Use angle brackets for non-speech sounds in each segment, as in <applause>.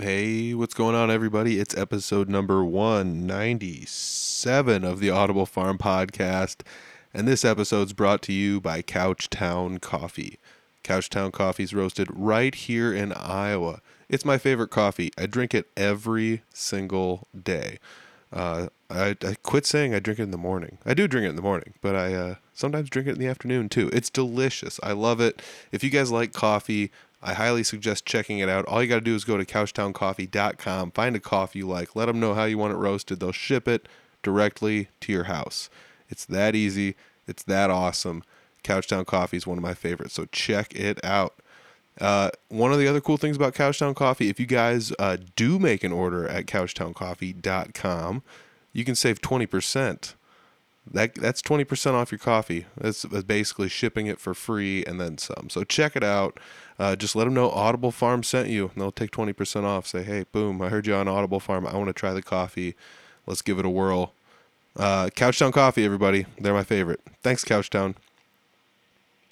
Hey, what's going on, everybody? It's episode number 197 of the Audible Farm Podcast, and this episode's brought to you by Couchtown Coffee. Couchtown Coffee is roasted right here in Iowa. It's my favorite coffee. I drink it every single day. Uh, I, I quit saying I drink it in the morning. I do drink it in the morning, but I uh, sometimes drink it in the afternoon too. It's delicious. I love it. If you guys like coffee, I highly suggest checking it out. All you got to do is go to couchtowncoffee.com, find a coffee you like, let them know how you want it roasted. They'll ship it directly to your house. It's that easy. It's that awesome. Couchtown Coffee is one of my favorites, so check it out. Uh, one of the other cool things about Couchtown Coffee, if you guys uh, do make an order at couchtowncoffee.com, you can save 20%. That, that's 20% off your coffee. That's basically shipping it for free and then some. So check it out. Uh, just let them know Audible Farm sent you, and they'll take 20% off. Say, hey, boom, I heard you on Audible Farm. I want to try the coffee. Let's give it a whirl. Uh, Couchtown Coffee, everybody. They're my favorite. Thanks, Couchtown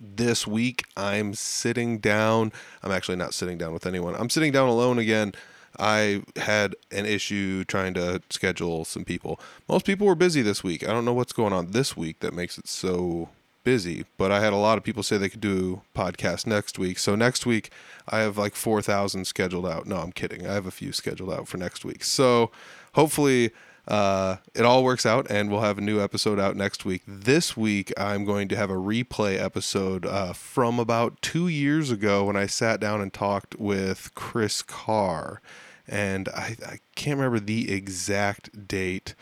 this week I'm sitting down. I'm actually not sitting down with anyone. I'm sitting down alone again. I had an issue trying to schedule some people. Most people were busy this week. I don't know what's going on this week that makes it so busy, but I had a lot of people say they could do podcast next week. So next week I have like 4,000 scheduled out. No, I'm kidding. I have a few scheduled out for next week. So hopefully uh, it all works out, and we'll have a new episode out next week. This week, I'm going to have a replay episode uh, from about two years ago when I sat down and talked with Chris Carr. And I, I can't remember the exact date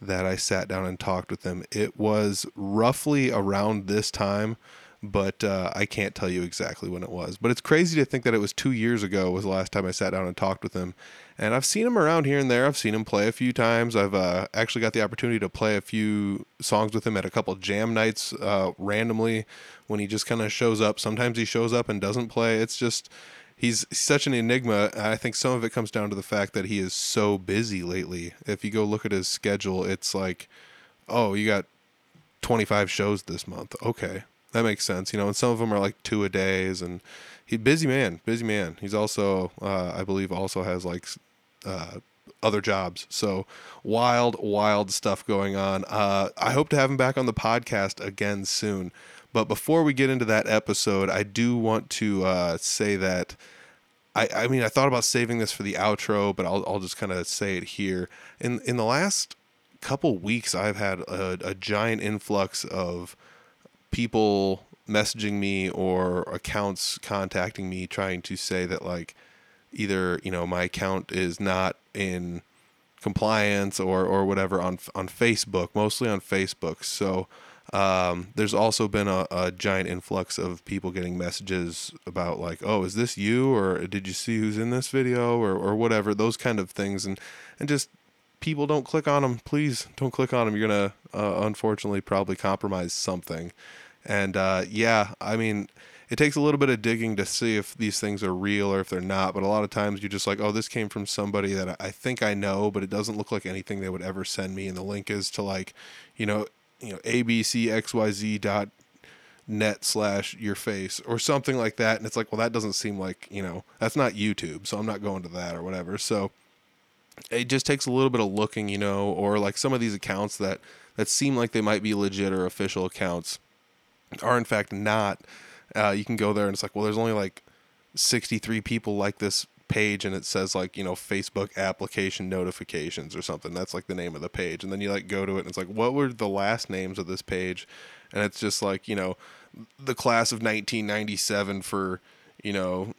that I sat down and talked with him. It was roughly around this time but uh, I can't tell you exactly when it was. But it's crazy to think that it was two years ago was the last time I sat down and talked with him. And I've seen him around here and there. I've seen him play a few times. I've uh, actually got the opportunity to play a few songs with him at a couple jam nights uh, randomly when he just kind of shows up. Sometimes he shows up and doesn't play. It's just he's such an enigma. I think some of it comes down to the fact that he is so busy lately. If you go look at his schedule, it's like, oh, you got 25 shows this month. Okay that makes sense. You know, and some of them are like two a days, and he busy man, busy man. He's also, uh, I believe, also has like uh, other jobs. So wild, wild stuff going on. Uh, I hope to have him back on the podcast again soon. But before we get into that episode, I do want to uh, say that. I, I mean, I thought about saving this for the outro, but I'll, I'll just kind of say it here. In in the last couple weeks, I've had a, a giant influx of people messaging me or accounts contacting me trying to say that like either you know my account is not in compliance or or whatever on on Facebook, mostly on Facebook. So um, there's also been a, a, giant influx of people getting messages about like, oh, is this you or did you see who's in this video or or whatever those kind of things and and just people don't click on them. Please don't click on them. You're gonna uh, unfortunately probably compromise something. And uh, yeah, I mean, it takes a little bit of digging to see if these things are real or if they're not. But a lot of times you're just like, oh, this came from somebody that I think I know, but it doesn't look like anything they would ever send me. And the link is to like, you know, you know, abcxyz dot net slash your face or something like that. And it's like, well, that doesn't seem like, you know, that's not YouTube. So I'm not going to that or whatever. So it just takes a little bit of looking, you know, or like some of these accounts that, that seem like they might be legit or official accounts are in fact not. Uh, you can go there and it's like, well, there's only like 63 people like this page and it says like you know facebook application notifications or something. That's like the name of the page. And then you like go to it and it's like what were the last names of this page? And it's just like you know the class of 1997 for you know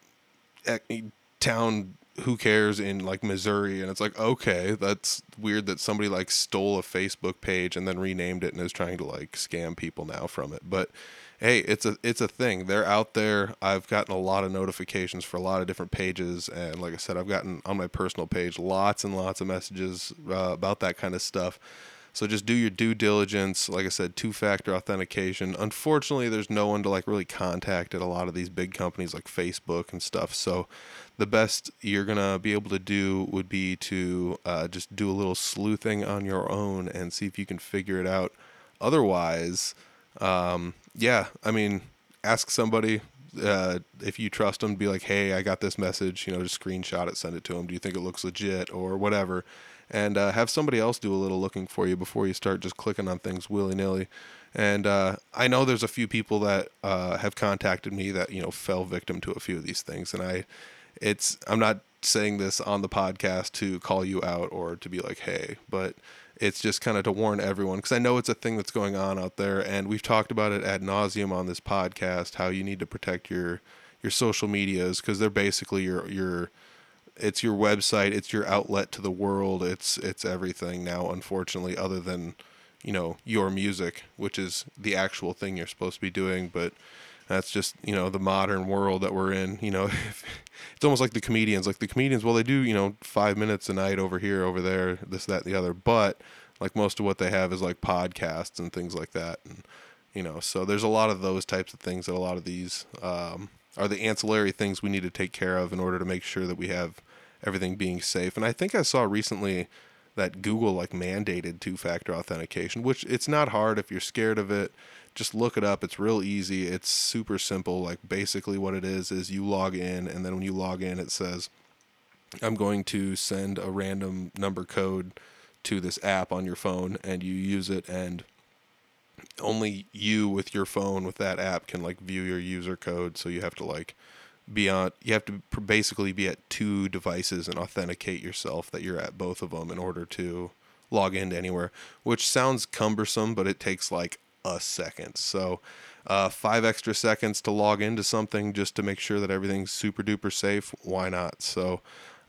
town who cares in like Missouri. And it's like okay that's weird that somebody like stole a Facebook page and then renamed it and is trying to like scam people now from it. But hey it's a it's a thing they're out there I've gotten a lot of notifications for a lot of different pages and like I said I've gotten on my personal page lots and lots of messages uh, about that kind of stuff so just do your due diligence. Like I said, two factor authentication. Unfortunately, there's no one to like really contact at a lot of these big companies like Facebook and stuff. So the best you're gonna be able to do would be to uh, just do a little sleuthing on your own and see if you can figure it out. Otherwise, um, yeah, I mean, ask somebody, Uh, if you trust them, be like, hey, I got this message. You know, just screenshot it, send it to them. Do you think it looks legit or whatever? And uh, have somebody else do a little looking for you before you start just clicking on things willy nilly. And uh, I know there's a few people that uh, have contacted me that you know fell victim to a few of these things, and I, it's I'm not saying this on the podcast to call you out or to be like, hey, but it's just kind of to warn everyone because I know it's a thing that's going on out there, and we've talked about it ad nauseum on this podcast. How you need to protect your your social medias because they're basically your your it's your website, it's your outlet to the world, it's it's everything now. Unfortunately, other than you know your music, which is the actual thing you're supposed to be doing, but that's just you know the modern world that we're in you know. <laughs> It's almost like the comedians like the comedians well they do you know five minutes a night over here over there this that the other. But like most of what they have is like podcasts and things like that and you know so there's a lot of those types of things that a lot of these um, are the ancillary things we need to take care of in order to make sure that we have everything being safe. And i think i saw recently that google like mandated two factor authentication which it's not hard if you're scared of it just look it up. It's real easy. It's super simple. Like basically what it is is you log in and then when you log in it says I'm going to send a random number code to this app on your phone and you use it and only you with your phone with that app can like view your user code so you have to like be on you have to basically be at two devices and authenticate yourself that you're at both of them in order to log into anywhere which sounds cumbersome but it takes like a second. So, uh, five extra seconds to log into something just to make sure that everything's super duper safe. Why not? So,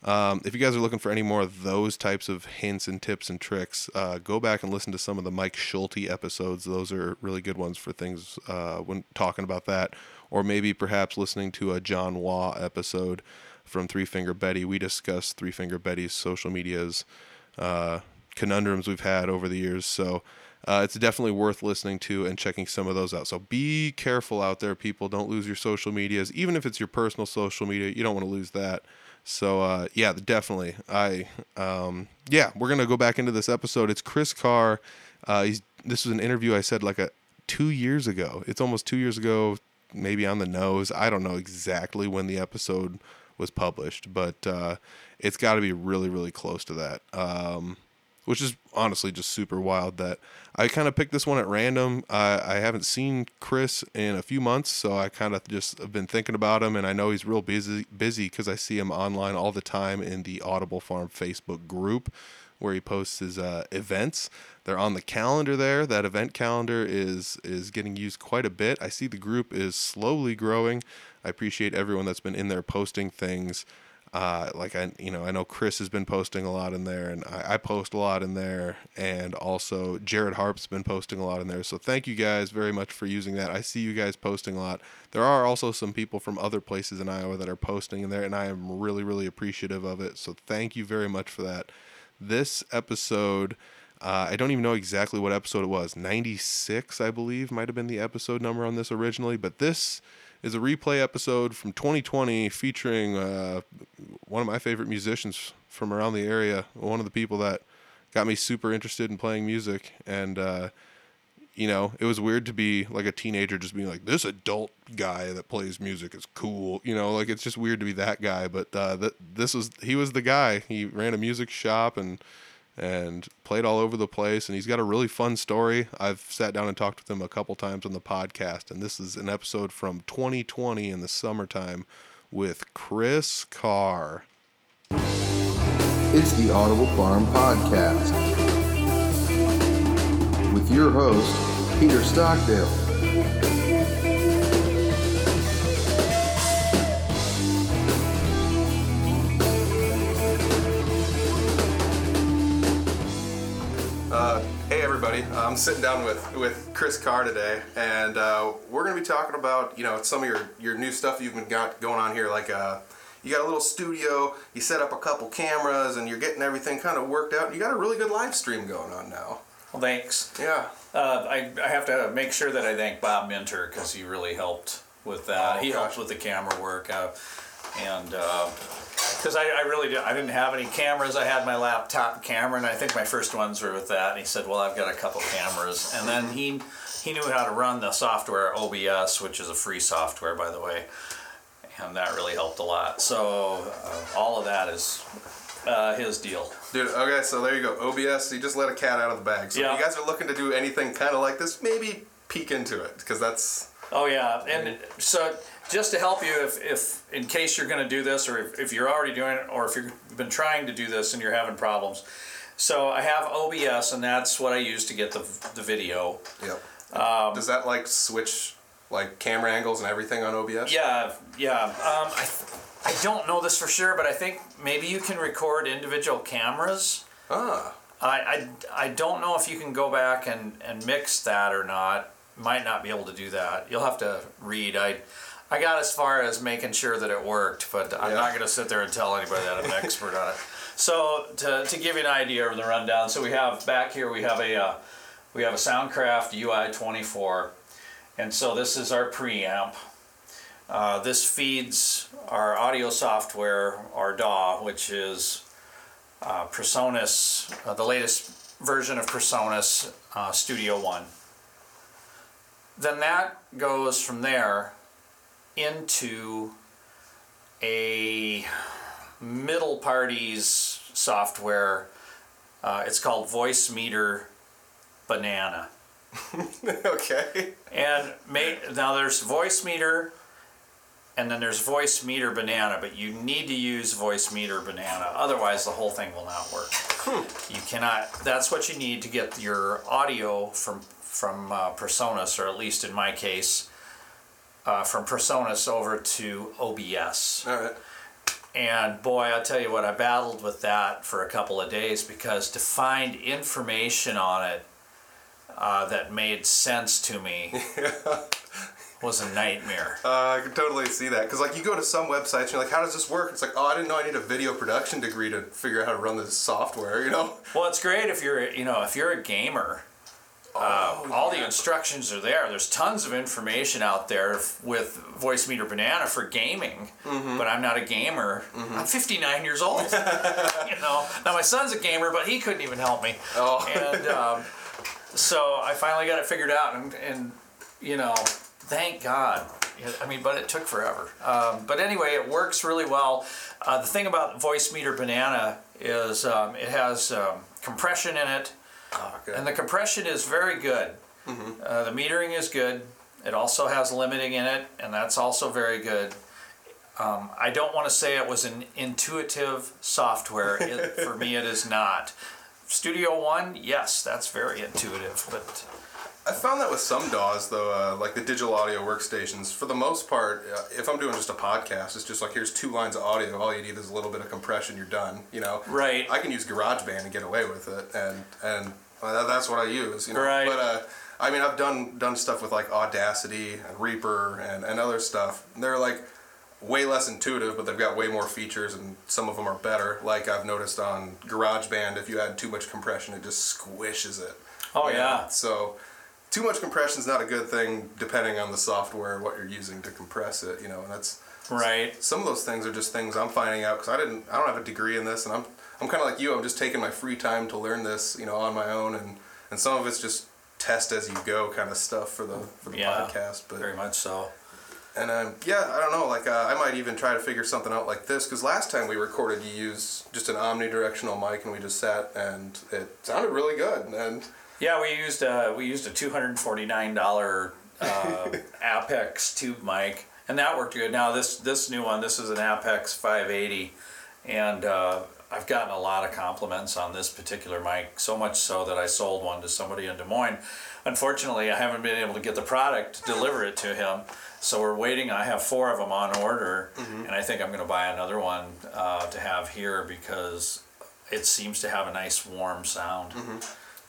um, if you guys are looking for any more of those types of hints and tips and tricks, uh, go back and listen to some of the Mike Schulte episodes. Those are really good ones for things uh, when talking about that. Or maybe perhaps listening to a John Waugh episode from Three Finger Betty. We discuss Three Finger Betty's social medias uh, conundrums we've had over the years. So, uh, it's definitely worth listening to and checking some of those out. So be careful out there, people. Don't lose your social medias, even if it's your personal social media. You don't want to lose that. So uh, yeah, definitely. I um, yeah, we're gonna go back into this episode. It's Chris Carr. Uh, he's this was an interview I said like a two years ago. It's almost two years ago, maybe on the nose. I don't know exactly when the episode was published, but uh, it's got to be really really close to that. Um, which is honestly just super wild that I kind of picked this one at random. I, I haven't seen Chris in a few months, so I kind of just have been thinking about him, and I know he's real busy busy because I see him online all the time in the Audible Farm Facebook group where he posts his uh, events. They're on the calendar there. That event calendar is is getting used quite a bit. I see the group is slowly growing. I appreciate everyone that's been in there posting things. Uh, like I, you know, I know Chris has been posting a lot in there, and I, I, post a lot in there, and also Jared Harp's been posting a lot in there. So thank you guys very much for using that. I see you guys posting a lot. There are also some people from other places in Iowa that are posting in there, and I am really, really appreciative of it. So thank you very much for that. This episode. Uh, I don't even know exactly what episode it was. 96, I believe, might have been the episode number on this originally. But this is a replay episode from 2020 featuring uh, one of my favorite musicians from around the area, one of the people that got me super interested in playing music. And, uh, you know, it was weird to be like a teenager just being like, this adult guy that plays music is cool. You know, like it's just weird to be that guy. But uh, th- this was, he was the guy. He ran a music shop and and played all over the place. And he's got a really fun story. I've sat down and talked with him a couple times on the podcast, and this is an episode from 2020 in the summertime with Chris Carr. It's the Audible Farm Podcast with your host, Peter Stockdale. Everybody. I'm sitting down with, with Chris Carr today, and uh, we're going to be talking about you know some of your, your new stuff you've been got going on here. Like uh, you got a little studio, you set up a couple cameras, and you're getting everything kind of worked out. You got a really good live stream going on now. Well, thanks. Yeah. Uh, I, I have to make sure that I thank Bob Minter because he really helped with that. Oh, he gosh. helped with the camera work, uh, and because I, I really did, I didn't have any cameras. I had my laptop camera, and I think my first ones were with that. And he said, "Well, I've got a couple cameras," and then he he knew how to run the software OBS, which is a free software, by the way, and that really helped a lot. So uh, all of that is uh, his deal. Dude, okay, so there you go. OBS, you just let a cat out of the bag. So Yeah. if you guys are looking to do anything kind of like this, maybe peek into it because that's Oh yeah, and so just to help you, if, if in case you're going to do this, or if, if you're already doing it, or if you've been trying to do this and you're having problems, so I have OBS, and that's what I use to get the the video. yep. Um, Does that like switch like camera angles and everything on OBS? Yeah, yeah. Um, I I don't know this for sure, but I think maybe you can record individual cameras. Ah, I, I, I don't know if you can go back and, and mix that or not. Might not be able to do that. You'll have to read. I I got as far as making sure that it worked, but I'm not going to sit there and tell anybody that I'm an expert on it. So to, to give you an idea of the rundown, so we have back here we have a uh, we have a Soundcraft UI24, and so this is our preamp. Uh, this feeds our audio software, our DAW, which is uh, Presonus, uh, the latest version of Presonus uh, Studio One. Then that goes from there into a middle parties software. Uh, it's called Voicemeeter Banana. <laughs> okay. And now there's Voicemeeter, and then there's Voicemeeter Banana, but you need to use Voicemeeter Banana, otherwise the whole thing will not work. You cannot. That's what you need to get your audio from from uh, Presonus, or at least in my case, uh, from Presonus over to OBS. All right. And boy, I'll tell you what, I battled with that for a couple of days because to find information on it uh, that made sense to me <laughs> was a nightmare. Uh, I can totally see that because like you go to some websites and you're like, how does this work? It's like, oh, I didn't know I need a video production degree to figure out how to run this software. You know? Well, it's great if you're, you know, if you're a gamer. Uh, all the instructions are there. There's tons of information out there f- with Voicemeeter Banana for gaming, but I'm not a gamer. I'm 59 years old. <laughs> you know, now my son's a gamer, but he couldn't even help me. Oh. And um, so I finally got it figured out, and, and you know, thank God. I mean, but it took forever. Um, but anyway, it works really well. Uh, the thing about Voicemeeter Banana is um, it has um, compression in it. Oh, good. And the compression is very good. Uh, the metering is good. It also has limiting in it, and that's also very good. Um, I don't want to say it was an intuitive software. It, for me, it is not. Studio One, yes, that's very intuitive, but I found that with some DAWs though, uh, like the digital audio workstations. For the most part, uh, if I'm doing just a podcast, it's just like here's two lines of audio. All you need is a little bit of compression. You're done. You know. Right. I can use GarageBand and get away with it, and and uh, that- that's what I use. You know. Right. But uh, I mean, I've done done stuff with like Audacity and Reaper and and other stuff. They're like way less intuitive, but they've got way more features, and some of them are better. Like I've noticed on GarageBand, if you add too much compression, it just squishes it. oh You know? yeah, So too much compression is not a good thing, depending on the software what you're using to compress it. You know, and that's right. some of those things are just things I'm finding out because I didn't, I don't have a degree in this, and I'm I'm kind of like you. I'm just taking my free time to learn this, you know, on my own, and and some of it's just test as you go kind of stuff for the for the Yeah, podcast. But Very much so. and um, yeah, I don't know. Like uh, I might even try to figure something out like this because last time we recorded, you used just an omnidirectional mic, and we just sat, and it sounded really good. And Yeah, we used a we used a two hundred forty nine dollar uh, <laughs> Apex tube mic, and that worked good. Now this this new one, this is an Apex five eighty, and uh, I've gotten a lot of compliments on this particular mic. So much so that I sold one to somebody in Des Moines. Unfortunately, I haven't been able to get the product <laughs> to deliver it to him. So we're waiting. I have four of them on order, and I think I'm going to buy another one uh, to have here because it seems to have a nice warm sound.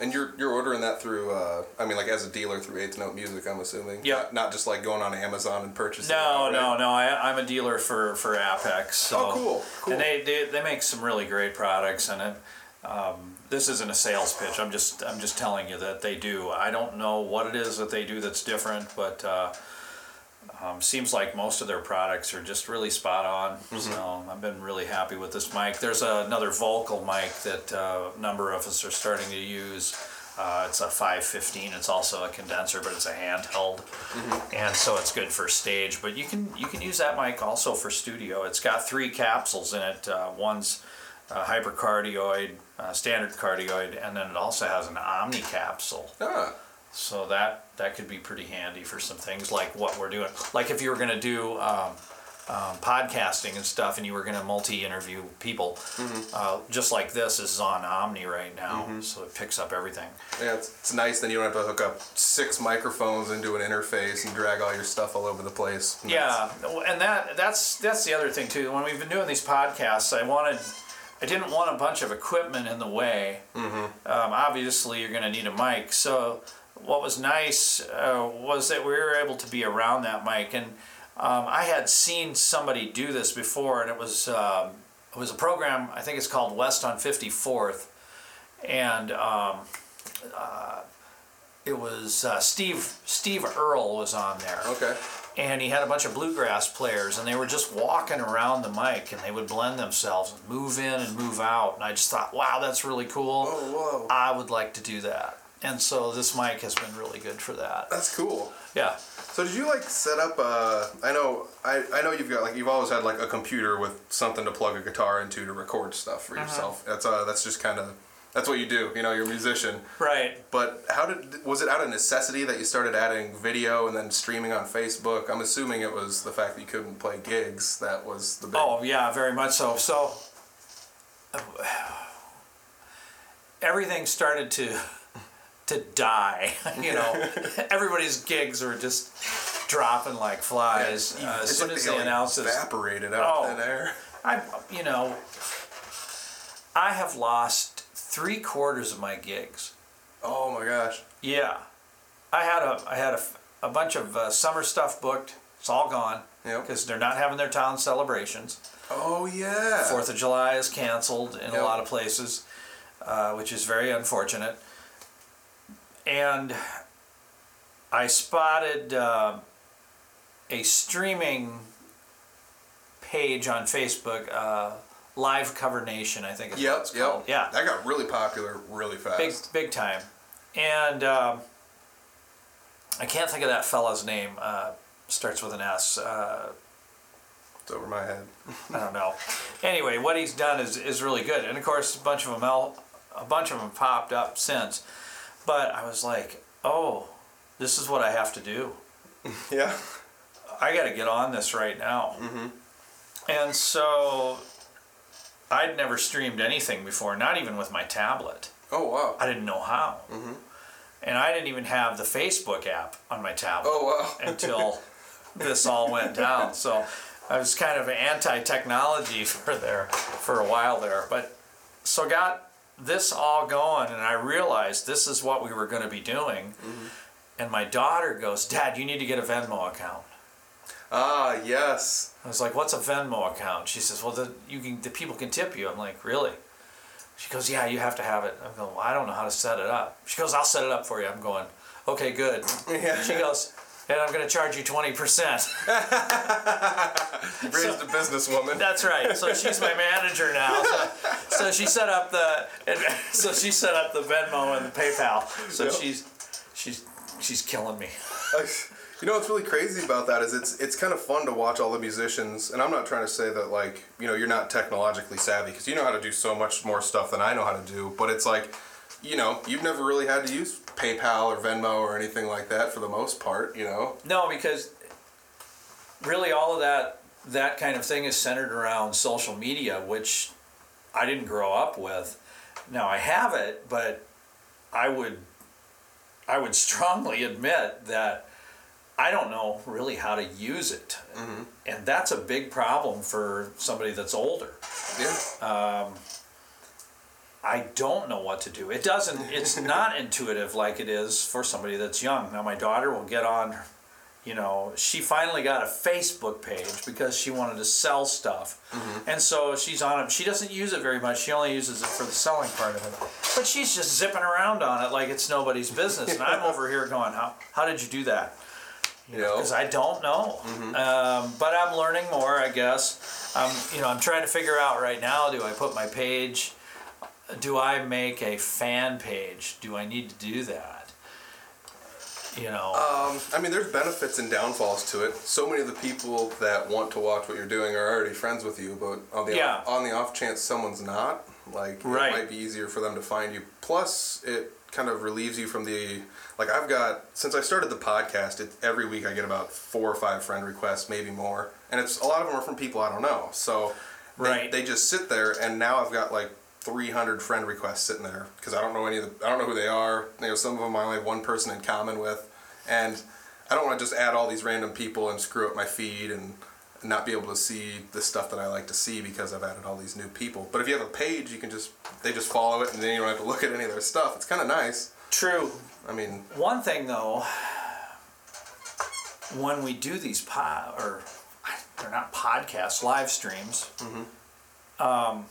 And you're you're ordering that through, uh, I mean, like as a dealer through Eighth Note Music, I'm assuming. Yeah. Not, not just like going on Amazon and purchasing. No, it, no, right? no. I, I'm a dealer for for Apex. So. Oh, cool, cool. And they, they they make some really great products, and it, um, this isn't a sales pitch. I'm just I'm just telling you that they do. I don't know what it is that they do that's different, but. Uh, um, seems like most of their products are just really spot on. Mm-hmm. So I've been really happy with this mic. There's another vocal mic that uh, a number of us are starting to use. Uh, it's a 515. It's also a condenser, but it's a handheld, and so it's good for stage. But you can you can use that mic also for studio. It's got three capsules in it. Uh, one's hypercardioid, uh, standard cardioid, and then it also has an omni capsule. Ah, So that that could be pretty handy for some things like what we're doing. Like if you were going to do um, um, podcasting and stuff, and you were going to multi-interview people, uh, just like this, this is on Omni right now, so it picks up everything. yeah, it's, it's nice. Then you don't have to hook up six microphones into an interface and drag all your stuff all over the place. And Yeah, and that that's that's the other thing too. When we've been doing these podcasts, I wanted. I didn't want a bunch of equipment in the way. Um, obviously, you're going to need a mic. So, what was nice uh, was that we were able to be around that mic, and um, I had seen somebody do this before, and it was um, it was a program. I think it's called West on 54th, and um, uh, it was uh, Steve Steve Earle was on there Okay. and he had a bunch of bluegrass players and they were just walking around the mic and they would blend themselves and move in and move out and i just thought wow that's really cool Oh, whoa. i would like to do that and so this mic has been really good for that That's cool. yeah So did you like set up? Uh, I know, I, I know you've got like you've always had like a computer with something to plug a guitar into to record stuff Uh-huh. for yourself. That's uh, that's just kind of that's what you do. You know, you're a musician. right But how did was it out of necessity that you started adding video and then streaming on Facebook? I'm assuming it was the fact that you couldn't play gigs that was the big. oh yeah very much so so <sighs> everything started to <laughs> to die <laughs> you know <laughs> everybody's gigs were just dropping like flies uh, as soon like as they, they announced this evaporated out Oh. of thin air. I, you know, I have lost three quarters of my gigs. Oh my gosh. Yeah, I had a, I had a, a bunch of uh, summer stuff booked. It's all gone Yep. because they're not having their town celebrations. Oh yeah. Fourth of July is canceled in Yep. a lot of places, uh, which is very unfortunate. And I spotted uh, a streaming page on Facebook, uh, Live Cover Nation, I think is what Yep. it's Yep. called. Yeah, That got really popular really fast. big big time. And um, I can't think of that fella's name. Uh, starts with an S. Uh, It's over my head. I don't know. Anyway, what he's done is, is really good, and of course, a bunch of them a bunch of them popped up since. But I was like, oh, this is what I have to do. <laughs> Yeah. I got to get on this right now. Mm-hmm. And so, I'd never streamed anything before, not even with my tablet. Oh wow. I didn't know how. Mm-hmm. And I didn't even have the Facebook app on my tablet Oh wow. <laughs> <laughs> until this all went down. So I was kind of anti-technology for there for a while there, but so got this all going, and I realized this is what we were going to be doing. And my daughter goes, "Dad, you need to get a Venmo account." Ah yes. I was like, "What's a Venmo account?" She says, "Well, the you can the people can tip you." I'm like, "Really?" She goes, "Yeah, you have to have it." I'm going, "Well, I don't know how to set it up." She goes, "I'll set it up for you." I'm going, "Okay, good." <laughs> Yeah. She goes, "And I'm going to charge you twenty percent." <laughs> Raised a businesswoman. That's right. So she's my manager now. So, so she set up the <laughs> so she set up the Venmo and the PayPal. So Yep. she's she's she's killing me. You know what's really crazy about that is it's it's kind of fun to watch all the musicians, and I'm not trying to say that like you know you're not technologically savvy because you know how to do so much more stuff than I know how to do, but it's like you know you've never really had to use PayPal or Venmo or anything like that for the most part, you know. No, because really all of that that kind of thing is centered around social media, which I didn't grow up with. Now I have it, but I would I would <laughs> strongly admit that I don't know really how to use it. Mm-hmm. And that's a big problem for somebody that's older. Yeah. Um, I don't know what to do. It doesn't, it's <laughs> not intuitive like it is for somebody that's young. Now, my daughter will get on, you know, she finally got a Facebook page because she wanted to sell stuff. And so she's on it. She doesn't use it very much. She only uses it for the selling part of it. But she's just zipping around on it like it's nobody's business. And I'm <laughs> over here going, how, how did you do that? You know. because I don't know. Um, but I'm learning more, I guess. Um, you know, I'm trying to figure out right now. Do I put my page? Do I make a fan page? Do I need to do that? You know. Um, I mean, there's benefits and downfalls to it. So many of the people that want to watch what you're doing are already friends with you, but on the Yeah. off, on the off chance someone's not, like Right. it might be easier for them to find you. Plus, it kind of relieves you from the like I've got since I started the podcast. It, every week I get about four or five friend requests, maybe more, and it's a lot of them are from people I don't know. So they, Right. they just sit there, and now I've got like 300 friend requests sitting there because I don't know any of the, I don't know who they are. You know, some of them I only have one person in common with, and I don't want to just add all these random people and screw up my feed and not be able to see the stuff that I like to see because I've added all these new people. But if you have a page, you can just they just follow it and then you don't have to look at any of their stuff. It's kind of nice. True. I mean, One thing though, when we do these pod or they're not podcasts, live streams, um,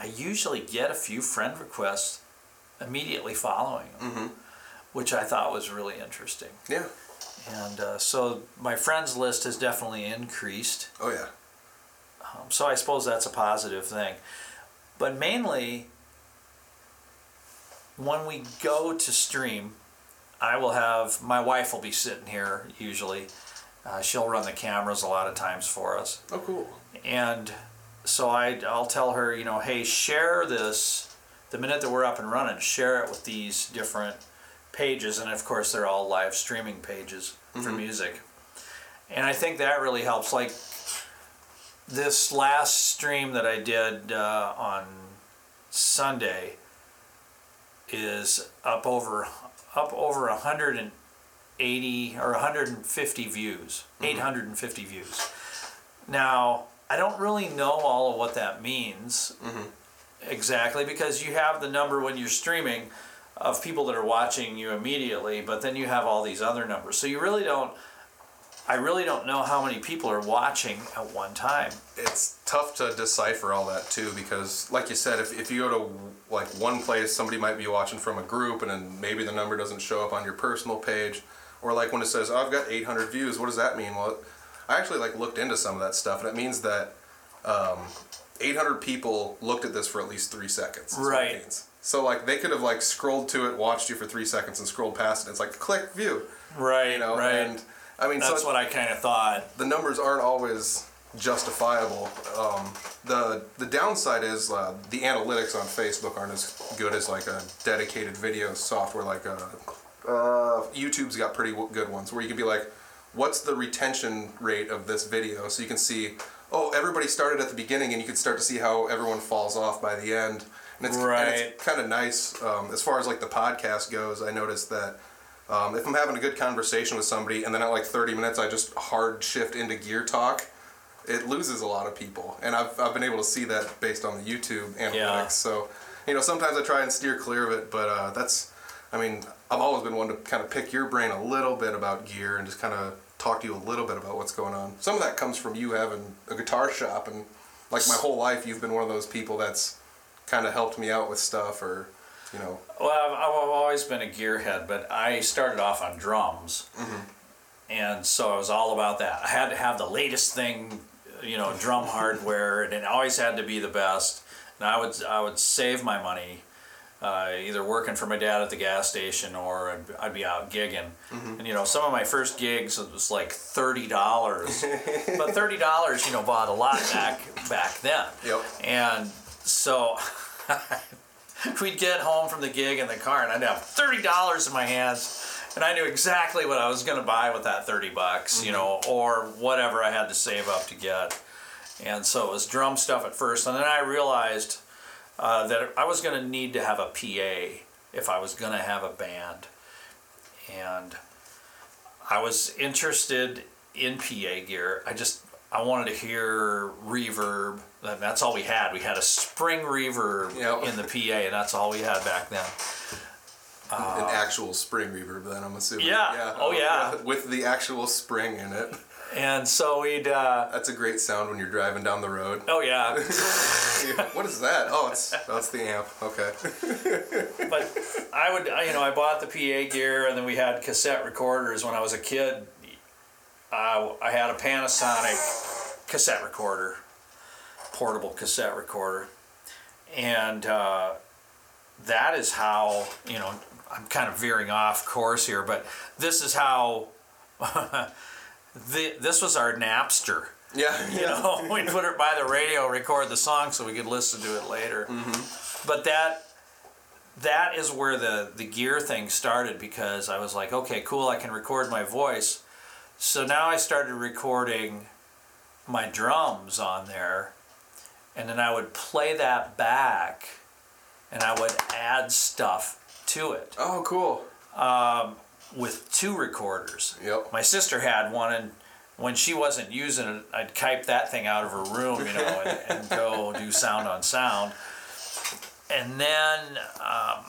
I usually get a few friend requests immediately following them, which I thought was really interesting. yeah. And uh, so my friends list has definitely increased. Oh yeah. Um, so I suppose that's a positive thing. But mainly, when we go to stream, I will have my wife will be sitting here usually. Uh, she'll run the cameras a lot of times for us, Oh cool. and so I I'll tell her, you know, hey, share this the minute that we're up and running. Share it with these different pages, and of course they're all live streaming pages for music. And I think that really helps. Like this last stream that I did uh, on Sunday is up over up over 180 or 150 views, 850 views. Now, I don't really know all of what that means mm-hmm. exactly because you have the number when you're streaming of people that are watching you immediately, but then you have all these other numbers. So you really don't I really don't know how many people are watching at one time. it's tough to decipher all that too because like you said if, if you go to like one place somebody might be watching from a group and then maybe the number doesn't show up on your personal page or like when it says oh, i've got 800 views what does that mean well i actually like looked into some of that stuff and it means that um, 800 people looked at this for at least three seconds is what it Right. so like they could have like scrolled to it watched you for three seconds and scrolled past it it's like click view Right, you know and i mean That's so what I kind of thought. the numbers aren't always justifiable. Um, the the downside is uh, the analytics on Facebook aren't as good as like a dedicated video software like uh, uh, YouTube's got pretty w- good ones where you can be like, what's the retention rate of this video? So you can see, oh, everybody started at the beginning, and you can start to see how everyone falls off by the end. And it's, and Right. it's kind of nice um, as far as like the podcast goes. I noticed that um, if I'm having a good conversation with somebody, and then at like 30 minutes I just hard shift into gear talk, it loses a lot of people. And I've, I've been able to see that based on the YouTube analytics. Yeah. So, you know, sometimes I try and steer clear of it, but uh, that's, I mean, I've always been one to kind of pick your brain a little bit about gear and just kind of talk to you a little bit about what's going on. Some of that comes from you having a guitar shop, and like my whole life, you've been one of those people that's kind of helped me out with stuff or, you know, Well, I've, I've always been a gearhead, but I started off on drums, mm-hmm. and so I was all about that. I had to have the latest thing, you know, drum hardware, and it always had to be the best. And I would I would save my money, uh, either working for my dad at the gas station or I'd, I'd be out gigging. And you know, some of my first gigs it was like thirty dollars, <laughs> but thirty dollars, you know, bought a lot back back then. Yep. And so <laughs> we'd get home from the gig in the car and I'd have thirty dollars in my hands and I knew exactly what I was gonna buy with that thirty bucks, you know, or whatever I had to save up to get. And so it was drum stuff at first, and then I realized uh, that I was gonna need to have a PA if I was gonna have a band. And I was interested in PA gear. I just I wanted to hear reverb. That's all we had. We had a spring reverb Yep. in the PA, and that's all we had back then. an actual spring reverb then, I'm assuming. Yeah. Oh, yeah. <laughs> With the actual spring in it. And so we'd. Uh, That's a great sound when you're driving down the road. oh yeah. <laughs> what is that? Oh, it's that's the amp. Okay. <laughs> but I would, I- you know, I bought the PA gear, and then we had cassette recorders when I was a kid. Uh, I had a Panasonic cassette recorder, portable cassette recorder, and uh, that is how you know I'm kind of veering off course here, but this is how <laughs> the, this was our Napster. Yeah, <laughs> You know, <laughs> we put it by the radio, record the song so we could listen to it later. Mm-hmm. But that that is where the the gear thing started because I was like, okay, cool, I can record my voice. So now I started recording my drums on there, and then I would play that back, and I would add stuff to it Oh, cool. Um, with two recorders. Yep. My sister had one, and when she wasn't using it, I'd type that thing out of her room, you know, and, and go do sound on sound. And then, um,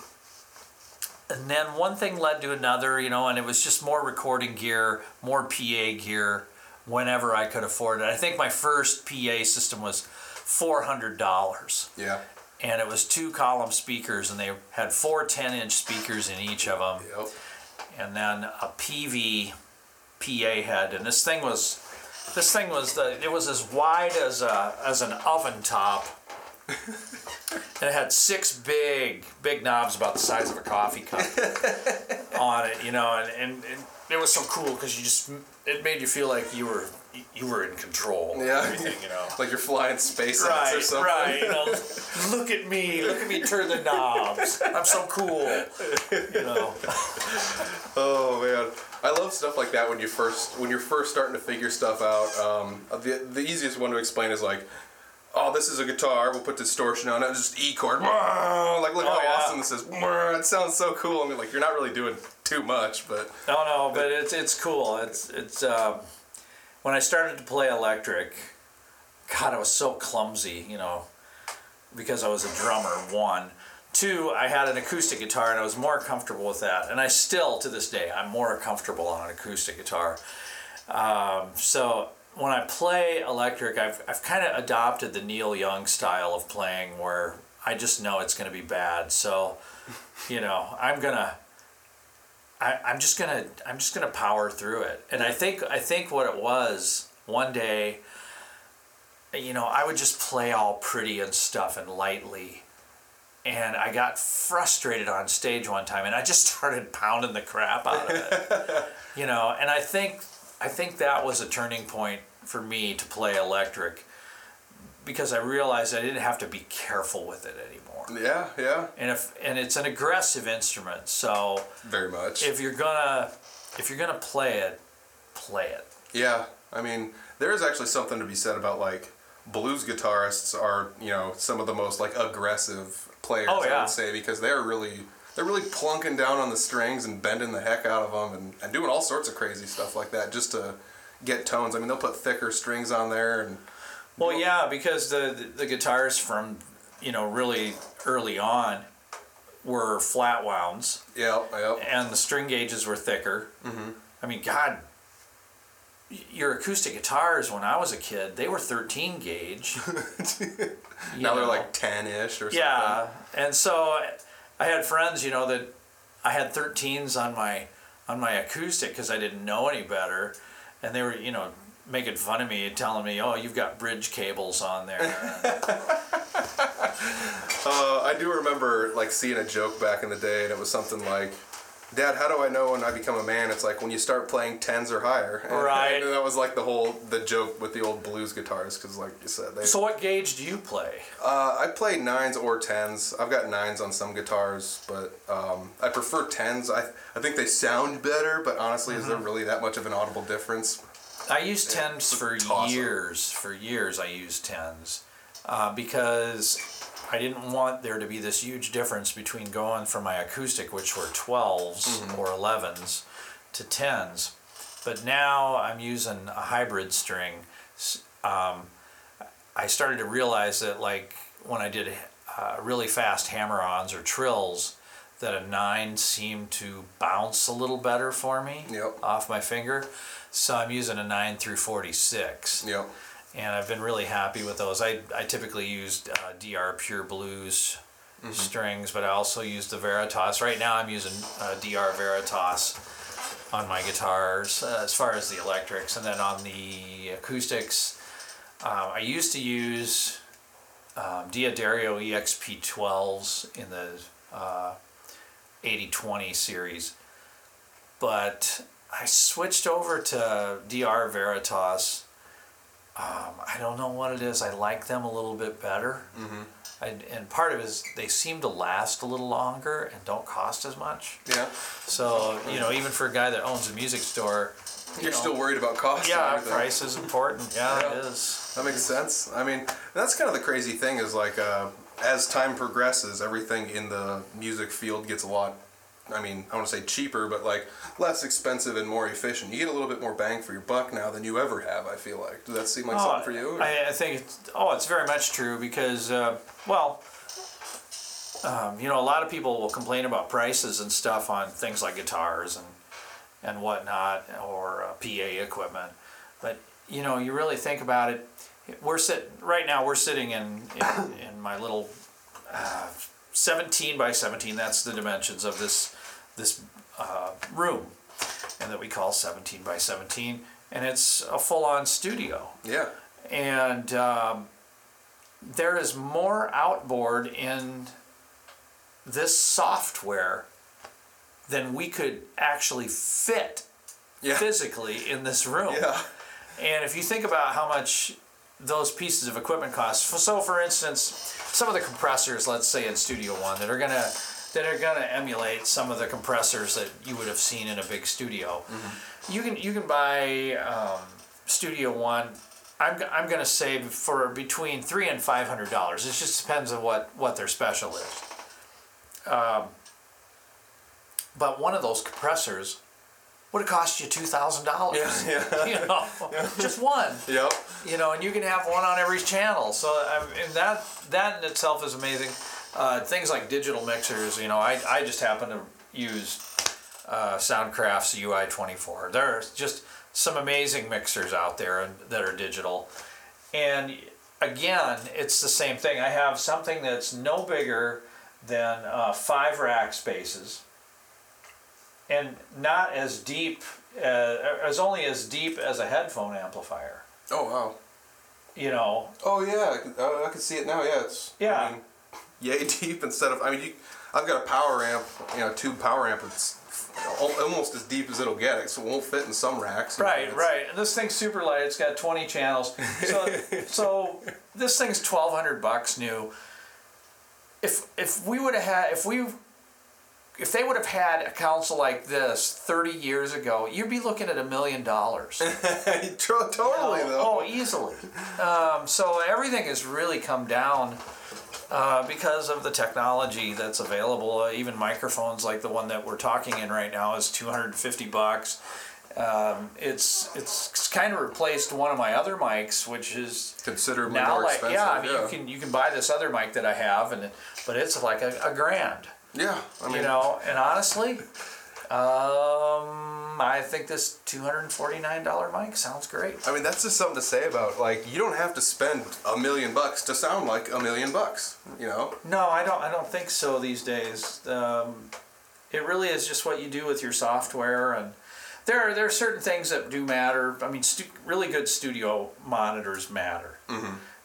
and then one thing led to another, you know, and it was just more recording gear, more PA gear, whenever I could afford it. I think my first PA system was four hundred dollars Yeah. and it was two column speakers and they had four 10 inch speakers in each of them Yep. And then a PV PA head, and this thing was, this thing was the, it was as wide as a as an oven top, and it had six big big knobs about the size of a coffee cup <laughs> on it, you know, and and, and it was so cool because you just it made you feel like you were you were in control. of Yeah. everything, you know. <laughs> Like you're flying SpaceX or something. right. You know, <laughs> look at me, look at me turn the knobs. I'm so cool. You know. <laughs> Oh man, I love stuff like that when you first when you're first starting to figure stuff out. Um, the the easiest one to explain is like, oh, this is a guitar. We'll put distortion on it. Just E chord. Like look Oh, how yeah. awesome this is. It sounds so cool. I mean, like you're not really doing too much, but No, no, but it's it's cool. It's it's um, when I started to play electric, God, I was so clumsy, you know, because I was a drummer. One, two, I had an acoustic guitar and I was more comfortable with that, and I still to this day I'm more comfortable on an acoustic guitar. Um, so when I play electric, I've I've kind of adopted the Neil Young style of playing, where I just know it's going to be bad. So, you know, I'm gonna. I, I'm just gonna I'm just gonna power through it. And I think I think what it was one day, you know, I would just play all pretty and stuff and lightly. And I got frustrated on stage one time and I just <laughs> started pounding the crap out of it. <laughs> you know, and I think I think that was a turning point for me to play electric because I realized I didn't have to be careful with it anymore. Yeah, yeah, And if and it's an aggressive instrument, so very much. if you're gonna if you're gonna play it, play it. Yeah, I mean, there is actually something to be said about like blues guitarists are you know some of the most like aggressive players Oh, I would say because they're really they're really plunking down on the strings and bending the heck out of them and, and doing all sorts of crazy stuff like that just to get tones. I mean, they'll put thicker strings on there and Well, yeah, because the the, the guitars from you know really early on were flat wounds yeah, yeah, and the string gauges were thicker. Mm-hmm. I mean, God, your acoustic guitars when I was a kid, they were 13 gauge. <laughs> Now they're like ten ish or something. Yeah, and so I had friends, you know, that I had 13s on my on my acoustic because I didn't know any better, and they were, you know, making fun of me, and telling me, "Oh, you've got bridge cables on there." <laughs> <laughs> Uh, I do remember like seeing a joke back in the day, and it was something like, "Dad, how do I know when I become a man?" It's like when you start playing tens or higher. And, Right. And that was like the whole the joke with the old blues guitars, because like you said, they. so, what gauge do you play? uh, I play nines or tens. I've got nines on some guitars, but um, I prefer tens. I I think they sound better, but honestly, is there Mm-hmm. really that much of an audible difference? I used tens for years. For years, I used tens uh, because I didn't want there to be this huge difference between going from my acoustic, which were 12s or 11s, to tens. But now I'm using a hybrid string. Um, I started to realize that, like when I did uh, really fast hammer-ons or trills, that a nine seemed to bounce a little better for me Yep. off my finger. So I'm using a 9 through 46. Yep. And I've been really happy with those. I, I typically used uh, DR Pure Blues strings, but I also use the Veritas. Right now I'm using uh, DR Veritas on my guitars uh, as far as the electrics. And then on the acoustics, uh, I used to use um, D'Addario EXP12s in the uh, 8020 series, but I switched over to DR Veritas. Um, I don't know what it is. I like them a little bit better. Mm-hmm. I, and part of it is they seem to last a little longer and don't cost as much. Yeah. So, you know, even for a guy that owns a music store, you You're know, still worried about cost. yeah, price is important. Yeah, Yeah. it is. That makes sense. I mean, that's kind of the crazy thing is like, uh, as time progresses, everything in the music field gets a lot. I mean, I want to say cheaper, but like less expensive and more efficient. You get a little bit more bang for your buck now than you ever have. I feel like. Does that seem like something for you? I, I think it's, oh, it's very much true because, uh, well, um, you know, a lot of people will complain about prices and stuff on things like guitars and and whatnot or uh, PA equipment, but you know, you really think about it. We're sit right now. We're sitting in in, in my little uh, 17 by 17. That's the dimensions of this this uh, room, and that we call 17 by 17, and it's a full-on studio yeah. and um, there is more outboard in this software than we could actually fit Yeah. physically in this room. Yeah. And if you think about how much those pieces of equipment cost, so for instance, some of the compressors, let's say in Studio One, that are gonna that are gonna emulate some of the compressors that you would have seen in a big studio. You can you can buy um, Studio One. I'm, I'm gonna say for between three and five hundred dollars. It just depends on what what their special is. Um, but one of those compressors would have cost you two thousand dollars. Yeah. <laughs> You know, <laughs> just one. Yep. You know, and you can have one on every channel. So I and that that in itself is amazing. Uh, things like digital mixers. You know, I I just happen to use uh, Soundcraft's UI24. There are just some amazing mixers out there that are digital. And again, it's the same thing. I have something that's no bigger than uh, five rack spaces and not as deep, uh, as only as deep as a headphone amplifier. Oh wow. You know, Oh yeah. I can, I can see it now. Yeah. It's. Yeah. I mean, yay <laughs> deep instead of. I mean, you. I've got a power amp. You know, tube power amp. It's almost as deep as it'll get. It, So it won't fit in some racks. you know, Right, right. And this thing's super light. It's got 20 channels. So, <laughs> so this thing's 1200 bucks new. If if we would have had if we if they would have had a console like this 30 years ago, you'd be looking at a million dollars. <laughs> Totally though. Oh, easily. Um, so everything has really come down uh, because of the technology that's available. Uh, even microphones like the one that we're talking in right now is 250 bucks. Um, it's it's kind of replaced one of my other mics, which is Considerably now more like expensive. yeah. I mean, you can you can buy this other mic that I have, and but it's like a, a grand. Yeah. I mean, you know, and honestly, um, I think this two hundred and forty nine dollar mic sounds great. I mean, that's just something to say about like you don't have to spend a million bucks to sound like a million bucks. You know. No, I don't. I don't think so these days. Um, it really is just what you do with your software, and there are there are certain things that do matter. I mean, stu- really good studio monitors matter.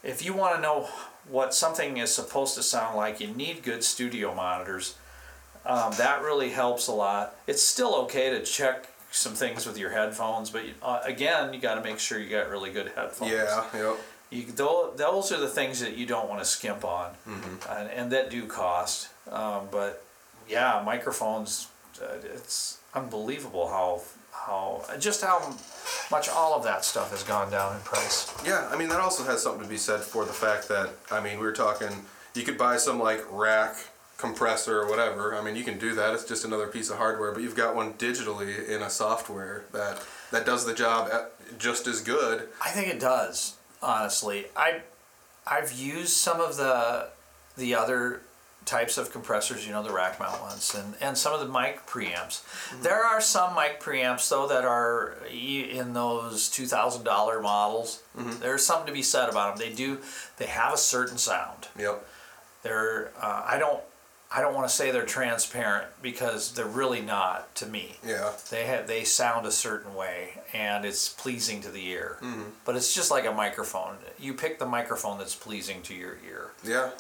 If you want to know what something is supposed to sound like, you need good studio monitors. Um, that really helps a lot. It's still okay to check some things with your headphones, but uh, again, you got to make sure you got really good headphones. Yeah. Yep. You, those are the things that you don't want to skimp on, Mm-hmm. and, and that do cost. Um, but yeah, microphones, uh, it's unbelievable how how just how much all of that stuff has gone down in price. Yeah, I mean that also has something to be said for the fact that I mean we were talking you could buy some like rack compressor or whatever. I mean you can do that. It's just another piece of hardware, but you've got one digitally in a software that that does the job just as good. I think it does. Honestly, I I've used some of the the other types of compressors, you know, the rack mount ones, and, and some of the mic preamps. There are some mic preamps though that are in those two thousand dollar models. There's something to be said about them. They do they have a certain sound. Yep. They're uh, I don't I don't want to say they're transparent because they're really not to me. Yeah. They have they sound a certain way and it's pleasing to the ear. Mm-hmm. But it's just like a microphone. You pick the microphone that's pleasing to your ear. Yeah.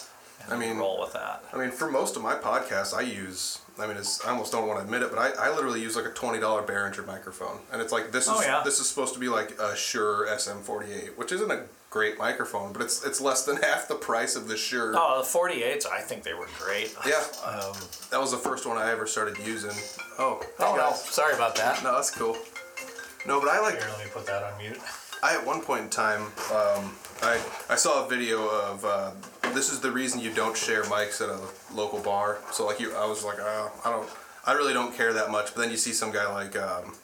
And I mean, roll with that. I mean, for most of my podcasts, I use. I mean, it's, I almost don't want to admit it, but I, I literally use like a twenty dollar Behringer microphone, and it's like this is Oh, yeah. this is supposed to be like a Shure SM48, which isn't a great microphone, but it's it's less than <laughs> half the price of the Shure. Oh, the 48s, I think they were great. Yeah, Um, that was the first one I ever started using. Oh, oh, no, sorry about that. No, that's cool. No, but I like. Here, let me put that on mute. I at one point in time, um, I I saw a video of uh, this is the reason you don't share mics at a local bar. So like you, I was like, uh, I don't, I really don't care that much. But then you see some guy like, um,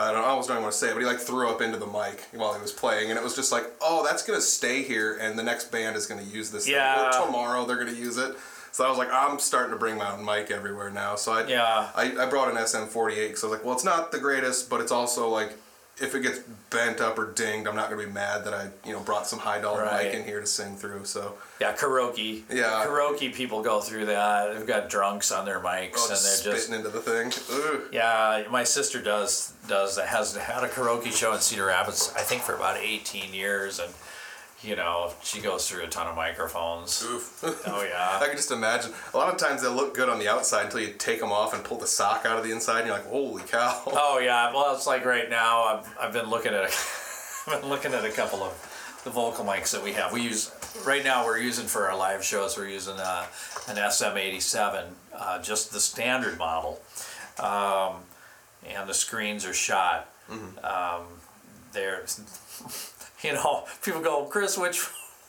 I don't, I almost don't even want to say it, but he like threw up into the mic while he was playing, and it was just like, oh, that's gonna stay here, and the next band is gonna use this. thing. Yeah. Or tomorrow they're gonna use it. So I was like, I'm starting to bring my own mic everywhere now. So I, Yeah. I, I brought an SM48 because I was like, well, it's not the greatest, but it's also like, if it gets bent up or dinged, I'm not gonna be mad that I, you know, brought some high dollar Right. mic in here to sing through. So Yeah, karaoke. Yeah. Karaoke people go through that. They've got drunks on their mics oh, and just they're just spitting into the thing. Ugh. Yeah, my sister does does has had a karaoke show in Cedar Rapids, I think for about 18 years, and you know she goes through a ton of microphones. Oof. Oh yeah. <laughs> I can just imagine. A lot of times they look good on the outside until you take them off and pull the sock out of the inside, and you're like, holy cow. <laughs> oh yeah. Well, it's like right now I've, I've been looking at a, <laughs> I've been looking at a couple of the vocal mics that we have. We use right now we're using for our live shows. We're using uh, an SM87, uh, just the standard model, um, and the screens are shot. Um, they're, you know, people go, Chris, which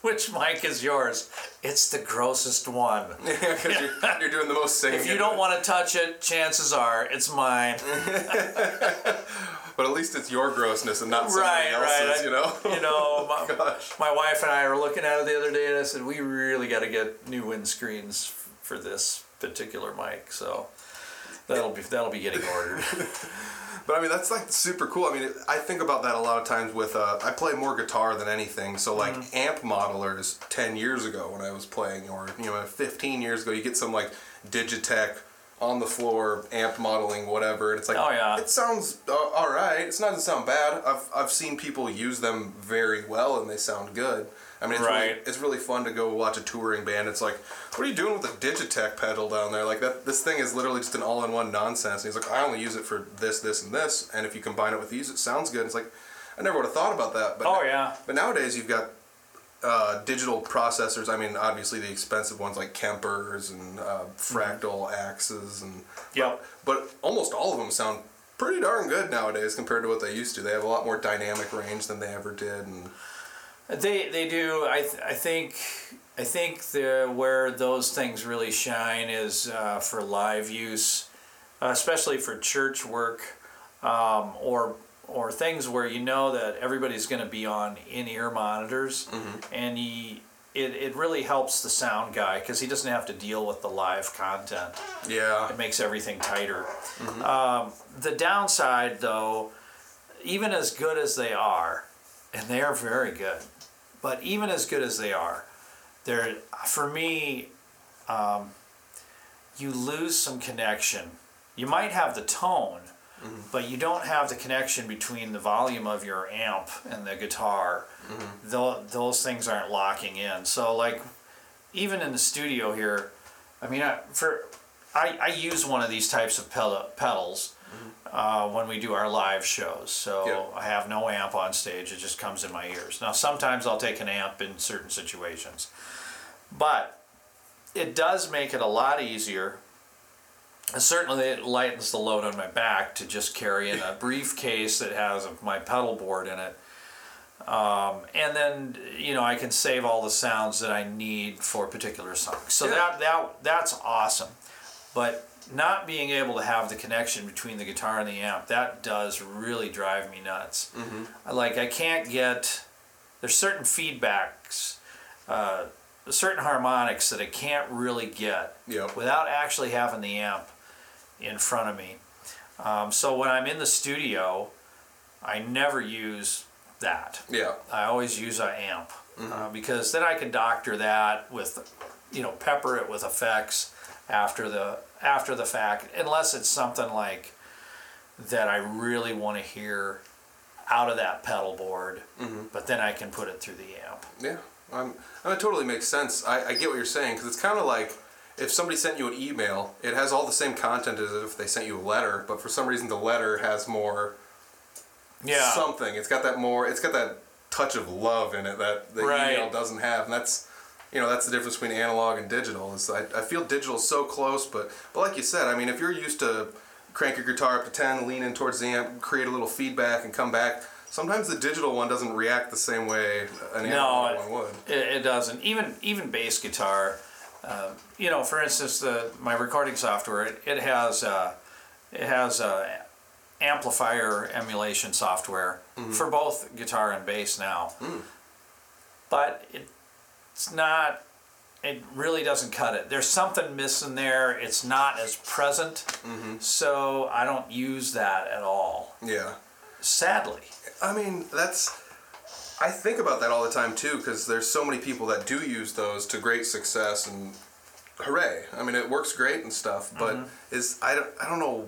which mic is yours? It's the grossest one. <laughs> Because you're, you're doing the most singing. If you don't want to touch it, chances are it's mine. <laughs> But at least it's your grossness and not somebody Right, right. else's, I- you know? You know, <laughs> my, Gosh. my wife and I were looking at it the other day, and I said we really got to get new windscreens for this particular mic. So that'll be that'll be getting ordered. But I mean, that's like super cool. I mean, I think about that a lot of times with, uh, I play more guitar than anything. So, like, Mm-hmm. amp modelers 10 years ago when I was playing, or, you know, 15 years ago, you get some, like, Digitech on the floor amp modeling, whatever. And it's like, Oh, yeah. it sounds uh, all right. It's not doesn't sound bad. I've, I've seen people use them very well and they sound good. I mean, it's, really, it's really fun to go watch a touring band. It's like, what are you doing with the Digitech pedal down there? Like that, this thing is literally just an all-in-one nonsense. And he's like, I only use it for this, this, and this. And if you combine it with these, it sounds good. It's like, I never would have thought about that. But Oh, yeah. But nowadays you've got uh, digital processors. I mean, obviously the expensive ones like Kempers and uh, Fractal Axes and. Yep. But almost all of them sound pretty darn good nowadays compared to what they used to. They have a lot more dynamic range than they ever did, and They they do. I th- I think I think the where those things really shine is uh, for live use, uh, especially for church work, um, or or things where you know that everybody's going to be on in ear monitors, and he. It, it really helps the sound guy because he doesn't have to deal with the live content. yeah, It makes everything tighter. Um, the downside, though, even as good as they are, and they are very good, but even as good as they are, they're for me, um, you lose some connection. You might have the tone, but you don't have the connection between the volume of your amp and the guitar. Tho- those things aren't locking in. So, like, even in the studio here, I mean, I, for I, I use one of these types of pedal, pedals uh, when we do our live shows. So Yeah. I have no amp on stage; it just comes in my ears. Now, sometimes I'll take an amp in certain situations, but it does make it a lot easier. And certainly, it lightens the load on my back to just carry in a <laughs> briefcase that has my pedal board in it. Um, and then you know I can save all the sounds that I need for particular songs. So Yeah. that that that's awesome. But not being able to have the connection between the guitar and the amp that does really drive me nuts. I Like I can't get there's certain feedbacks, uh, certain harmonics that I can't really get Yep. without actually having the amp in front of me. Um, so when I'm in the studio, I never use that. yeah, I always use an amp uh, because then I can doctor that with, you know, pepper it with effects after the after the fact, unless it's something like that I really want to hear out of that pedal board, but then I can put it through the amp. Yeah, um, and it totally makes sense. I, I get what you're saying because it's kind of like if somebody sent you an email, it has all the same content as if they sent you a letter, but for some reason the letter has more Yeah. something. It's got that more. It's got that touch of love in it that the Right. email doesn't have, and that's you know that's the difference between analog and digital. Is I, I feel digital is so close, but but like you said, I mean, if you're used to crank your guitar up to ten, lean in towards the amp, create a little feedback, and come back. Sometimes the digital one doesn't react the same way an analog it, one would. it, it doesn't. Even even bass guitar, uh, you know, for instance, the my recording software it, it has uh, it has uh, amplifier emulation software for both guitar and bass now, but it, it's not. It really doesn't cut it. There's something missing there. It's not as present, mm-hmm. so I don't use that at all. Yeah. Sadly. I mean, that's. I think about that all the time too, because there's so many people that do use those to great success, and hooray! I mean, it works great and stuff, but mm-hmm. is I don't I don't know.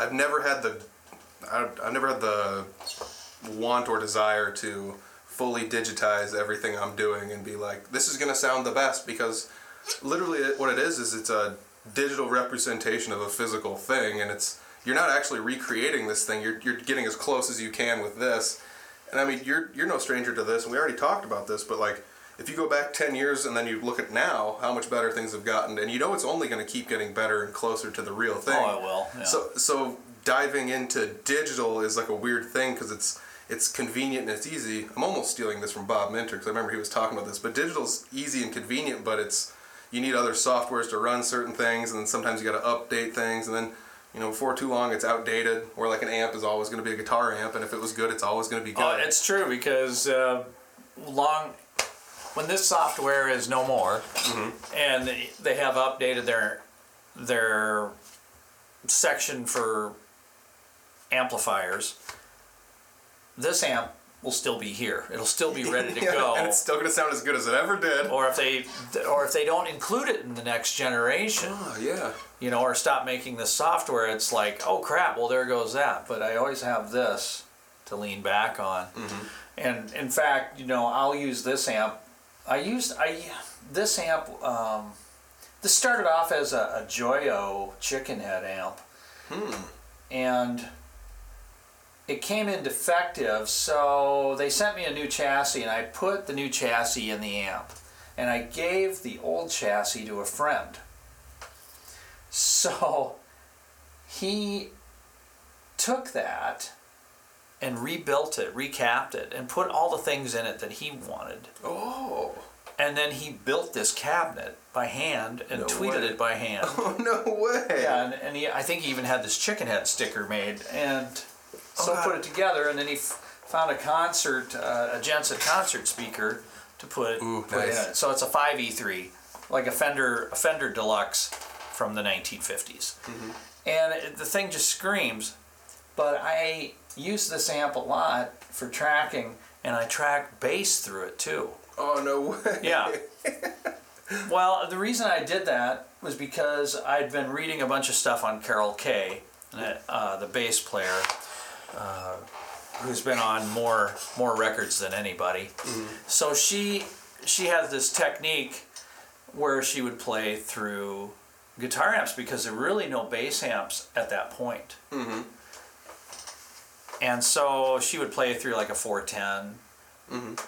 I've never had the. I, I've never had the want or desire to fully digitize everything I'm doing and be like, this is gonna sound the best because literally what it is is it's a digital representation of a physical thing and it's you're not actually recreating this thing. You're, you're getting as close as you can with this. And i mean you're you're no stranger to this and we already talked about this but like if you go back 10 years and then you look at now how much better things have gotten and you know it's only going to keep getting better and closer to the real thing. Oh, it will, yeah. so so diving into digital is like a weird thing because it's it's convenient and it's easy. I'm almost stealing this from Bob Minter because I remember he was talking about this. But digital's easy and convenient, but it's you need other softwares to run certain things, and then sometimes you got to update things, and then you know before too long it's outdated. Or like an amp is always going to be a guitar amp, and if it was good, it's always going to be good. Oh, it's true because uh, long when this software is no more, and they, they have updated their their section for amplifiers, this amp will still be here. It'll still be ready to <laughs> Yeah, go. and it's still going to sound as good as it ever did. or if they or if they don't include it in the next generation, Oh yeah. you know, or stop making the software, it's like, oh crap, well there goes that. But I always have this to lean back on. And in fact, you know, I'll use this amp. I used I this amp. Um, this started off as a, a Joyo chicken head amp, Hmm. and it came in defective. So they sent me a new chassis, and I put the new chassis in the amp, and I gave the old chassis to a friend. So he took that and rebuilt it, recapped it, and put all the things in it that he wanted. Oh. And then he built this cabinet by hand and No tweeded way. it by hand. <laughs> Oh no way. yeah, and, and he, I think he even had this chicken head sticker made, and so put it together. And then he f- found a concert, uh, a Jensen concert speaker to put, Ooh, put nice. in it. So it's a 5E3, like a Fender, a Fender Deluxe from the 1950s. Mm-hmm. And it, the thing just screams. But I use this amp a lot for tracking, and I track bass through it too. Oh no way. Yeah. <laughs> well, the reason I did that was because I'd been reading a bunch of stuff on Carol Kaye, uh, the bass player, uh, who's been on more more records than anybody. So she she has this technique where she would play through guitar amps because there were really no bass amps at that point. And so she would play through like a 410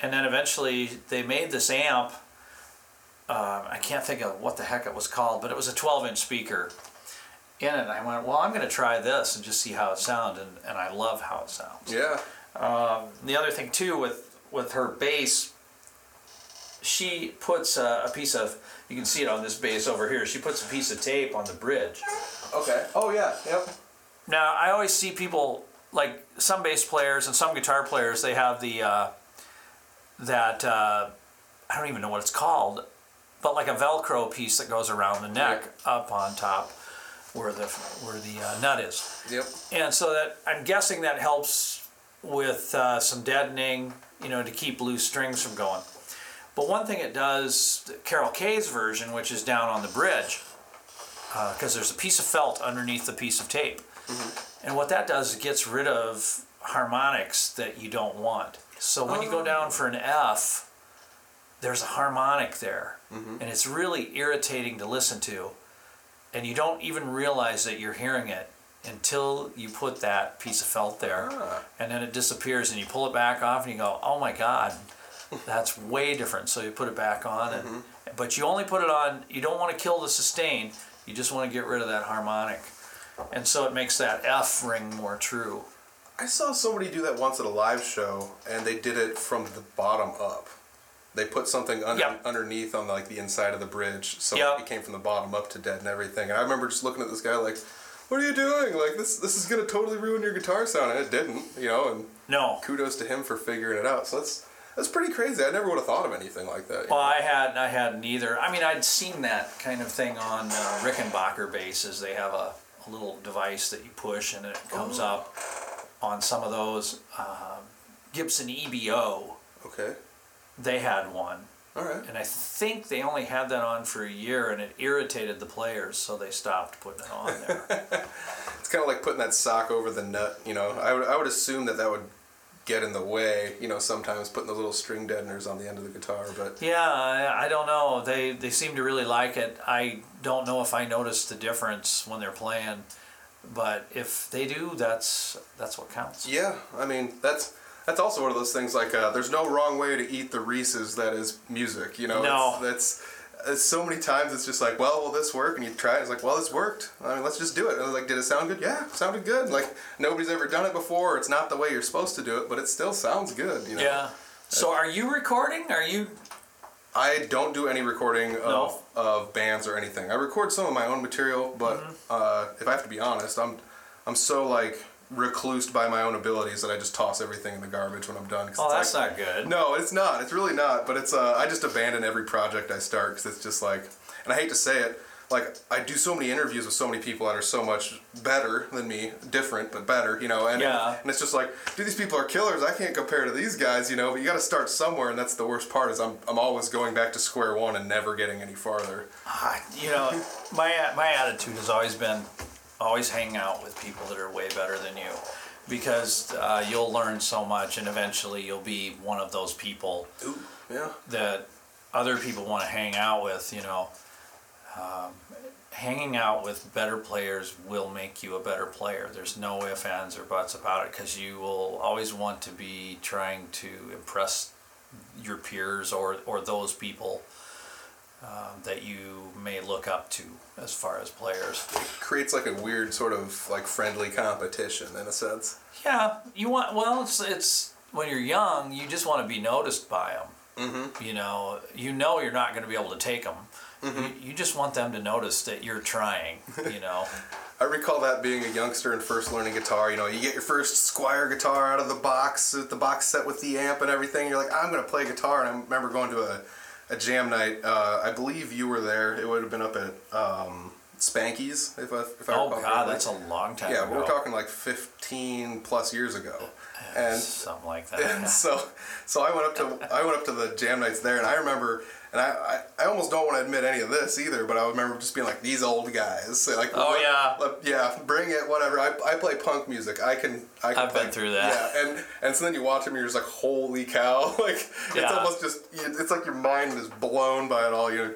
and then eventually they made this amp. Um, I can't think of what the heck it was called, but it was a 12 inch speaker in it. And I went, well, I'm going to try this and just see how it sounds. And, and I love how it sounds. Yeah. The other thing, too, with, with her bass, she puts a, a piece of, you can see it on this bass over here, she puts a piece of tape on the bridge. Okay. Oh yeah. Yep. Now, I always see people like some bass players and some guitar players. They have the uh, that uh, I don't even know what it's called, but like a Velcro piece that goes around the neck up on top, where the where the uh, nut is. Yep. And so that I'm guessing that helps with uh, some deadening, you know, to keep loose strings from going. But one thing it does, Carol Kaye's version, which is down on the bridge, because there's a piece of felt underneath the piece of tape. And what that does is it gets rid of harmonics that you don't want. So when you go down for an F, there's a harmonic there. And it's really irritating to listen to. And you don't even realize that you're hearing it until you put that piece of felt there. Ah. And then it disappears and you pull it back off and you go, oh my God, that's way different. So you put it back on. And, Mm-hmm. But you only put it on, you don't want to kill the sustain, you just want to get rid of that harmonic. And so it makes that F ring more true. I saw somebody do that once at a live show, and they did it from the bottom up. They put something under, Yep. underneath on like the inside of the bridge, so Yep. it came from the bottom up to dead and everything. And I remember just looking at this guy like, "What are you doing? Like this, this is gonna totally ruin your guitar sound." And it didn't, you know. And No. kudos to him for figuring it out. So that's that's pretty crazy. I never would have thought of anything like that. Well, know? I had I had neither. I mean, I'd seen that kind of thing on uh, Rickenbacker basses. They have a, a little device that you push and it comes up on some of those. Um, Gibson EB-0, okay, they had one. all right. And I think they only had that on for a year and it irritated the players, so they stopped putting it on there. <laughs> It's kind of like putting that sock over the nut. You know, I would I would assume that that would get in the way. You know, sometimes putting the little string deadeners on the end of the guitar, but. yeah, I, I don't know. They, they seem to really like it. I don't know if I notice the difference when they're playing, but if they do, that's that's what counts. Yeah, I mean that's that's also one of those things like uh, there's no wrong way to eat the Reese's that is music. You know, No. That's so many times it's just like, well, will this work? And you try it, it's like, well, this worked. I mean, let's just do it. And it's like, did it sound good? Yeah, it sounded good. Like nobody's ever done it before. It's not the way you're supposed to do it, but it still sounds good. You know. Yeah. So are you recording? Are you? I don't do any recording of, No. of bands or anything. I record some of my own material, but Mm-hmm. uh, if I have to be honest, I'm I'm so like reclused by my own abilities that I just toss everything in the garbage when I'm done. Oh, it's that's like, not good. No, it's not. It's really not. But it's uh, I just abandon every project I start because it's just like, and I hate to say it, like I do so many interviews with so many people that are so much better than me, different but better, you know. And Yeah. and it's just like, dude, these people are killers. I can't compare to these guys, you know. But you got to start somewhere, and that's the worst part. Is I'm I'm always going back to square one and never getting any farther. Ah, You know, my my attitude has always been, always hang out with people that are way better than you, because uh, you'll learn so much, and eventually you'll be one of those people Ooh, yeah. that other people want to hang out with. You know, um, hanging out with better players will make you a better player. There's no ifs, ands, or buts about it, because you will always want to be trying to impress your peers or or those people um, that you may look up to as far as players. It creates like a weird sort of like friendly competition in a sense. Yeah, you want well, it's it's when you're young, you just want to be noticed by them. Mm-hmm. You know, you know you're not going to be able to take them. You, you just want them to notice that you're trying. You know. <laughs> <laughs> I recall that being a youngster and first learning guitar. You know, you get your first Squier guitar out of the box, the box set with the amp and everything. You're like, I'm gonna play guitar. And I remember going to a, a jam night. Uh, I believe you were there. It would have been up at um, Spanky's, if I if I oh recall God, that's a long time yeah. ago. We're talking like 15 plus years ago, and something like <laughs> that. and so so I went up to I went up to the jam nights there, and I remember, and I, I, I almost don't want to admit any of this either, but I remember just being like these old guys, So, like Oh, let- yeah. let- yeah, bring it, whatever. I, I play punk music. I can I can I've play, been through that. Yeah, and and so then you watch them, you're just like, holy cow! <laughs> like it's Yeah. almost just it's like your mind is blown by it all. You.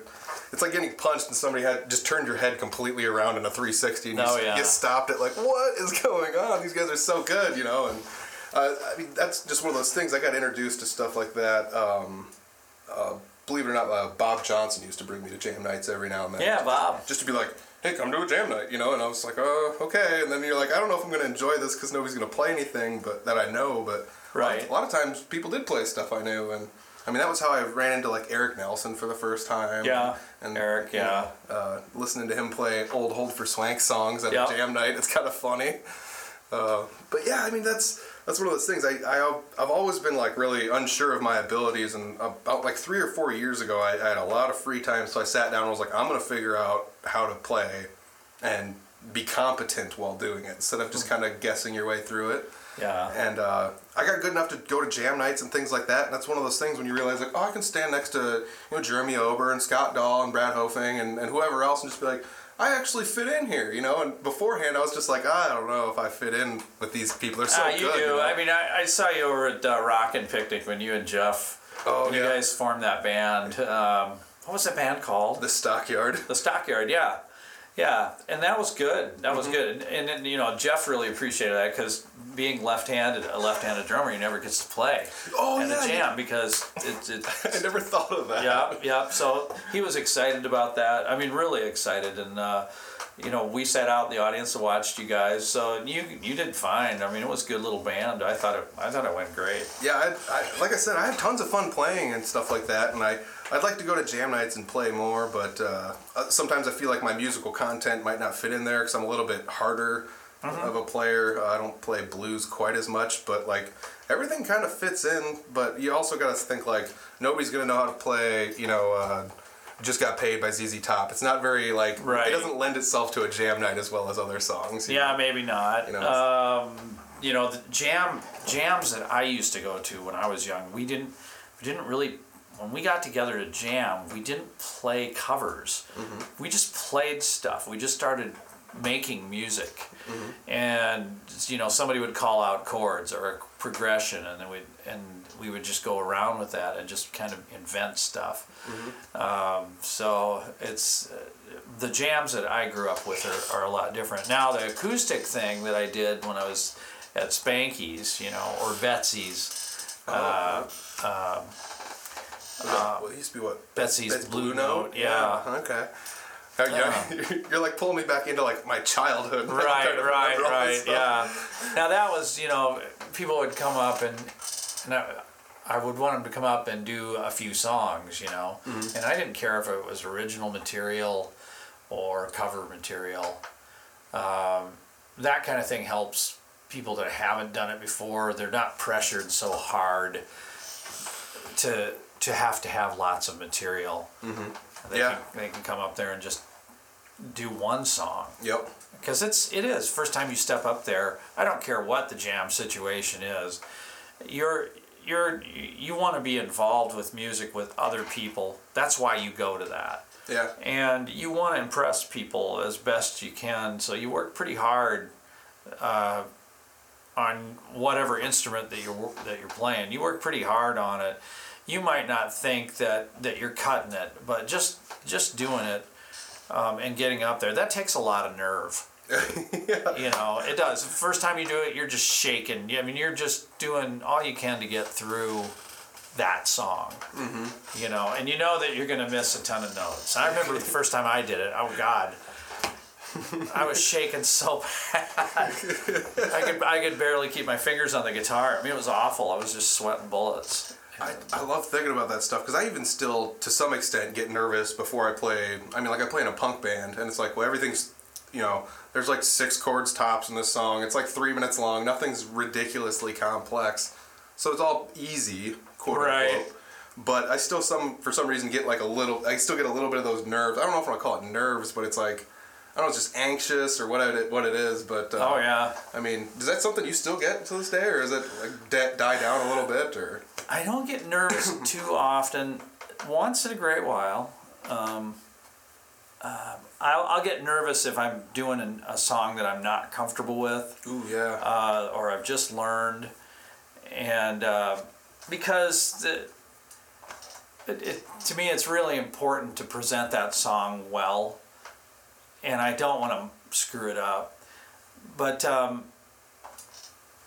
It's like getting punched and somebody had just turned your head completely around in a 360 and you, Oh, yeah. you stopped it like what is going on? These guys are so good, you know. And uh, I mean that's just one of those things. I got introduced to stuff like that. Um, uh, believe it or not, uh, Bob Johnson used to bring me to jam nights every now and then. Yeah, Bob. Just to be like, hey, come to a jam night, you know. And I was like, oh, okay. And then you're like, I don't know if I'm gonna enjoy this because nobody's gonna play anything, but that I know. But Right. a lot of times people did play stuff I knew and. I mean, that was how I ran into like Eric Nelson for the first time. Yeah, and Eric, know, yeah. uh, listening to him play old Hold for Swank songs at Yep. a jam night, it's kind of funny. Uh, but yeah, I mean that's that's one of those things. I, I I've always been like really unsure of my abilities, and about like three or four years ago, I, I had a lot of free time, so I sat down and was like, I'm gonna figure out how to play, and be competent while doing it instead of just kind of guessing your way through it. Yeah. And uh, I got good enough to go to jam nights and things like that. And that's one of those things when you realize, like, oh, I can stand next to you know Jeremy Ober and Scott Dahl and Brad Hofing and, and whoever else and just be like, I actually fit in here, you know. And beforehand, I was just like, I don't know if I fit in with these people. They're so Ah, good. you do. you know? I mean, I, I saw you over at uh, and Picnic when you and Jeff. Oh, you yeah. guys formed that band. Um, what was that band called? the stockyard. The Stockyard, yeah, yeah, and that was good. That Mm-hmm. was good, and, and, then, you know Jeff really appreciated that because being left-handed, a left-handed drummer, he never gets to play Oh, at yeah, a jam because it's it, <laughs> I never thought of that. yeah, yeah. So he was excited about that. I mean, really excited, and uh, you know, we sat out in the audience and watched you guys. So you you did fine. I mean, it was a good little band. I thought it I thought it went great. Yeah, I, I, like I said, I had tons of fun playing and stuff like that, and I I'd like to go to jam nights and play more, but uh, uh, sometimes I feel like my musical content might not fit in there because I'm a little bit harder of a player. Uh, I don't play blues quite as much, but like everything kind of fits in. But you also got to think like nobody's gonna know how to play, you know. Uh, just got paid by ZZ Top. It's not very like Right. it doesn't lend itself to a jam night as well as other songs. Yeah, know? maybe not. You know, um, you know, the jam jams that I used to go to when I was young, we didn't we didn't really when we got together to jam, we didn't play covers. We just played stuff. We just started making music, and you know, somebody would call out chords or a progression, and then we and we would just go around with that and just kind of invent stuff. Um, so it's uh, the jams that I grew up with are, are a lot different. Now the acoustic thing that I did when I was at Spanky's, you know, or Betsy's, uh, Was that- well, it used to be what Betsy's That's Blue Note, yeah. Okay. Uh, yeah, <laughs> You're like pulling me back into like my childhood. Right, trying to right, remember all this right, yeah. Now that was, you know, people would come up and, and I, I would want them to come up and do a few songs, you know, Mm-hmm. and I didn't care if it was original material or cover material. Um, that kind of thing helps people that haven't done it before. They're not pressured so hard to to have to have lots of material. Mm-hmm. They, Yeah. can, they can come up there and just do one song Yep. because it's it is first time you step up there i don't care what the jam situation is you're you're you want to be involved with music with other people that's why you go to that Yeah. and you want to impress people as best you can so you work pretty hard uh, on whatever instrument that you're that you're playing you work pretty hard on it you might not think that that you're cutting it but just just doing it um, and getting up there that takes a lot of nerve. <laughs> You know it does. The first time you do it you're just shaking. I mean you're just doing all you can to get through that song. Mm-hmm. you know and you know that you're going to miss a ton of notes. I remember the first time i did it oh god. I was shaking so <laughs> bad. I could i could barely keep my fingers on the guitar. I mean it was awful. I was just sweating bullets I, I love thinking about that stuff because I even still, to some extent, get nervous before I play. I mean, like I play in a punk band, and it's like, well, everything's, you know, there's like six chords tops in this song. It's like three minutes long. Nothing's ridiculously complex, so it's all easy, quote Right. unquote. But I still, some for some reason, get like a little. I still get a little bit of those nerves. I don't know if I call it nerves, but it's like. I don't know, it's just anxious or what it, what it is, but uh, oh yeah I mean, is that something you still get to this day, or is it like di- die down a little bit, or? I don't get nervous <coughs> too often. Once in a great while, um, uh, I'll, I'll get nervous if I'm doing an, a song that I'm not comfortable with, Ooh, yeah. uh, or I've just learned, and uh, because the, it, it, to me it's really important to present that song well, and I don't want to screw it up, but. Um,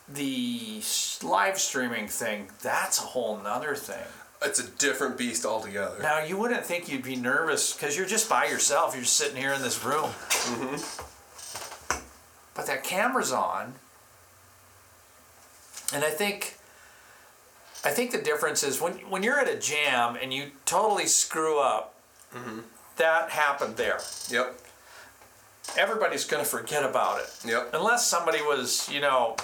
the live streaming thing, that's a whole nother thing. It's a different beast altogether. Now, you wouldn't think you'd be nervous because you're just by yourself. You're just sitting here in this room. But that camera's on. And I think. I think the difference is when, when you're at a jam and you totally screw up, that happened there. Yep. Everybody's going to forget about it. Yep. Unless somebody was, you know,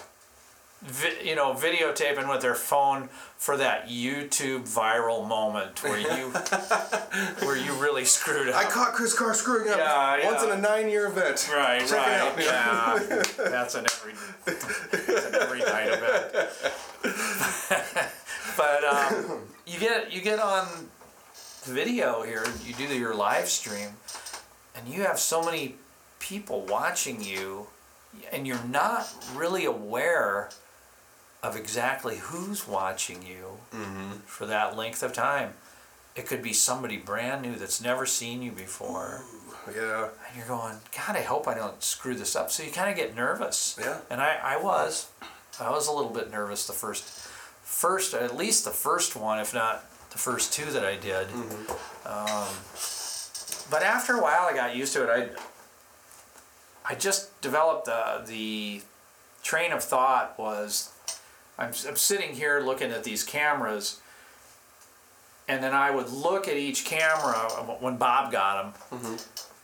vi- you know, videotaping with their phone for that YouTube viral moment where you <laughs> where you really screwed up. I caught Chris Carr screwing up Yeah, once in a nine-year event. Right, Check right. Yeah, <laughs> that's an every that's an every night event. <laughs> but um, you get you get on video here. You do your live stream, and you have so many people watching you, and you're not really aware of exactly who's watching you for that length of time. It could be somebody brand new that's never seen you before Yeah. and you're going, God, I hope I don't screw this up. So you kind of get nervous. Yeah. And I, I was, I was a little bit nervous the first, first at least the first one, if not the first two that I did. Um, but after a while, I got used to it. I, I just developed the the train of thought was, I'm, I'm sitting here looking at these cameras. And then I would look at each camera when Bob got them, mm-hmm.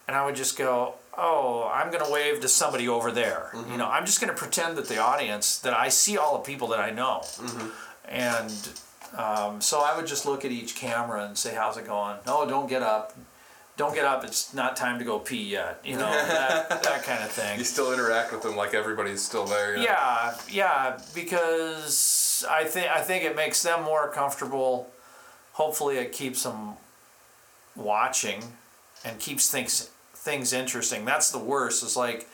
and I would just go, "Oh, I'm going to wave to somebody over there." You mm-hmm. know, I'm just going to pretend that the audience that I see all the people that I know, mm-hmm. and um, so I would just look at each camera and say, "How's it going?" No, don't get up. Don't get up. It's not time to go pee yet. You know <laughs> that that kind of thing. You still interact with them like everybody's still there. you know? Yeah, yeah, because I think I think it makes them more comfortable. Hopefully, it keeps them watching and keeps things things interesting. That's the worst. Is like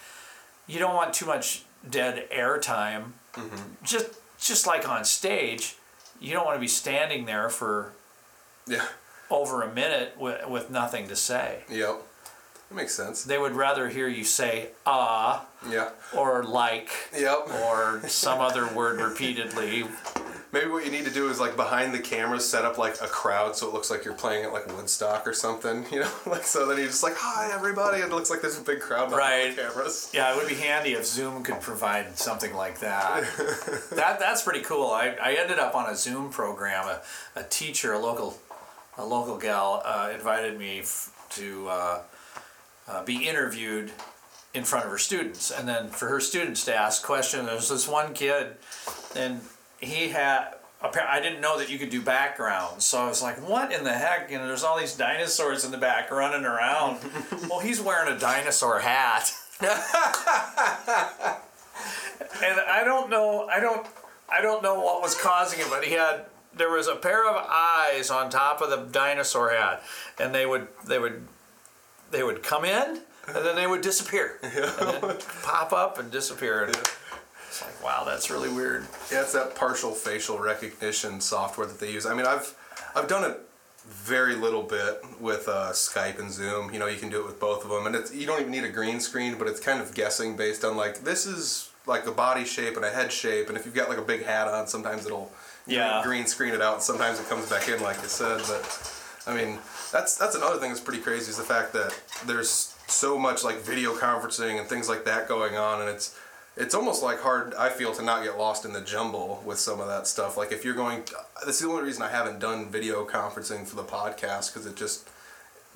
you don't want too much dead air time. Mm-hmm. Just just like on stage, you don't want to be standing there for Yeah. Over a minute with, with nothing to say. Yep. That makes sense. They would rather hear you say ah Yeah. or like Yep. or some other word repeatedly. Maybe what you need to do is like behind the camera, set up like a crowd so it looks like you're playing at like Woodstock or something. <laughs> You know, like so then you're just like, "Hi, everybody!" and it looks like there's a big crowd behind Right. the cameras. Yeah, it would be handy if Zoom could provide something like that. <laughs> that that's pretty cool. I, I ended up on a Zoom program. A, a teacher, a local a local gal, uh, invited me f- to uh, uh, be interviewed in front of her students, and then for her students to ask questions. There was this one kid, and he had. I didn't know that you could do backgrounds, so I was like, "What in the heck?" You know, there's all these dinosaurs in the back running around. <laughs> well, he's wearing a dinosaur hat. <laughs> and I don't know, I don't, I don't know what was causing it, but he had there was a pair of eyes on top of the dinosaur hat, and they would they would they would come in and then they would disappear, and then <laughs> pop up and disappear. And it's like, wow, that's really weird. Yeah, it's that partial facial recognition software that they use. I mean, I've I've done it very little bit with uh, Skype and Zoom. You know, you can do it with both of them, and it's you don't even need a green screen, but it's kind of guessing based on like this is like a body shape and a head shape, and if you've got like a big hat on, sometimes it'll Yeah. green screen it out, and sometimes it comes back in like you said. But I mean, that's that's another thing that's pretty crazy is the fact that there's so much like video conferencing and things like that going on, and it's it's almost like hard I feel to not get lost in the jumble with some of that stuff. Like if you're going, that's the only reason I haven't done video conferencing for the podcast because it just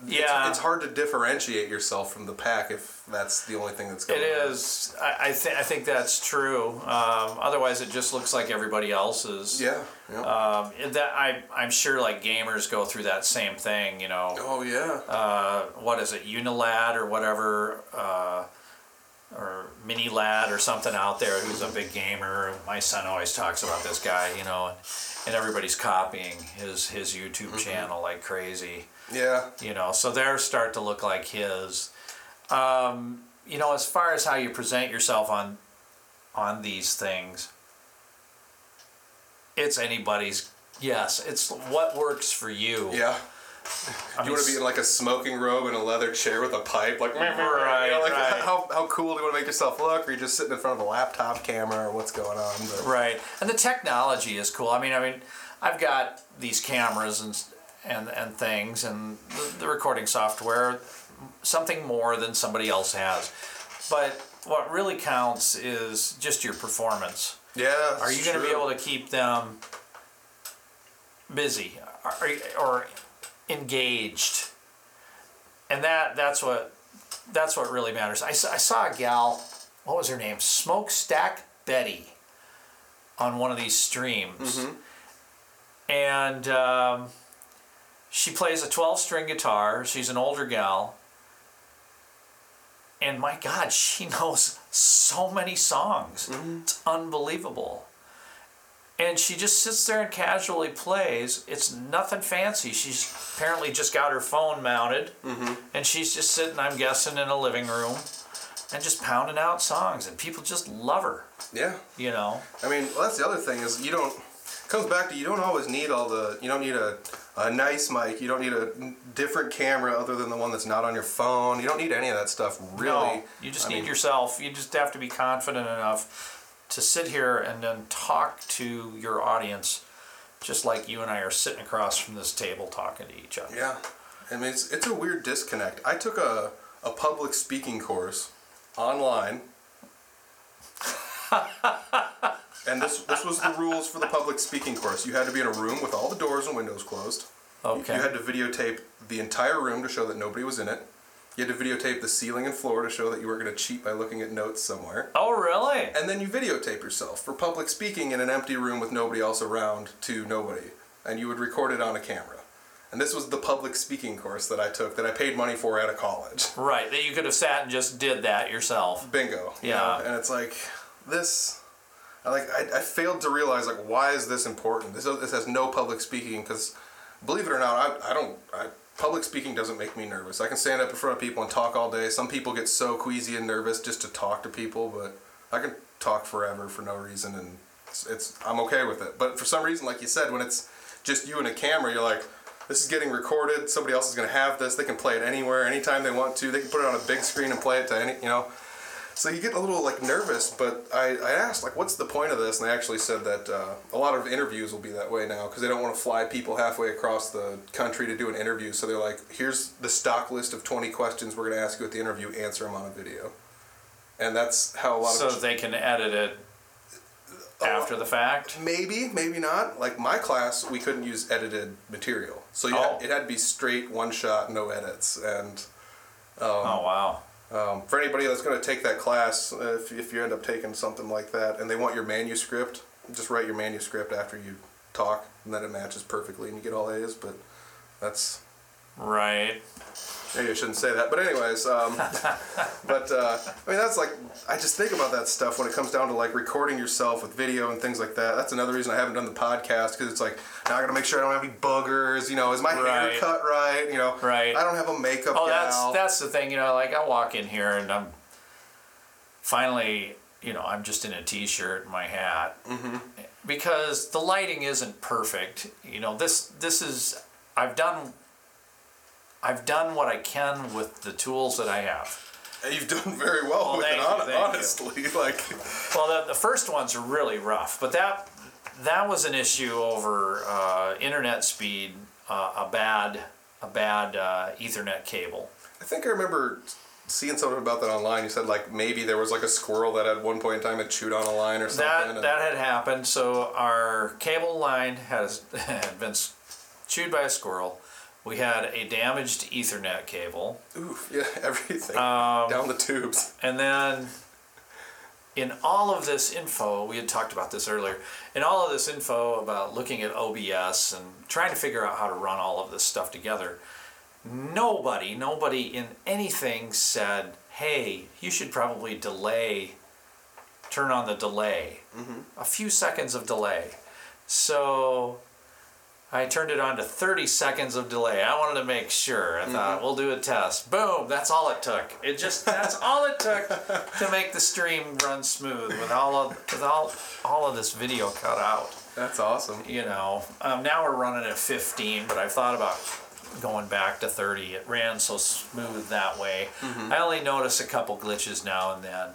Yeah, it's, it's hard to differentiate yourself from the pack if that's the only thing that's going It on. is. I, I think I think that's true. Um, otherwise, it just looks like everybody else's. Yeah. yeah. Um, that I I'm sure like gamers go through that same thing. You know, oh yeah. uh, what is it, Unilad or whatever, uh, or Mini Lad or something out there who's a big gamer. My son always talks about this guy. You know, and everybody's copying his his YouTube channel like crazy yeah. you know so theirs start to look like his um, you know as far as how you present yourself on on these things it's anybody's yes it's what works for you Yeah. I You mean, want to be in like a smoking robe and a leather chair with a pipe, like Right, <laughs> you know, like right. how, how cool do you want to make yourself look? Or you just sitting in front of a laptop camera, or what's going on? But, right and the technology is cool i mean i mean i've got these cameras and and and things and the, the recording software something more than somebody else has but what really counts is just your performance Yeah. Are you going to be able to keep them busy or, or engaged? And that that's what that's what really matters. I, saw- I saw a gal, what was her name? Smokestack Betty. on one of these streams, and um, she plays a 12 string guitar. She's an older gal. And my God, she <laughs> knows so many songs. Mm-hmm. It's unbelievable. And she just sits there and casually plays. It's nothing fancy. She's apparently just got her phone mounted. Mm-hmm. And she's just sitting, I'm guessing, in a living room and just pounding out songs. And people just love her, Yeah. you know? I mean, well, that's the other thing is you don't comes back to you don't always need all the you don't need a, a nice mic. You don't need a different camera other than the one that's not on your phone. You don't need any of that stuff really. No, you just I need mean, yourself. You just have to be confident enough to sit here and then talk to your audience, just like you and I are sitting across from this table talking to each other. yeah. I mean it's it's a weird disconnect. I took a a public speaking course online <laughs> and this this was the rules for the public speaking course you had to be in a room with all the doors and windows closed Okay. You had to videotape the entire room to show that nobody was in it. You had to videotape the ceiling and floor to show that you weren't going to cheat by looking at notes somewhere. oh, really? And then you videotape yourself for public speaking in an empty room with nobody else around to nobody. And you would record it on a camera. And this was the public speaking course that I took that I paid money for at a college. Right. That you could have sat and just did that yourself. Bingo. you Yeah. know? And it's like, this. I like I, I failed to realize like why is this important? This this has no public speaking because believe it or not, I, I don't I, public speaking doesn't make me nervous. I can stand up in front of people and talk all day. Some people get so queasy and nervous just to talk to people, but I can talk forever for no reason and it's, it's I'm okay with it. But for some reason, like you said, when it's just you and a camera, you're like. This is getting recorded. Somebody else is going to have this. They can play it anywhere, anytime they want to. They can put it on a big screen and play it to any, you know. So you get a little like nervous, but I, I asked like, what's the point of this? And they actually said that uh, a lot of interviews will be that way now because they don't want to fly people halfway across the country to do an interview. So they're like, here's the stock list of 20 questions we're going to ask you at the interview. Answer them on a video. And that's how a lot So of so they can edit it after the fact. maybe maybe not. Like my class, we couldn't use edited material, so you Oh. had, it had to be straight one shot, no edits, and. oh, wow. Um, for anybody that's going to take that class, if, if you end up taking something like that and they want your manuscript, just write your manuscript after you talk, and then it matches perfectly and you get all A's. But that's Right. maybe I shouldn't say that. But anyways, um, <laughs> but uh, I mean that's like I just think about that stuff when it comes down to like recording yourself with video and things like that. That's another reason I haven't done the podcast because it's like now I got to make sure I don't have any buggers. You know, is my hair Right. cut right? You know, Right. I don't have a makeup Oh, gal. that's that's the thing. You know, like I walk in here and I'm finally, you know, I'm just in a t-shirt and my hat because the lighting isn't perfect. You know, this this is I've done I've done what I can with the tools that I have. You've done very well Well, with it, you, hon- thank you. honestly. <laughs> Like. Well, the, the first ones really rough, but that that was an issue over uh, internet speed, uh, a bad a bad uh, Ethernet cable. I think I remember seeing something about that online. You said like maybe there was like a squirrel that at one point in time had chewed on a line or something. That and- that had happened. So our cable line has had <laughs> been chewed by a squirrel. We had a damaged Ethernet cable, Oof, yeah, <laughs> everything Um, down the tubes. and then in all of this info, we had talked about this earlier. In all of this info about looking at OBS and trying to figure out how to run all of this stuff together, nobody, nobody in anything said, "Hey, you should probably delay, turn on the delay, a few seconds of delay." So I turned it on to 30 seconds of delay. I wanted to make sure. I thought, we'll do a test. Boom, that's all it took. It just that's all it took to make the stream run smooth with all of with all all of this video cut out. That's awesome. You know, um, now we're running at 15, but I've thought about going back to 30. It ran so smooth that way. I only notice a couple glitches now and then.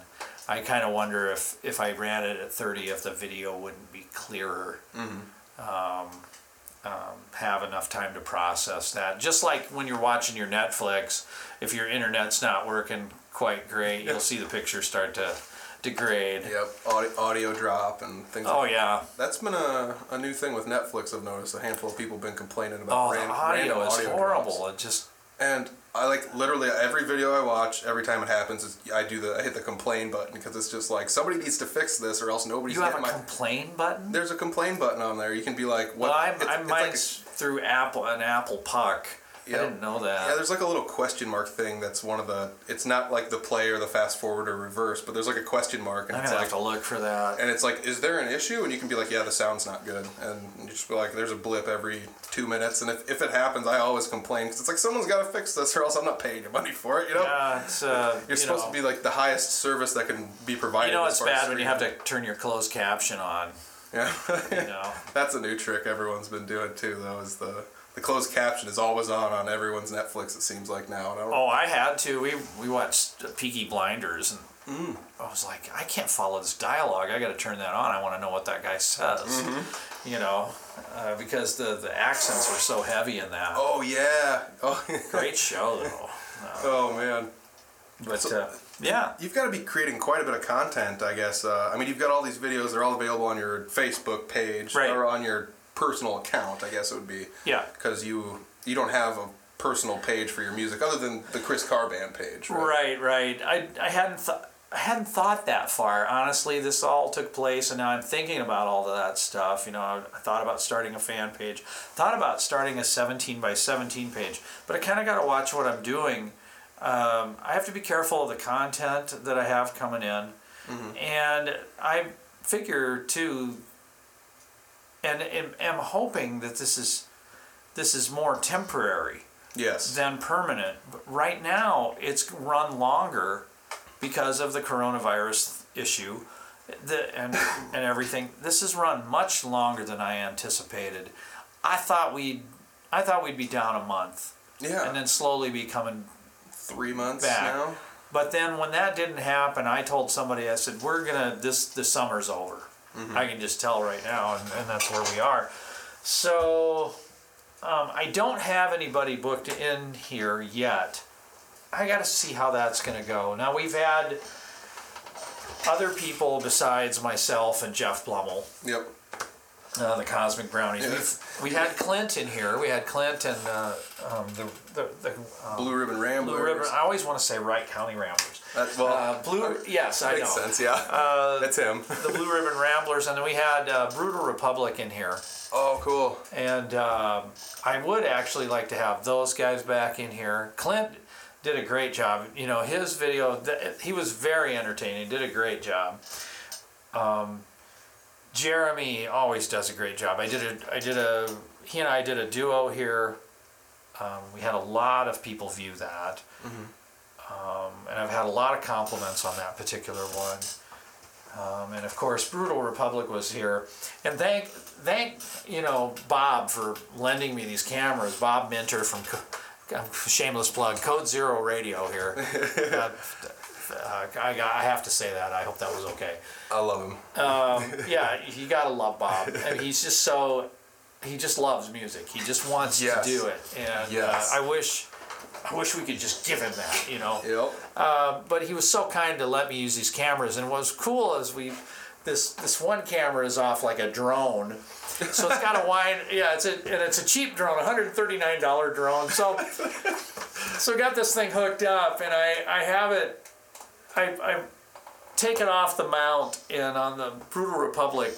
I kind of wonder if if I ran it at 30, if the video wouldn't be clearer. Um, um, have enough time to process that. Just like when you're watching your Netflix, if your internet's not working quite great, you'll see the picture start to degrade. Yep, audio, audio drop and things. Like that. Oh like yeah. That's been a, a new thing with Netflix. I've noticed a handful of people have been complaining about. Oh, the audio is audio horrible. drops. It just And I like literally every video I watch, every time it happens, is I do the I hit the complain button because it's just like somebody needs to fix this or else nobody's You have a my. complain button? There's a complain button on there. You can be like, what? Well, I'm, it's- I'm it's like a- through Apple, an Apple Puck. Yeah. I didn't know that. Yeah, there's like a little question mark thing that's one of the. It's not like the play or the fast forward or reverse, but there's like a question mark, and I'm it's gonna like, have to look for that. and it's like, is there an issue? And you can be like, yeah, the sound's not good, and you just be like, there's a blip every two minutes, and if, if it happens, I always complain because it's like someone's got to fix this, or else I'm not paying you money for it, you know. Yeah, it's uh, <laughs> You're supposed know, to be like the highest service that can be provided. You know, it's bad when you have to turn your closed caption on. Yeah, <laughs> You know. that's a new trick everyone's been doing too. Though is the the closed caption is always on on everyone's Netflix. It seems like now. I Oh, I had to. We we watched Peaky Blinders, and Mm. I was like, I can't follow this dialogue. I got to turn that on. I want to know what that guy says. Mm-hmm. You know, uh, because the the accents are so heavy in that. Oh yeah. Oh, Great <laughs> show though. oh man. But So- uh, yeah, You've got to be creating quite a bit of content, I guess. Uh, I mean, you've got all these videos; they're all available on your Facebook page Right. or on your personal account. I guess it would be yeah. because you you don't have a personal page for your music other than the Chris Carr Band page. Right, Right. right. I, I hadn't thought. I hadn't thought that far. Honestly, this all took place, and now I'm thinking about all of that stuff. You know, I, thought about starting a fan page, thought about starting a 17 by 17 page, but I kind of got to watch what I'm doing. Um, I have to be careful of the content that I have coming in, and I figure too, and, and am hoping that this is this is more temporary Yes. than permanent. But right now, it's run longer because of the coronavirus issue the, and, <laughs> and everything. This has run much longer than I anticipated. I thought we'd I thought we'd be down a month yeah. and then slowly be coming. three months back. now. But then when that didn't happen, I told somebody I said we're gonna this the summer's over. I can just tell right now, and, and that's where we are. So um, I don't have anybody booked in here yet. I got to see how that's going to go. Now we've had other people besides myself and Jeff Blummel, Yep. Uh, the Cosmic Brownies. We've, <laughs> we had Clint in here. We had Clint and uh, um, the the, the um, Blue Ribbon Ramblers. Blue Ribbon. I always want to say Wright County Ramblers. That, well, Uh, Blue. Yes, I know. makes sense. Yeah. Uh, <laughs> That's him. <laughs> the Blue Ribbon Ramblers, and then we had uh, Brutal Republic in here. Oh, cool. And um, I would actually like to have those guys back in here. Clint did a great job. You know, his video, th- he was very entertaining, did a great job. Um, Jeremy always does a great job. I did a, I did a, he and I did a duo here. Um, we had a lot of people view that. Um, and I've had a lot of compliments on that particular one. Um, and of course, Brutal Republic was here. And thank, thank you know Bob for lending me these cameras. Bob Minter from <laughs> shameless plug Code Zero Radio here. <laughs> uh, uh, I, I have to say that. I hope that was okay. I love him. Um, <laughs> yeah, you gotta love Bob. I mean, he's just so he just loves music. He just wants Yes. to do it, and Yes. uh, I wish I wish we could just give him that. You know. Yep. Uh, but he was so kind to let me use these cameras, and what was cool is we this this one camera is off like a drone, so it's got a <laughs> wide yeah it's a and it's a cheap drone, 139 dollar drone. So so got this thing hooked up, and I I have it I I take it off the mount, and on the Brutal Republic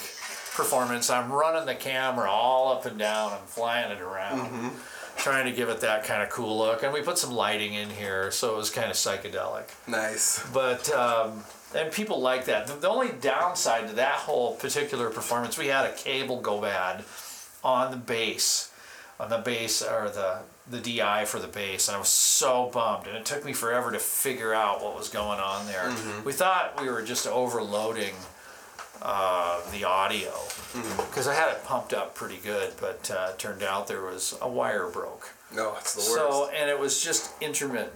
performance, I'm running the camera all up and down. I'm flying it around trying to give it that kind of cool look. And we put some lighting in here, so it was kind of psychedelic. Nice. But um, and people like that. The, the only downside to that whole particular performance, we had a cable go bad on the bass, on the bass or the the DI for the bass, and I was so bummed. And it took me forever to figure out what was going on there. We thought we were just overloading uh, the audio because I had it pumped up pretty good, but uh, it turned out there was a wire broke. No, it's the worst. So and it was just intermittent,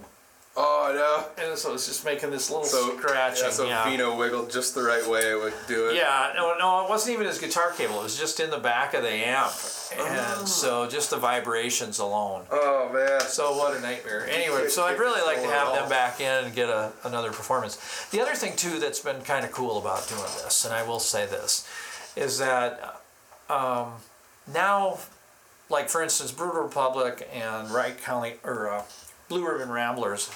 oh no! and so it was just making this little. So scratching. Yeah, so yeah. Vino wiggled just the right way. It would do it. Yeah, no, no, it wasn't even his guitar cable. It was just in the back of the amp, and so just the vibrations alone. Oh man. So what a nightmare. Anyway, so I'd really like to have them back in and get a, another performance. The other thing too that's been kind of cool about doing this, and I will say this, is that um, now, like for instance, Brutal Republic and Wright County or uh, Blue Ribbon Ramblers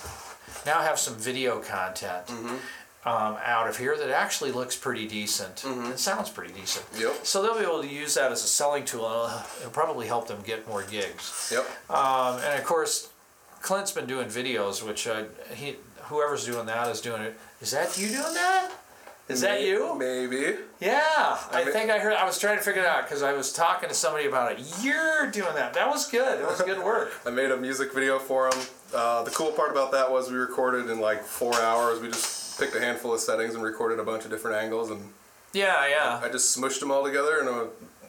now have some video content um, out of here that actually looks pretty decent. It sounds pretty decent. Yep. So they'll be able to use that as a selling tool, and it'll, probably help them get more gigs. Yep. Um, and of course, Clint's been doing videos, which uh, he whoever's doing that is doing it. Is that you doing that? Is that you? Maybe. Yeah, I mean- think I heard. I was trying to figure it out because I was talking to somebody about it. You're doing that. That was good. It was good work. <laughs> I made a music video for him. Uh, the cool part about that was we recorded in like four hours. We just picked a handful of settings and recorded a bunch of different angles, and Yeah, yeah, I just smushed them all together in a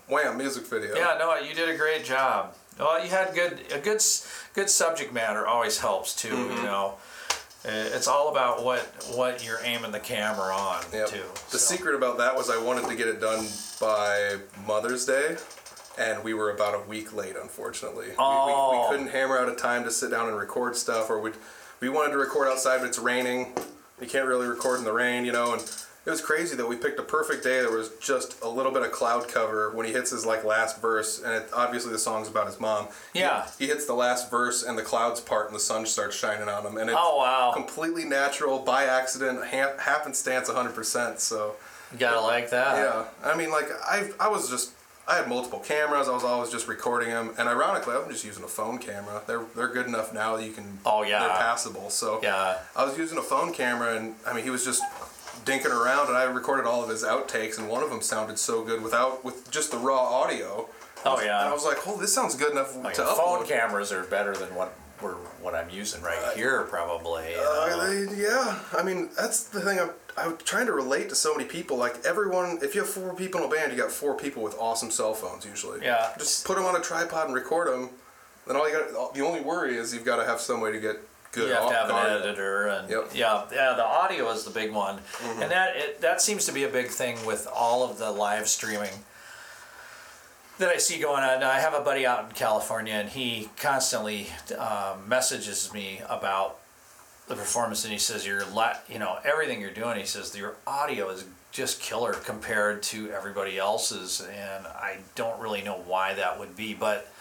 wham music video. yeah. No, you did a great job. Well, you had good a good good subject matter always helps too. Mm-hmm. You know, it's all about what what you're aiming the camera on Yep. too. The so. secret about that was I wanted to get it done by Mother's Day, and we were about a week late, unfortunately. We- We, Oh. we, couldn't hammer out a time to sit down and record stuff, or we we wanted to record outside, but it's raining. You can't really record in the rain, you know. And it was crazy that We picked a perfect day. There was just a little bit of cloud cover when he hits his like last verse, and it, obviously the song's about his mom. He- Yeah. He, hits the last verse, and the clouds part, and the sun starts shining on him, and it's Oh, wow. completely natural, by accident, ha- happenstance, 100%. So. You gotta like that. Yeah, I mean, like I, I was just, I had multiple cameras. I was always just recording them, and ironically, I'm just using a phone camera. They're they're good enough now that you can. Oh, yeah. They're passable. So Yeah. I was using a phone camera, and I mean, he was just dinking around, and I recorded all of his outtakes, and one of them sounded so good without with just the raw audio. Oh yeah. And I was like, oh, this sounds good enough Like, to phone upload. cameras are better than what we're what I'm using right here, probably. Uh, yeah, I mean that's the thing. I'm, I'm trying to relate to so many people. Like everyone, if you have four people in a band, you got four people with awesome cell phones usually. Yeah. Just put them on a tripod and record them. Then all you got, the only worry is you've got to have some way to get good. you have to have an editor, and Yep. yeah, yeah, the audio is the big one, and that it, that seems to be a big thing with all of the live streaming that I see going on. I have a buddy out in California, and he constantly um, messages me about the performance, and he says, "You're la- you know, everything you're doing." He says your audio is just killer compared to everybody else's, and I don't really know why that would be, but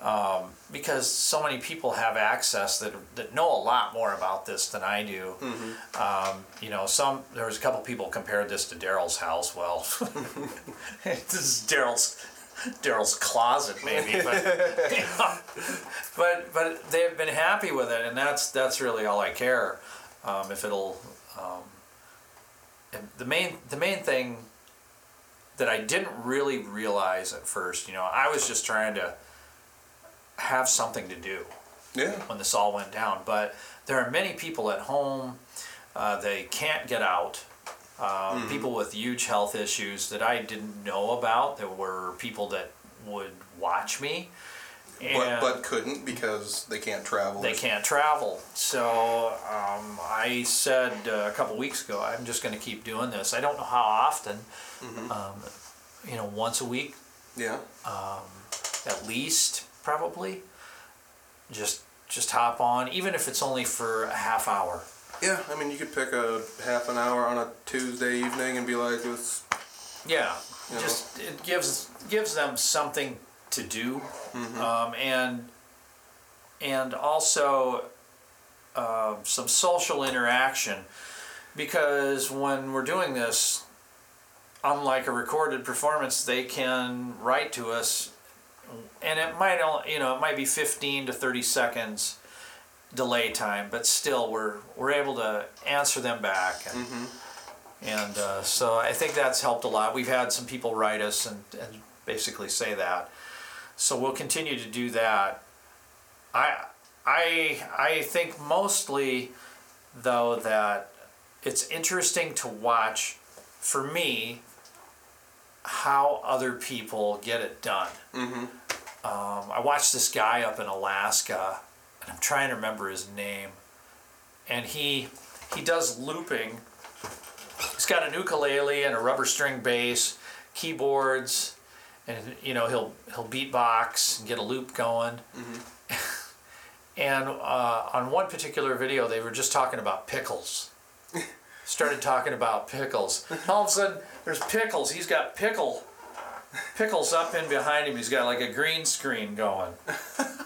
um, because so many people have access that that know a lot more about this than I do. Um, you know, some there was a couple people compared this to Daryl's house. Well, <laughs> this is Daryl's Daryl's closet, maybe, but you <laughs> know, but but they've been happy with it, and that's that's really all I care. Um, if it'll, um, the main the main thing that I didn't really realize at first, you know, I was just trying to have something to do Yeah. when this all went down. But there are many people at home, uh, they can't get out. Uh, People with huge health issues that I didn't know about. There were people that would watch me, But, but couldn't because they can't travel. they can't travel. So um, I said uh, a couple weeks ago, I'm just going to keep doing this. I don't know how often. Um, you know, once a week Yeah. at least probably just just hop on even if it's only for a half hour Yeah. I mean, you could pick a half an hour on a Tuesday evening and be like, "It's yeah You know? just it gives gives them something to do um, and and also uh, some social interaction because when we're doing this unlike a recorded performance they can write to us and it might only you know it might be 15 to 30 seconds delay time but still we're we're able to answer them back and and uh, so I think that's helped a lot. We've had some people write us and, and basically say that. So we'll continue to do that. I I I think mostly though that it's interesting to watch for me how other people get it done. Um, I watched this guy up in Alaska, and I'm trying to remember his name, and he he does looping he's got an ukulele and a rubber string bass, keyboards, and you know he'll he'll beatbox and get a loop going. <laughs> and uh, on one particular video, they were just talking about pickles. <laughs> Started talking about pickles. All of a sudden, there's pickles. He's got pickle pickles up in behind him. He's got like a green screen going. <laughs>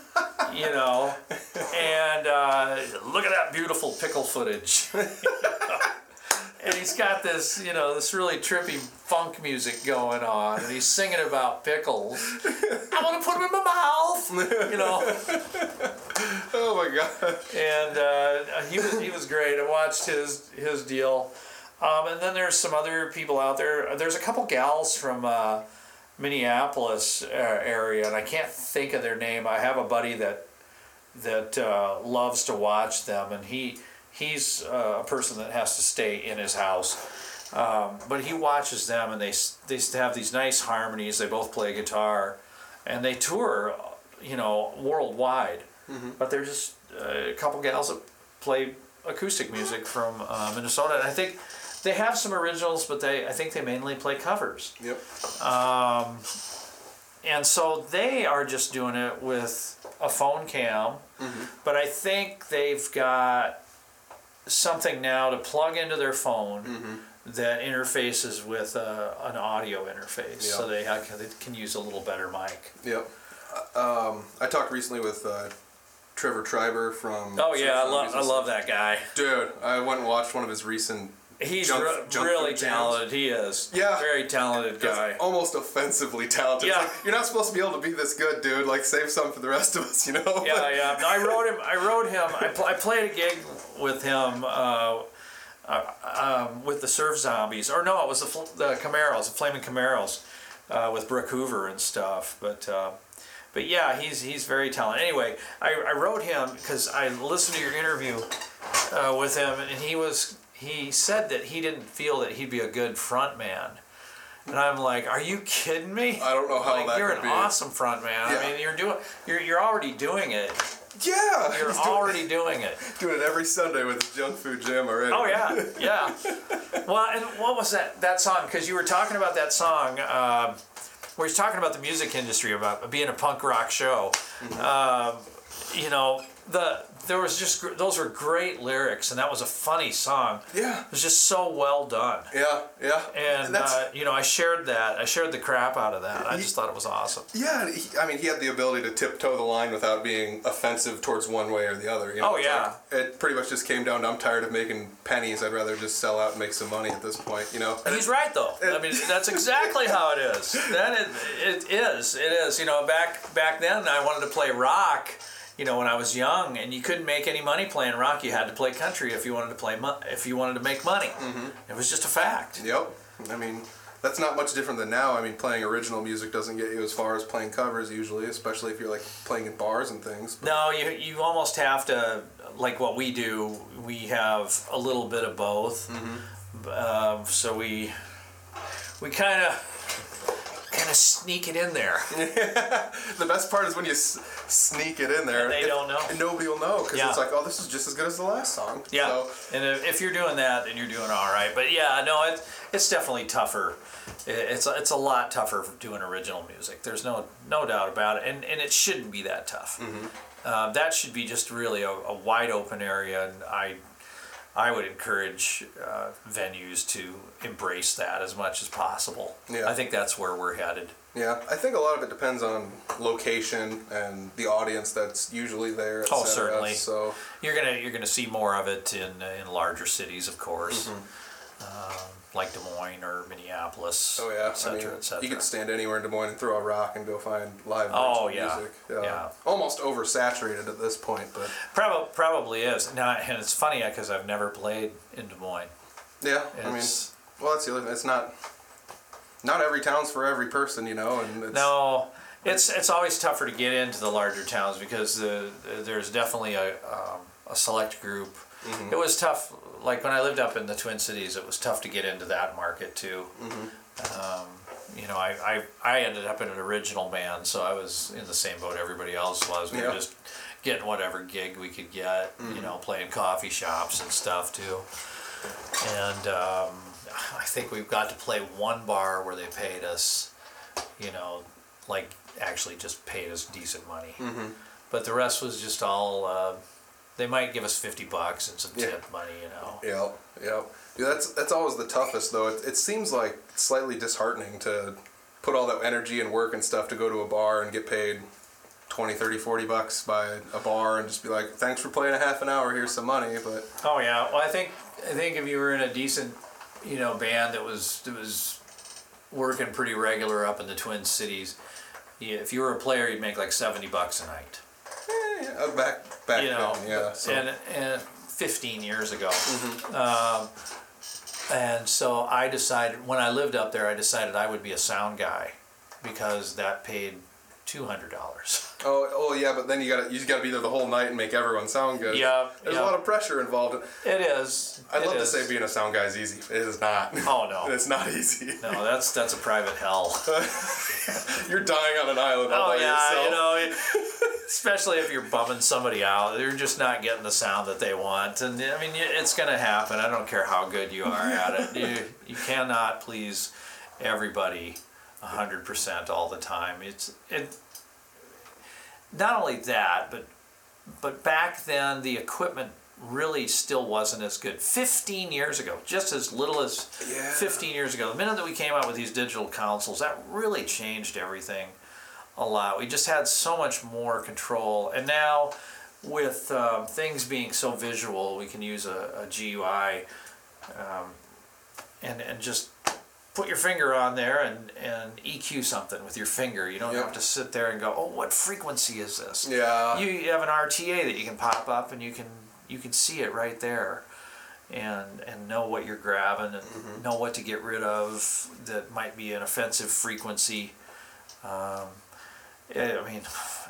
you know, and uh, look at that beautiful pickle footage. and he's got this, you know, this really trippy funk music going on, and he's singing about pickles. I want to put them in my mouth, you know. Oh my god. And uh, he was he was great. I watched his his deal, um, and then there's some other people out there. There's a couple gals from uh, Minneapolis uh, area, and I can't think of their name. I have a buddy that that uh, loves to watch them, and he he's uh, a person that has to stay in his house. Um, but he watches them, and they they have these nice harmonies. They both play guitar, and they tour, you know, worldwide. But they're just uh, a couple gals that play acoustic music from uh, Minnesota, and I think they have some originals, but they I think they mainly play covers. Yep. And so they are just doing it with a phone cam, but I think they've got something now to plug into their phone that interfaces with uh, an audio interface, so they, ha- they can use a little better mic. Yep. Uh, Um, I talked recently with uh, Trevor Triber from. Oh yeah, I love I love that guy. Dude, I went and watched one of his recent. He's Junk- re- junk really talented. He is. Yeah. Very talented guy. That's almost offensively talented. Yeah. like, you're not supposed to be able to be this good, dude. Like, save some for the rest of us, you know? Yeah, yeah. No, I wrote him. I wrote him. I, pl- I played a gig with him uh, uh, um, with the Surf Zombies, or no, it was the fl- the Camaros, the Flaming Camaros, uh, with Brooke Hoover and stuff. But uh, but yeah, he's he's very talented. Anyway, I, I wrote him because I listened to your interview uh, with him, and he was he said that he didn't feel that he'd be a good front man. And I'm like, are you kidding me? I don't know how like, that you're an be. awesome front man. Yeah. I mean, you're doing, you're, you're already doing it. Yeah! You're he's doing- already doing it. <laughs> doing it every Sunday with Junk Food Jam already. Oh yeah, <laughs> yeah. Well, and what was that that song? Because you were talking about that song. Um, where he's talking about the music industry, about being a punk rock show. Um, you know, the there was just those were great lyrics, and that was a funny song. Yeah. It was just so well done. Yeah, yeah. And that's, uh, you know, I shared that. I shared the crap out of that. I just thought it was awesome. yeah, he, I mean, he had the ability to tiptoe the line without being offensive towards one way or the other. You know? Oh, yeah. like- it pretty much just came down to I'm tired of making pennies. I'd rather just sell out and make some money at this point, you know? And he's right though. I mean, that's exactly how it is. Then it, it is. It is. You know, back back then I wanted to play rock. You know, when I was young, and you couldn't make any money playing rock. You had to play country if you wanted to play mo- if you wanted to make money. It was just a fact. Yep. I mean, that's not much different than now. I mean, playing original music doesn't get you as far as playing covers usually, especially if you're like playing in bars and things. But No, you you almost have to like what we do. We have a little bit of both. Uh, so we we kind of kind of sneak it in there. <laughs> the best part is when you s- sneak it in there. And they it- don't know. And nobody will know because Yeah. it's like, oh, this is just as good as the last song. Yeah, So, and if, if you're doing that, then you're doing all right. But yeah, no, it, it's definitely tougher. It- It's it's a lot tougher doing original music. There's no no doubt about it, and and it shouldn't be that tough. Uh, that should be just really a, a wide open area, and I I would encourage uh, venues to embrace that as much as possible. Yeah. I think that's where we're headed. yeah, I think a lot of it depends on location and the audience that's usually there. et Oh, cetera. certainly. So, You're gonna you're gonna see more of it in in larger cities, of course, um, like Des Moines or Minneapolis, oh yeah, et cetera, I mean, et cetera. you could stand anywhere in Des Moines and throw a rock and go find live Oh, yeah. music. Yeah. Almost oversaturated at this point, but Probably probably is. Now, and it's funny because I've never played in Des Moines. yeah, I mean, well, that's the other thing. It's not. Not every town's for every person, you know, and it's, No, it's it's always tougher to get into the larger towns because the, there's definitely a um, a select group. Mm-hmm. It was tough. Like when I lived up in the Twin Cities, it was tough to get into that market too. Um, you know, I, I I ended up in an original band, so I was in the same boat everybody else was. We Yeah. were just getting whatever gig we could get. You know, playing coffee shops and stuff too. And um, I think we've got to play one bar where they paid us, you know, like actually just paid us decent money. Mm-hmm. But the rest was just all. Uh, they might give us fifty bucks and some Yeah. tip money, you know. Yeah, yeah. Yeah, that's that's always the toughest though. It, it seems like slightly disheartening to put all that energy and work and stuff to go to a bar and get paid 20, 30, 40 bucks by a bar and just be like, thanks for playing a half an hour, here's some money. But Oh yeah. Well, I think I think if you were in a decent, you know, band that was that was working pretty regular up in the Twin Cities, yeah, if you were a player, you'd make like seventy bucks a night. Yeah, back back you know, then, yeah. So. and and fifteen years ago. Mm-hmm. Um, and so I decided when I lived up there, I decided I would be a sound guy because that paid two hundred dollars. Oh, oh yeah, but then you gotta you gotta be there the whole night and make everyone sound good. Yeah, There's yeah. a lot of pressure involved. It is. I'd it love is. to say being a sound guy is easy. It is not. Oh, no. <laughs> it's not easy. No, that's that's a private hell. <laughs> You're dying on an island all Oh by yeah, yourself. you know, <laughs> especially if you're bumming somebody out, they're just not getting the sound that they want, and I mean, it's gonna happen. I don't care how good you are at it. You you cannot please everybody hundred percent all the time. It's it. Not only that, but but back then the equipment really still wasn't as good. 15 years ago, just as little as Yeah. 15 years ago, the minute that we came out with these digital consoles, that really changed everything a lot. We just had so much more control. And now, with um, things being so visual, we can use a, a GUI um, and, and just put your finger on there and, and EQ something with your finger. You don't Yep. have to sit there and go, oh, what frequency is this? Yeah. You, you have an RTA that you can pop up and you can you can see it right there. And, and know what you're grabbing and Mm-hmm. know what to get rid of that might be an offensive frequency. Um, I mean,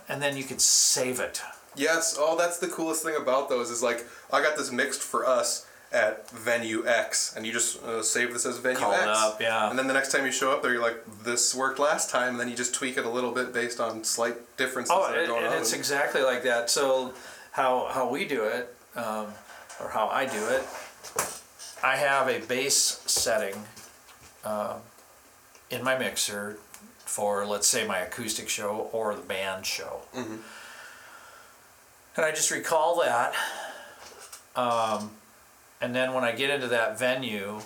and then you can save it. Yes. Oh, that's the coolest thing about those is like I got this mixed for us at Venue X, and you just uh, save this as Venue Call it X. up, yeah. And then the next time you show up there, you're like, this worked last time, and then you just tweak it a little bit based on slight differences Oh, that are going and on. it's exactly like that. So, how how we do it, um, or how I do it, I have a base setting um, in my mixer for, let's say, my acoustic show or the band show, and I just recall that. Um, and then when I get into that venue,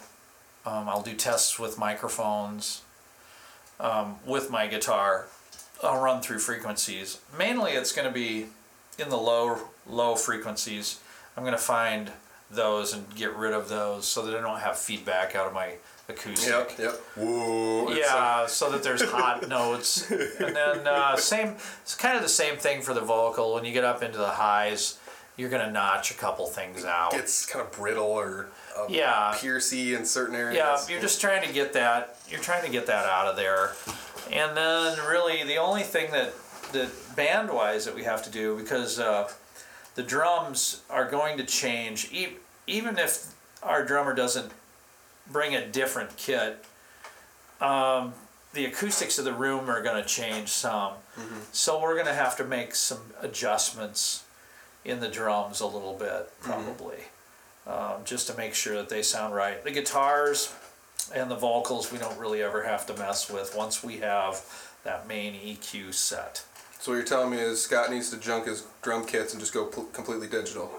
um, I'll do tests with microphones, um, with my guitar. I'll run through frequencies. Mainly, it's going to be in the low low frequencies. I'm going to find those and get rid of those so that I don't have feedback out of my acoustic. Yep. Yep. Whoa. Yeah, so that there's hot <laughs> notes, and then uh, same. It's kind of the same thing for the vocal. When you get up into the highs, you're gonna notch a couple things out. It's kind of brittle or uh, Yeah. piercy in certain areas. Yeah, you're just trying to get that. You're trying to get that out of there, and then really the only thing that that band wise that we have to do because uh, the drums are going to change e- even if our drummer doesn't bring a different kit. Um, the acoustics of the room are going to change some, so we're going to have to make some adjustments in the drums a little bit probably um, just to make sure that they sound right. The guitars and the vocals we don't really ever have to mess with once we have that main EQ set. So what you're telling me is Scott needs to junk his drum kits and just go pl- completely digital.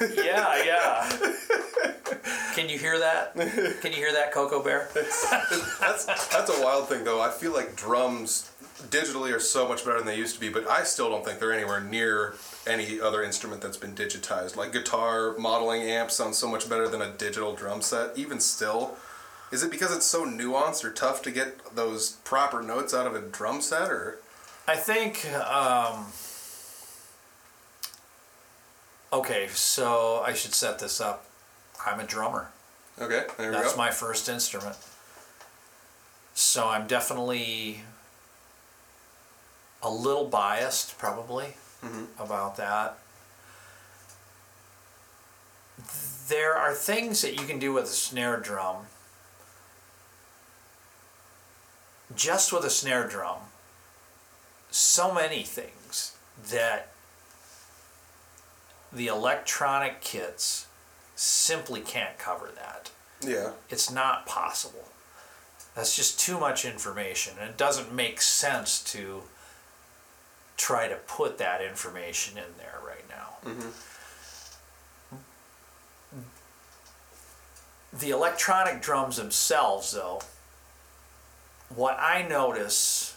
Yeah, yeah. <laughs> Can you hear that? Can you hear that, Coco Bear? <laughs> That's that's a wild thing though. I feel like drums digitally are so much better than they used to be, but I still don't think they're anywhere near any other instrument that's been digitized. Like guitar modeling amps sound so much better than a digital drum set. Even still, is it because it's so nuanced or tough to get those proper notes out of a drum set, or I think. Um, okay, so I should set this up. I'm a drummer. okay, there we That's go. my first instrument. So I'm definitely a little biased, probably, mm-hmm. about that. There are things that you can do with a snare drum, just with a snare drum, so many things that the electronic kits simply can't cover that yeah, it's not possible. That's just too much information, and it doesn't make sense to try to put that information in there right now. Mm-hmm. The electronic drums themselves, though, what I notice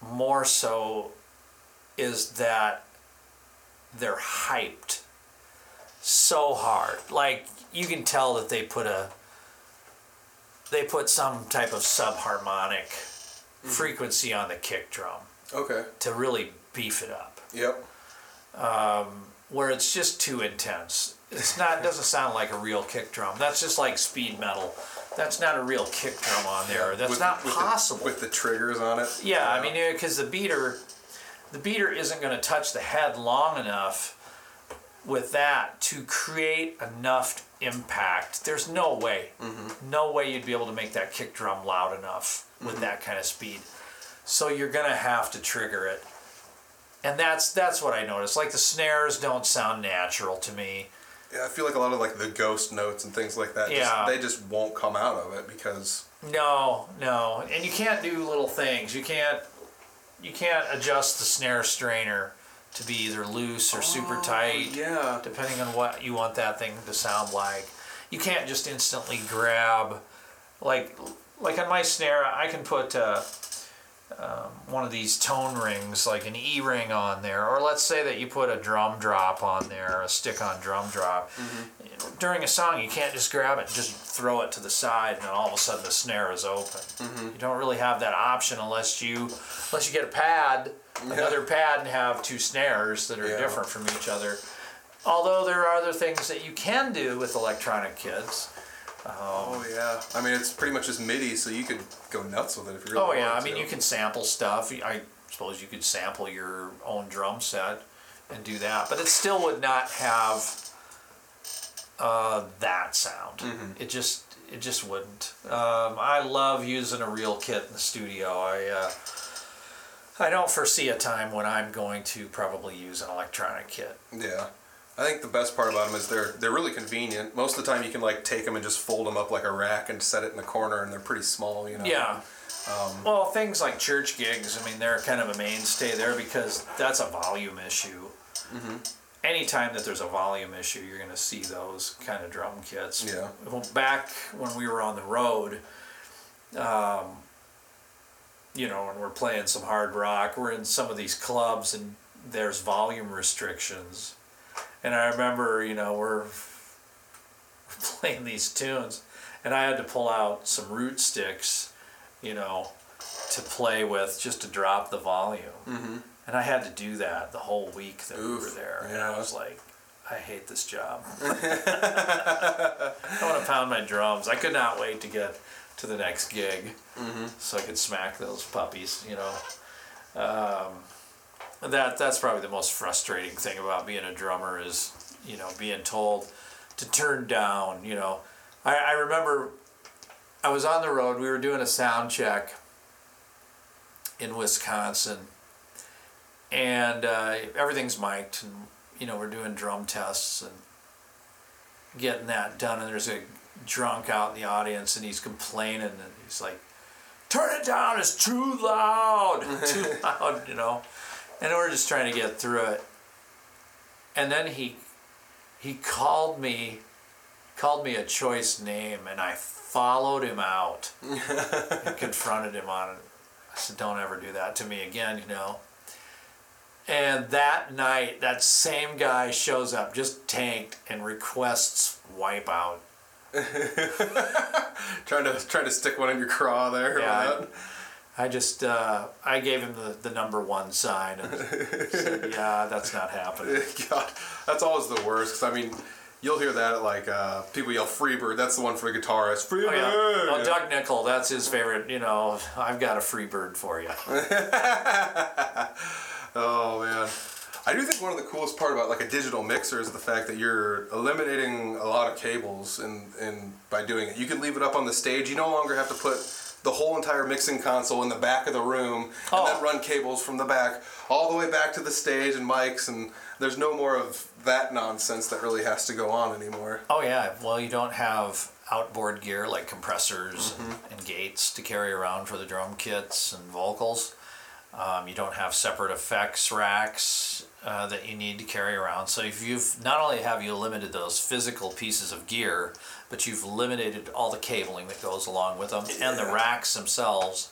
more so is that they're hyped so hard. Like you can tell that they put a they put some type of subharmonic mm-hmm. frequency on the kick drum Okay. to really beef it up. Yep. Um, where it's just too intense. It's not doesn't sound like a real kick drum. That's just like speed metal. That's not a real kick drum on there. That's With- not with the- possible. with the triggers on it. Yeah, I mean, because the beater, the beater isn't going to touch the head long enough with that to create enough impact. There's no way, mm-hmm. no way you'd be able to make that kick drum loud enough with mm-hmm. that kind of speed. So you're going to have to trigger it, and that's that's what I noticed. Like the snares don't sound natural to me. Yeah, I feel like a lot of like the ghost notes and things like that. Yeah. Just, they just won't come out of it because No, no, and you can't do little things. You can't, you can't adjust the snare strainer to be either loose or super tight, yeah. depending on what you want that thing to sound like. You can't just instantly grab, like, like on my snare, I can put uh, um, one of these tone rings, like an E ring, on there, or let's say that you put a drum drop on there, a stick-on drum drop. During a song, you can't just grab it and just throw it to the side, and then all of a sudden the snare is open. You don't really have that option unless you, unless you get a pad, another pad, and have two snares that are Yeah. different from each other. Although there are other things that you can do with electronic kits. Oh yeah. I mean, it's pretty much just MIDI, so you could go nuts with it if you really Oh yeah, I mean to. you can sample stuff. I suppose you could sample your own drum set and do that, but it still would not have uh, that sound. Mm-hmm. It just it just wouldn't. Um, I love using a real kit in the studio. I uh, I don't foresee a time when I'm going to probably use an electronic kit. Yeah. I think the best part about them is they're they're really convenient. Most of the time, you can like take them and just fold them up like a rack and set it in the corner, and they're pretty small. You know. Yeah. Um, well, things like church gigs, I mean, they're kind of a mainstay there because that's a volume issue. Mm-hmm. Anytime that there's a volume issue, you're going to see those kind of drum kits. Yeah. Well, back when we were on the road, um, you know, and we're playing some hard rock, we're in some of these clubs and there's volume restrictions. And I remember, you know, we're <laughs> playing these tunes, and I had to pull out some root sticks, you know, to play with just to drop the volume. Mm-hmm. And I had to do that the whole week that we were Oof, there. And yeah. I was like, I hate this job. <laughs> <laughs> I want to pound my drums. I could not wait to get to the next gig so I could smack those puppies, you know. Um, that that's probably the most frustrating thing about being a drummer is, you know, being told to turn down, you know. I, I remember I was on the road, we were doing a sound check in Wisconsin and uh, everything's mic'd and you know we're doing drum tests and getting that done and there's a drunk out in the audience and he's complaining and he's like turn it down it's too loud <laughs> too loud you know and we're just trying to get through it and then he he called me called me a choice name and i followed him out <laughs> and confronted him on it i said don't ever do that to me again you know and that night, that same guy shows up, just tanked, and requests Wipeout. <laughs> trying to trying to stick one in your craw there. Yeah? I just, uh, I gave him the, the number one sign and said, <laughs> yeah, that's not happening. <laughs> God, that's always the worst. 'cause, I mean, you'll hear that at like uh, people yell "Freebird." That's the one for the guitarist. Freebird. Oh, yeah. Well, Doug Nickel, that's his favorite, you know, I've got a free bird for you. <laughs> Oh man. I do think one of the coolest part about like a digital mixer is the fact that you're eliminating a lot of cables and and by doing it. You can leave it up on the stage. You no longer have to put the whole entire mixing console in the back of the room and Oh. then run cables from the back all the way back to the stage and mics and there's no more of that nonsense that really has to go on anymore. Oh yeah, well you don't have outboard gear like compressors and, and gates to carry around for the drum kits and vocals. Um, you don't have separate effects racks uh, that you need to carry around. So if you've not only have you limited those physical pieces of gear, but you've eliminated all the cabling that goes along with them and the racks themselves.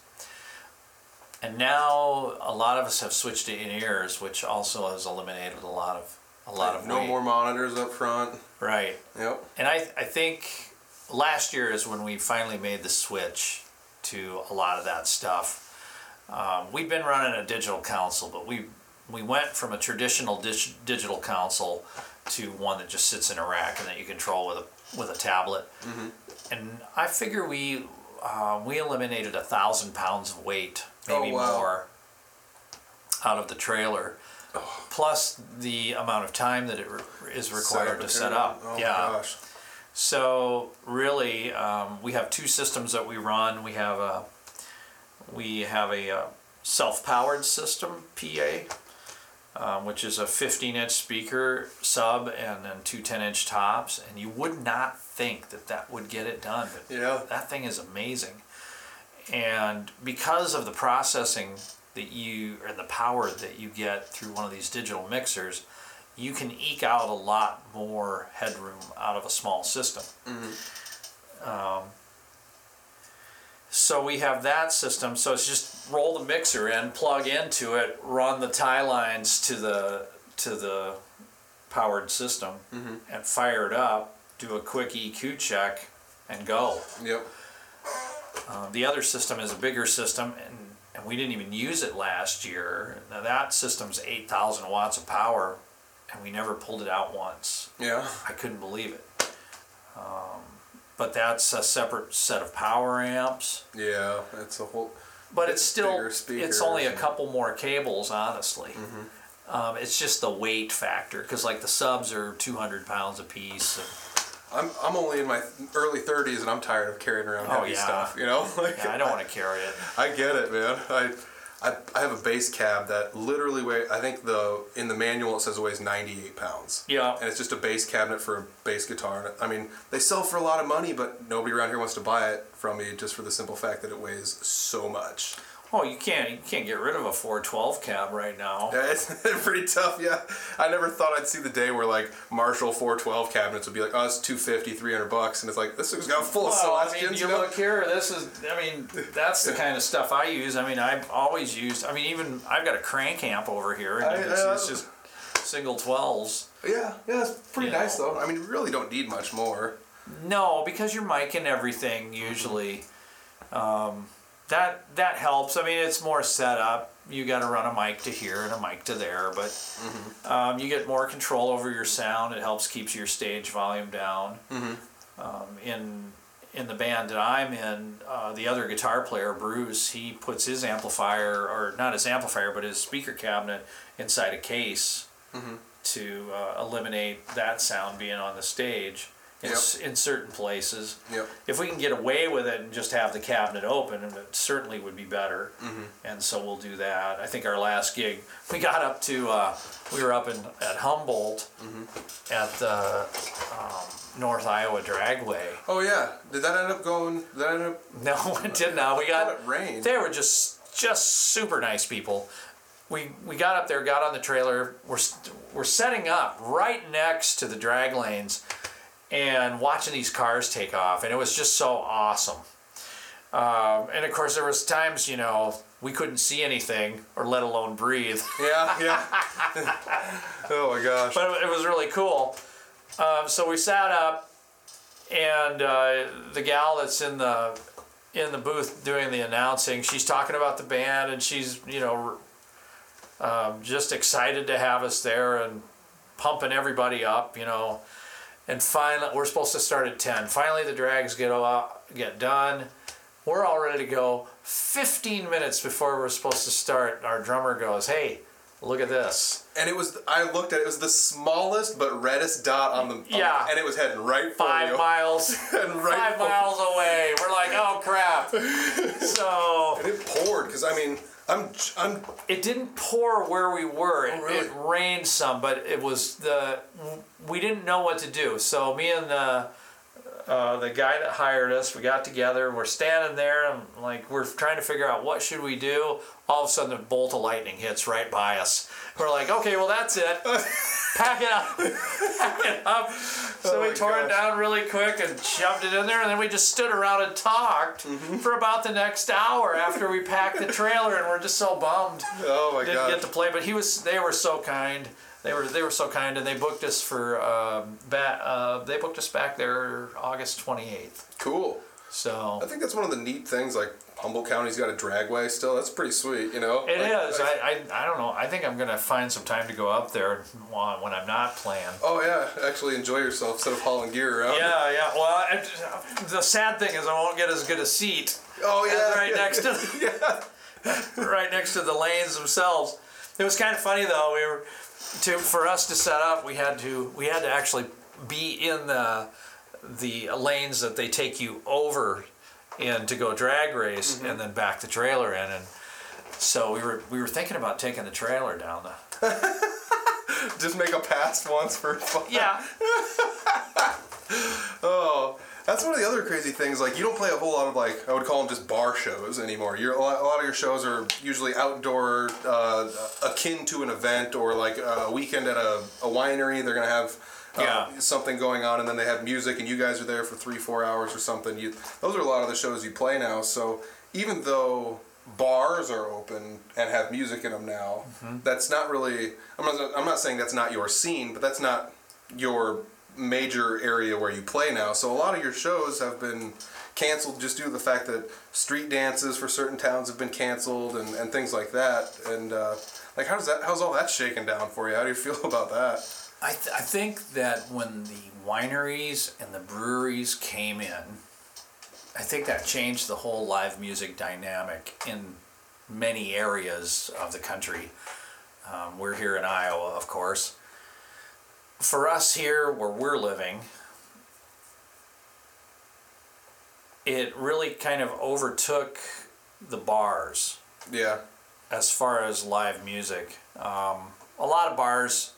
and now a lot of us have switched to in ears, which also has eliminated a lot of a lot of no weight. more monitors up front. Right. Yep. And I, I think last year is when we finally made the switch to a lot of that stuff. Um, we've been running a digital console, but we we went from a traditional dig- digital console to one that just sits in a rack and that you control with a with a tablet. And I figure we uh, we eliminated a thousand pounds of weight, maybe Oh, wow. more, out of the trailer. Plus the amount of time that it re- is required to set up. Oh yeah. my gosh. So really, um, we have two systems that we run. We have a we have a uh, self-powered system PA, um, which is a 15-inch speaker sub and then two 10-inch tops. And you would not think that that would get it done, but Yeah. that thing is amazing. And because of the processing that you and the power that you get through one of these digital mixers, you can eke out a lot more headroom out of a small system. Um, so we have that system. So it's just roll the mixer in, plug into it, run the tie lines to the to the powered system, and fire it up. Do a quick EQ check, and go. Yep. Uh, the other system is a bigger system, and, and we didn't even use it last year. Now that system's 8,000 watts of power, and we never pulled it out once. Yeah. I couldn't believe it. Um, but that's a separate set of power amps. Yeah. It's a whole. But it's still, it's only a couple more cables, honestly. Um, it's just the weight factor, because like the subs are 200 pounds a piece. And, I'm I'm only in my early 30s and I'm tired of carrying around Oh, heavy yeah. stuff. You know. Like, <laughs> yeah, I don't want to carry it. I get it, man. I, I, I have a bass cab that literally weighs, I think the in the manual it says it weighs 98 pounds. Yeah. And it's just a bass cabinet for a bass guitar. I mean, they sell for a lot of money, but nobody around here wants to buy it from me just for the simple fact that it weighs so much. Oh, you can't you can't get rid of a 412 cab right now. Yeah, it's <laughs> pretty tough. Yeah, I never thought I'd see the day where like Marshall 412 cabinets would be like, oh, it's 250, 300 bucks, and it's like this thing's got full of Well, I Celestions. mean, you you know? look here. This is. I mean, that's the kind of stuff I use. I mean, I've always used. I mean, even I've got a crank amp over here, and I, it's, uh, it's just single twelves. Yeah, yeah, it's pretty nice know. though. I mean, you really don't need much more. No, because you're mic and everything usually. Um, that that helps. I mean, it's more set up. You got to run a mic to here and a mic to there, but um, you get more control over your sound. It helps keeps your stage volume down. Um, in in the band that I'm in, uh, the other guitar player Bruce, he puts his amplifier or not his amplifier, but his speaker cabinet inside a case to uh, eliminate that sound being on the stage in, Yep. s- in certain places. Yep. If we can get away with it and just have the cabinet open, it certainly would be better. Mm-hmm. And so we'll do that. I think our last gig, we got up to, uh, we were up in at Humboldt Mm-hmm. at the um, North Iowa Dragway. Oh yeah, did that end up going? Did that end up? <laughs> No, it did not. We got it rained. They were just just super nice people. We we got up there, got on the trailer. We're we're setting up right next to the drag lanes, and watching these cars take off, and it was just so awesome. Um, and of course, there was times you know we couldn't see anything, or let alone breathe. <laughs> Yeah, yeah. <laughs> oh my gosh. but it was really cool. Um, so we sat up, and uh, the gal that's in the in the booth doing the announcing, she's talking about the band, and she's you know um, just excited to have us there and pumping everybody up, you know. And finally, we're supposed to start at ten. Finally, the drags get off, get done. We're all ready to go. Fifteen minutes before we're supposed to start, our drummer goes, "Hey, look at this." And it was. I looked at it. It was the smallest but reddest dot on the. on Yeah. and it was heading right five <laughs> miles, And right five miles away. We're like, oh crap. <laughs> So And it poured because I mean I'm I'm it didn't pour where we were. It, Oh, really? it rained some, but it was the we didn't know what to do. So me and the uh, the guy that hired us, we got together. We're standing there, and like we're trying to figure out what should we do. All of a sudden, a bolt of lightning hits right by us. We're like, okay, well that's it. Pack it up. <laughs> Pack it up. So Oh we tore it down really quick and shoved it in there, and then we just stood around and talked Mm-hmm. for about the next hour after we packed the trailer, and we're just so bummed Oh my god! didn't get to play, but he was. They were so kind. They were they were so kind, and they booked us for um, back. Uh, they booked us back there August twenty eighth. cool. So I think that's one of the neat things. Like Humboldt County's got a dragway still. That's pretty sweet. You know. it Like, is. I, I I don't know. I think I'm gonna find some time to go up there when when I'm not playing. Oh yeah, actually enjoy yourself instead of hauling gear around. Yeah, yeah. Well, I, the sad thing is I won't get as good a seat Oh yeah. <laughs> right next to <laughs> the, <laughs> right next to the lanes themselves. It was kind of funny though. We were to for us to set up, we had to we had to actually be in the the lanes that they take you over in to go drag race mm-hmm. and then back the trailer in. And so we were we were thinking about taking the trailer down the <laughs> Just make a pass once for fun. yeah. <laughs> Oh, that's one of the other crazy things. Like you don't play a whole lot of like I would call them just bar shows anymore. You're a lot, of your shows are usually outdoor, uh, akin to an event or like a weekend at a, a winery. They're gonna have. Uh, Yeah. something going on, and then they have music, and you guys are there for three, four hours or something. You, those are a lot of the shows you play now. So even though bars are open and have music in them now, that's not really. I'm not. I'm not saying that's not your scene, but that's not your major area where you play now. So a lot of your shows have been canceled just due to the fact that street dances for certain towns have been canceled and, and things like that. And uh, like, how's that? How's all that shaken down for you? How do you <laughs> feel about that? I, th- I think that when the wineries and the breweries came in, I think that changed the whole live music dynamic in many areas of the country. Um, we're here in Iowa, of course. For us here, where we're living, it really kind of overtook the bars Yeah. as far as live music. Um, a lot of bars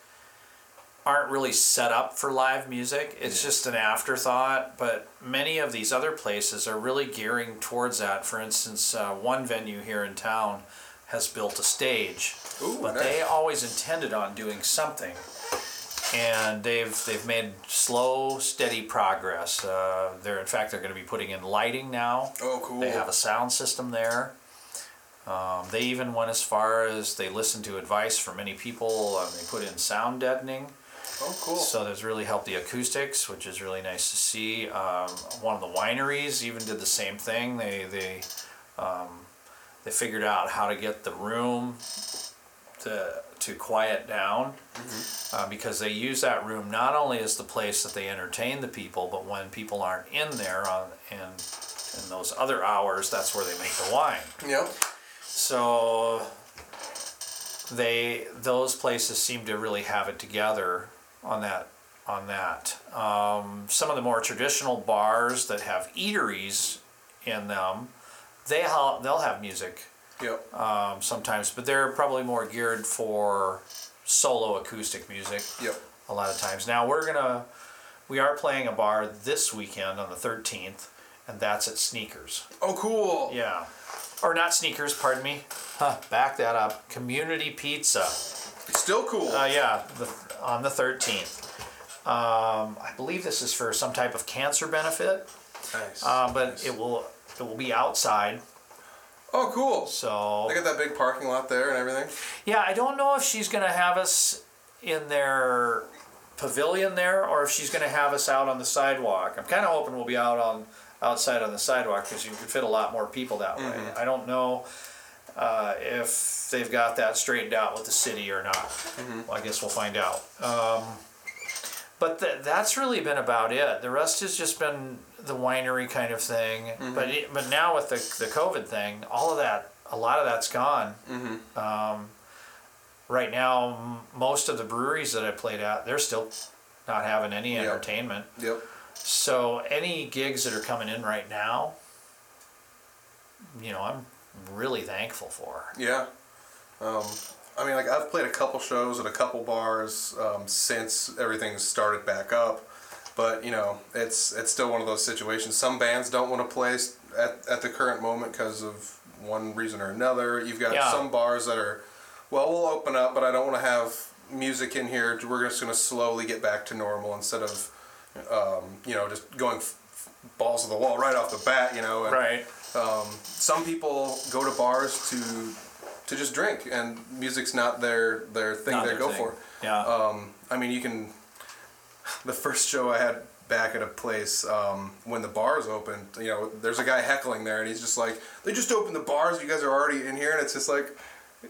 aren't really set up for live music. It's just an afterthought. But many of these other places are really gearing towards that. For instance, uh, one venue here in town has built a stage, Ooh, but nice. they always intended on doing something. And they've they've made slow, steady progress. Uh, they're in fact they're going to be putting in lighting now. Oh, cool. They have a sound system there. Um, they even went as far as they listened to advice from many people. Um, they put in sound deadening, Oh, cool. so that's really helped the acoustics, which is really nice to see. Um, one of the wineries even did the same thing. They they um, they figured out how to get the room to to quiet down uh, because they use that room not only as the place that they entertain the people, but when people aren't in there on and in those other hours, that's where they make the wine. Yep. So they those places seem to really have it together on that on that. Um, some of the more traditional bars that have eateries in them, they ha- they'll have music Yep. um, sometimes, but they're probably more geared for solo acoustic music Yep. a lot of times. Now we're gonna we are playing a bar this weekend on the 13th, and that's at Sneakers. Oh, cool. Yeah. Or not sneakers, pardon me. Huh, back that up. Community Pizza. Still cool. Uh, yeah, the, on the 13th. Um, I believe this is for some type of cancer benefit, nice. uh, but it will it will be outside. Oh, cool. So They got that big parking lot there and everything. yeah, I don't know if she's gonna have us in their pavilion there or if she's gonna have us out on the sidewalk. I'm kind of hoping we'll be out on outside on the sidewalk because you can fit a lot more people that way. I don't know uh, if they've got that straightened out with the city or not. Well, I guess we'll find out. Um, but th- that's really been about it. The rest has just been the winery kind of thing. But it, but now with the the COVID thing, all of that, a lot of that's gone. Um, right now, m- most of the breweries that I played at, they're still not having any Yep. entertainment. Yep. So any gigs that are coming in right now, you know, I'm really thankful for. Yeah. Um, I mean, like I've played a couple shows at a couple bars um, since everything started back up, But you know, it's it's still one of those situations. Some bands don't want to play at, at the current moment because of one reason or another. You've got Yeah. some bars that are, well, we'll open up, but I don't want to have music in here. We're just going to slowly get back to normal instead of, um, you know, just going f- balls to the wall right off the bat. You know, and Right. some people go to bars to to just drink, and music's not their their thing Not they go thing. for. Yeah. Um, I mean, you can. <laughs> The first show I had back at a place um, when the bars opened, you know, there's a guy heckling there, and he's just like, "They just opened the bars. You guys are already in here," and it's just like,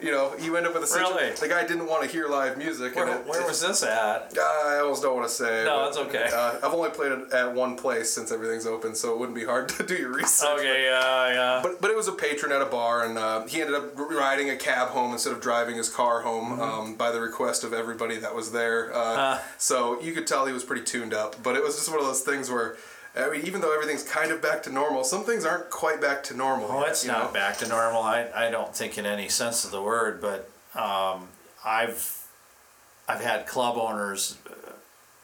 you know, you end up with a situation. Really? The guy didn't want to hear live music. where, it, where was this at? I almost don't want to say. No, it's okay. Uh, I've only played it at one place since everything's open, so it wouldn't be hard <laughs> to do your research. Okay, yeah, yeah. But, but it was a patron at a bar, and uh, he ended up riding a cab home instead of driving his car home Mm-hmm. um, by the request of everybody that was there. Uh, so you could tell he was pretty tuned up. But it was just one of those things where, I mean, even though everything's kind of back to normal, some things aren't quite back to normal. Oh, yet, it's not know? back to normal. I, I don't think in any sense of the word, but um, I've I've had club owners, uh,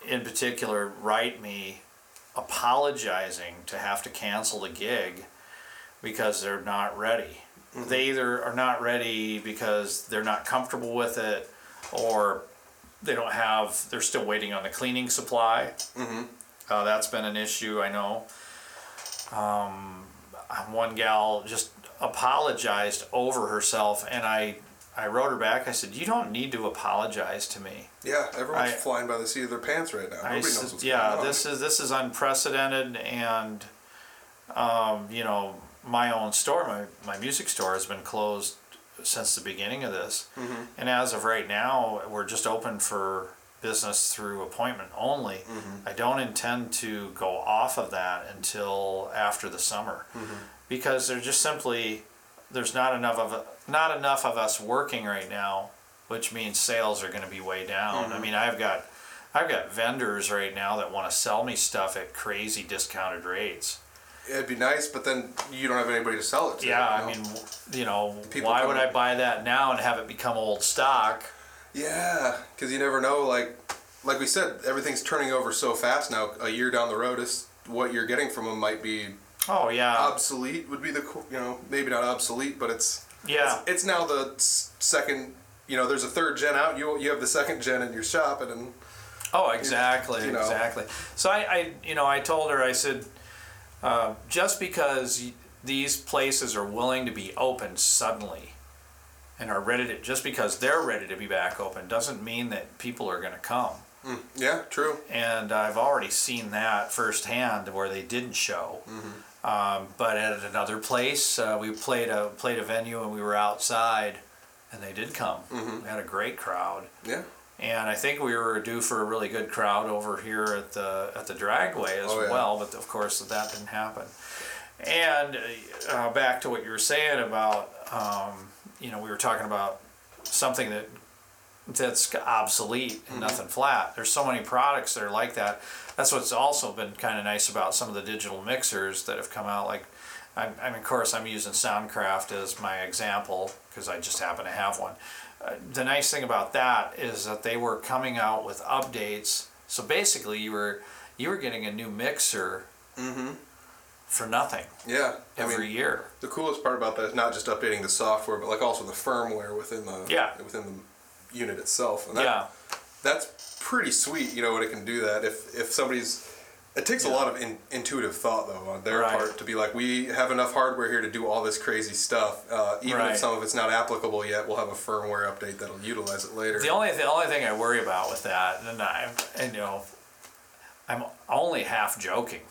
in particular, write me apologizing to have to cancel the gig because they're not ready. They either are not ready because they're not comfortable with it, or they don't have. They're still waiting on the cleaning supply. Uh, that's been an issue, I know. Um, one gal just apologized over herself, and I, I wrote her back. I said, "You don't need to apologize to me." Yeah, everyone's I- flying by the seat of their pants right now. I Nobody said, knows what's yeah, going on. this is this is unprecedented, and um, you know, my own store, my my music store, has been closed since the beginning of this, Mm-hmm. and as of right now, we're just open for business through appointment only. Mm-hmm. I don't intend to go off of that until after the summer, Mm-hmm. because there's just simply there's not enough of not enough of us working right now, which means sales are going to be way down. Mm-hmm. I mean, I've got I've got vendors right now that want to sell me stuff at crazy discounted rates. It'd be nice, but then you don't have anybody to sell it to. Yeah, you I mean, you know, why would I buy that now and have it become old stock? Yeah, because you never know. Like, like we said, everything's turning over so fast now. A year down the road, is what you're getting from them might be Oh yeah, obsolete. Would be the you know maybe not obsolete, but it's yeah. it's, it's now the second. You know, there's a third gen out. You you have the second gen in your shop, and then Oh, exactly, you know. exactly. So I, I, you know, I told her, I said, uh, just because these places are willing to be open suddenly and are ready to, just because they're ready to be back open, doesn't mean that people are going to come. yeah, true. And I've already seen that firsthand where they didn't show. Um, but at another place, uh, we played a played a venue and we were outside, and they did come. We had a great crowd Yeah, and I think we were due for a really good crowd over here at the at the Dragway as Oh, yeah. well, but of course that didn't happen. And uh, back to what you were saying about, um, you know, we were talking about something that that's obsolete and nothing flat. There's so many products that are like that. That's what's also been kind of nice about some of the digital mixers that have come out. Like, I, I mean, of course, I'm using Soundcraft as my example because I just happen to have one. Uh, the nice thing about that is that they were coming out with updates. So basically, you were you were getting a new mixer for nothing yeah. I every mean, year. the coolest part about that is not just updating the software, but like also the firmware within the Yeah. within the unit itself. And that, yeah. that's pretty sweet. You know when it can do that. If if somebody's, it takes a lot of in, intuitive thought though on their Right. part to be like, we have enough hardware here to do all this crazy stuff. Uh, even Right. if some of it's not applicable yet, we'll have a firmware update that'll utilize it later. The only the only thing I worry about with that, and I and you know, I'm only half joking,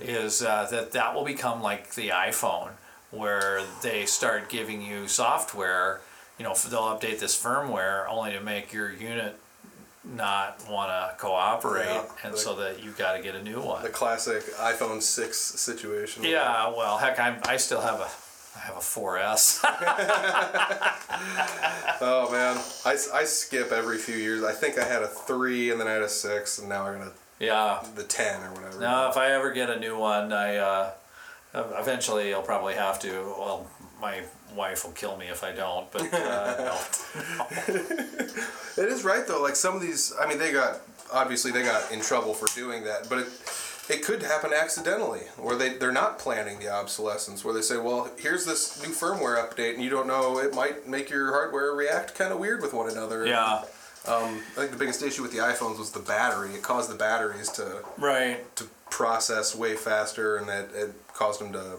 is uh, that that will become like the iPhone, where they start giving you software. You know, they'll update this firmware only to make your unit not want to cooperate, Yeah, and like- so that you've got to get a new one. the classic iPhone six situation. Yeah, well, heck, I'm I still have a I have a 4S. <laughs> Oh man, I, I skip every few years. I think I had a three, and then I had a six, and now I got a yeah. the ten or whatever. No, if I ever get a new one, I uh, eventually I'll probably have to. Well, my wife will kill me if I don't. But uh. <laughs> It is right though. Like some of these, I mean, they got obviously they got in trouble for doing that, but it it could happen accidentally, where they they're not planning the obsolescence, where they say, well, here's this new firmware update, and you don't know it might make your hardware react kind of weird with one another. Yeah. Um, I think the biggest issue with the iPhones was the battery. It caused the batteries to Right. to process way faster, and it, it caused them to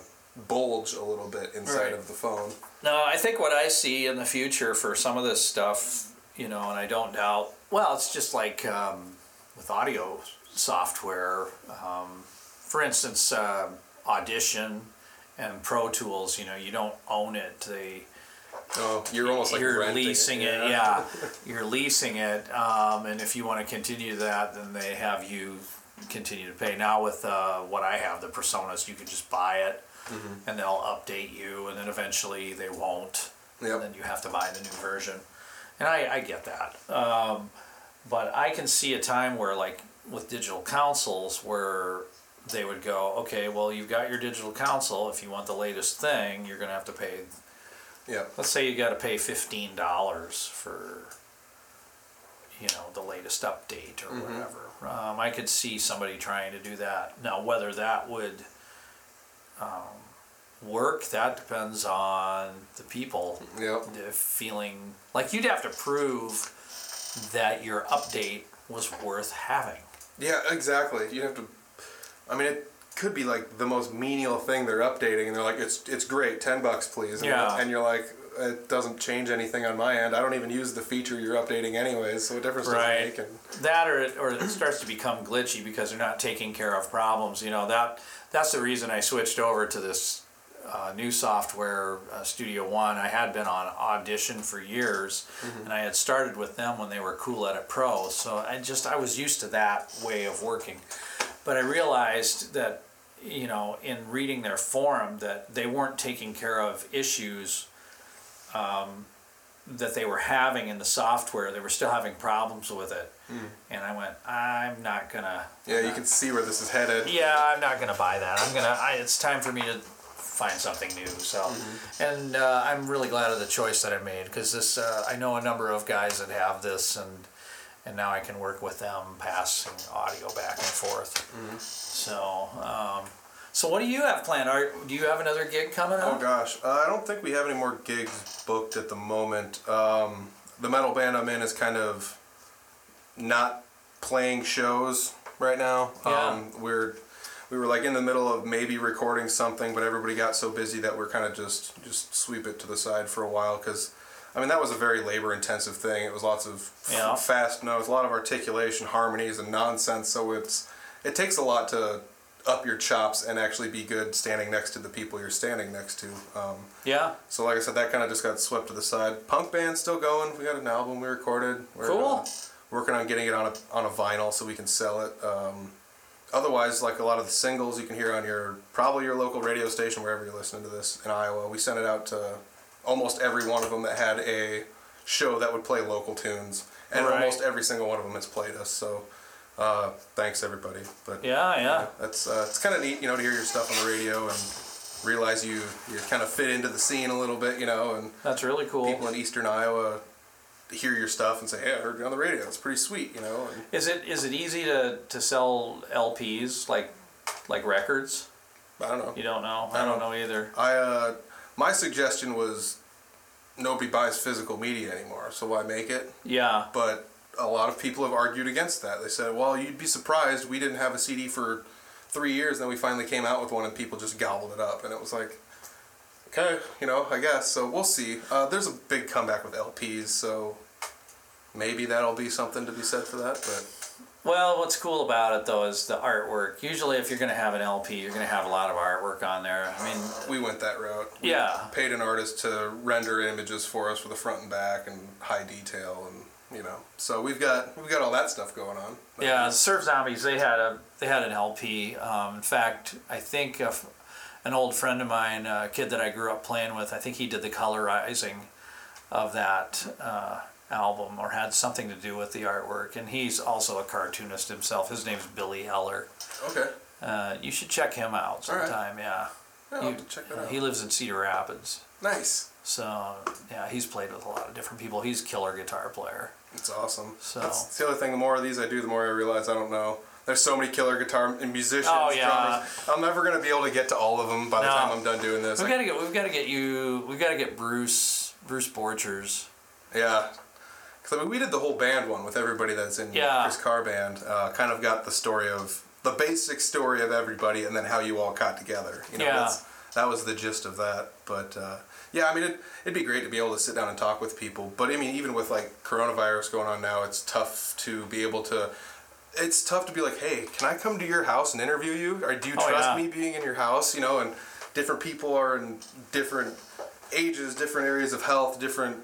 bulge a little bit inside Right. of the phone. No, I think what I see in the future for some of this stuff, you know, and I don't doubt. Well, it's just like um, with audio software. Um, for instance, uh, Audition and Pro Tools. You know, you don't own it. They Oh, you're almost like you're leasing it. Yeah, <laughs> you're leasing it, um, and if you want to continue that, then they have you continue to pay. Now with uh, what I have, the PreSonus, you can just buy it, Mm-hmm. and they'll update you, and then eventually they won't. Yep. And then you have to buy the new version, and I, I get that. Um, but I can see a time where, like with digital consoles, where they would go, okay, well, you've got your digital console. If you want the latest thing, you're gonna have to pay Yeah. let's say you got to pay fifteen dollars for you know the latest update or whatever um, i could see somebody trying to do that now whether that would um, work that depends on the people Yep. feeling like you'd have to prove that your update was worth having Yeah, exactly. You have to. I mean, it could be like the most menial thing they're updating, and they're like, "It's it's great, ten bucks, please." And, Yeah. And you're like, "It doesn't change anything on my end. I don't even use the feature you're updating anyways, so what difference does Right. it make?" And that or it, or it starts to become glitchy because they're not taking care of problems you know that that's the reason i switched over to this uh, new software uh, studio one i had been on audition for years and i had started with them when they were cool edit pro so i just i was used to that way of working but i realized that you know in reading their forum that they weren't taking care of issues that they were having in the software. They were still having problems with it, and I went, I'm not gonna. yeah, you can see where this is headed. Yeah, I'm not gonna buy that. I'm gonna. I, it's time for me to find something new. So, and uh, I'm really glad of the choice that I made because this. Uh, I know a number of guys that have this, and and now I can work with them passing audio back and forth. So. Um, so what do you have planned? Are do you have another gig coming up? Oh gosh, uh, I don't think we have any more gigs booked at the moment. Um, the metal band I'm in is kind of not playing shows right now. Yeah. Um, we're we were like in the middle of maybe recording something, but everybody got so busy that we're kind of just just sweep it to the side for a while because. I mean that was a very labor-intensive thing. It was lots of Yeah. <laughs> fast notes, a lot of articulation, harmonies, and nonsense. So it's it takes a lot to up your chops and actually be good standing next to the people you're standing next to. Um, Yeah. so like I said, that kind of just got swept to the side. Punk band's still going. We got an album we recorded. We're, Cool. uh, working on getting it on a on a vinyl so we can sell it. Um, otherwise, like a lot of the singles you can hear on your probably your local radio station wherever you're listening to this in Iowa. We sent it out to almost every one of them that had a show that would play local tunes, and Right. almost every single one of them has played us. So. Uh, thanks everybody. But Yeah. Yeah. that's uh, it's kind of neat, you know, to hear your stuff on the radio and realize you you kind of fit into the scene a little bit, you know, and That's really cool. people in Eastern Iowa hear your stuff and say, "Hey, I heard you on the radio. It's pretty sweet," you know. And Is it is it easy to, to sell LPs like like records? I don't know. You don't know. I don't know either. I uh, my suggestion was nobody buys physical media anymore, so why make it? Yeah. But a lot of people have argued against that. They said, "Well, you'd be surprised. We didn't have a CD for three years, and then we finally came out with one, and people just gobbled it up." And it was like, okay, you know, I guess. So we'll see. Uh, there's a big comeback with LPs, so maybe that'll be something to be said for that. But Well, what's cool about it though is the artwork. Usually, if you're going to have an LP, you're going to have a lot of artwork on there. I mean, we went that route. We Yeah. Paid an artist to render images for us for the front and back and high detail and you know. So we've got we've got all that stuff going on. yeah, Surf Zombies they had a they had an LP. Um, in fact, I think a an old friend of mine, a kid that I grew up playing with, I think he did the colorizing of that uh, album or had something to do with the artwork. And he's also a cartoonist himself. His name's Billy Heller. Okay. Uh, you should check him out All right. sometime. Yeah. Yeah, You- check that out. He lives in Cedar Rapids. Nice. So yeah, he's played with a lot of different people. He's a killer guitar player. It's awesome. So- That's the other thing. The more of these I do, the more I realize I don't know. There's so many killer guitar and musicians, Oh, yeah. drummers. I'm never gonna be able to get to all of them by the time I'm done doing this. We've got to get we've got to get you we've got to get Bruce Bruce Borchers. Yeah. Because I mean, we did the whole band one with everybody that's in Yeah. Chris Carr band. Uh, kind of got the story of the basic story of everybody, and then how you all got together. You know, Yeah. that's, that was the gist of that. But uh, yeah, I mean, it, it'd be great to be able to sit down and talk with people. But I mean, even with like coronavirus going on now, it's tough to be able to. It's tough to be like, hey, can I come to your house and interview you? Or do you Oh, trust yeah. me being in your house? You know, and different people are in different ages, different areas of health, different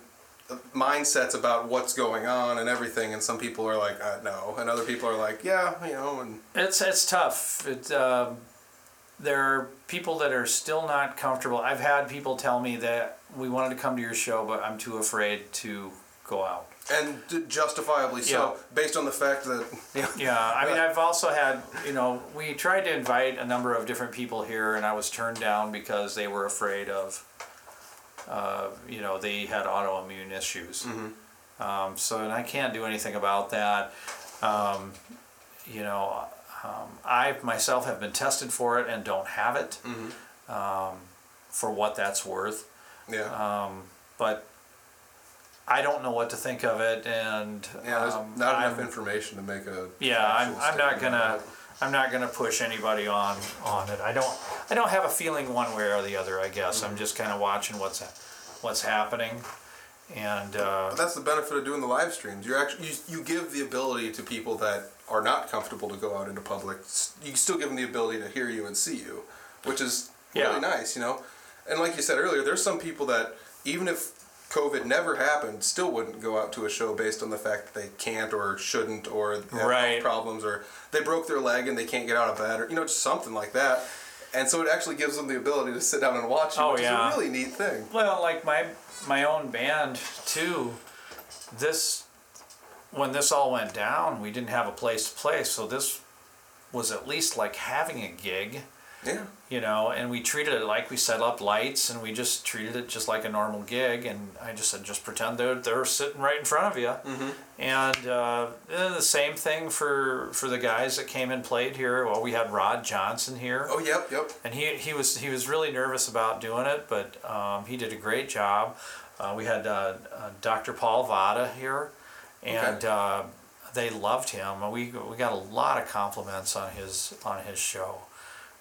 mindsets about what's going on and everything and some people are like uh, no and other people are like yeah you know and It's it's tough. It um, there are people that are still not comfortable. I've had people tell me that we wanted to come to your show, but I'm too afraid to go out. and justifiably so Yeah. based on the fact that <laughs> Yeah, I mean, I've also had, you know, we tried to invite a number of different people here, and I was turned down because they were afraid of, uh, you know, they had autoimmune issues. Um, so, and I can't do anything about that. Um, you know, um, I myself have been tested for it and don't have it, um, for what that's worth yeah but I don't know what to think of it, and yeah there's um, not enough I'm- information to make a Yeah, I'm, I'm not gonna. I'm not gonna push anybody on on it. I don't I don't have a feeling one way or the other. I guess. I'm just kind of watching what's what's happening, and uh, But that's the benefit of doing the live streams you're actually you, you give the ability to people that are not comfortable to go out into public s- you still give them the ability to hear you and see you which is really Yeah. nice you know and like you said earlier there's some people that even if covid never happened still wouldn't go out to a show based on the fact that they can't or shouldn't or they have Right. problems or they broke their leg and they can't get out of bed or you know just something like that and so it actually gives them the ability to sit down and watch you Oh, which yeah. is a really neat thing well, like my my own band too. This when this all went down, we didn't have a place to play, so this was at least like having a gig. Yeah you know, and we treated it like we set up lights and we just treated it just like a normal gig. And I just said, just pretend they're, they're sitting right in front of you. Mm-hmm. And uh, then the same thing for, for the guys that came and played here. Well, we had Rod Johnson here. oh yep yep And he, he was he was really nervous about doing it, but um, he did a great job. Uh, we had uh, uh, Dr. Paul Vada here, and Okay. uh, they loved him. We we got a lot of compliments on his on his show.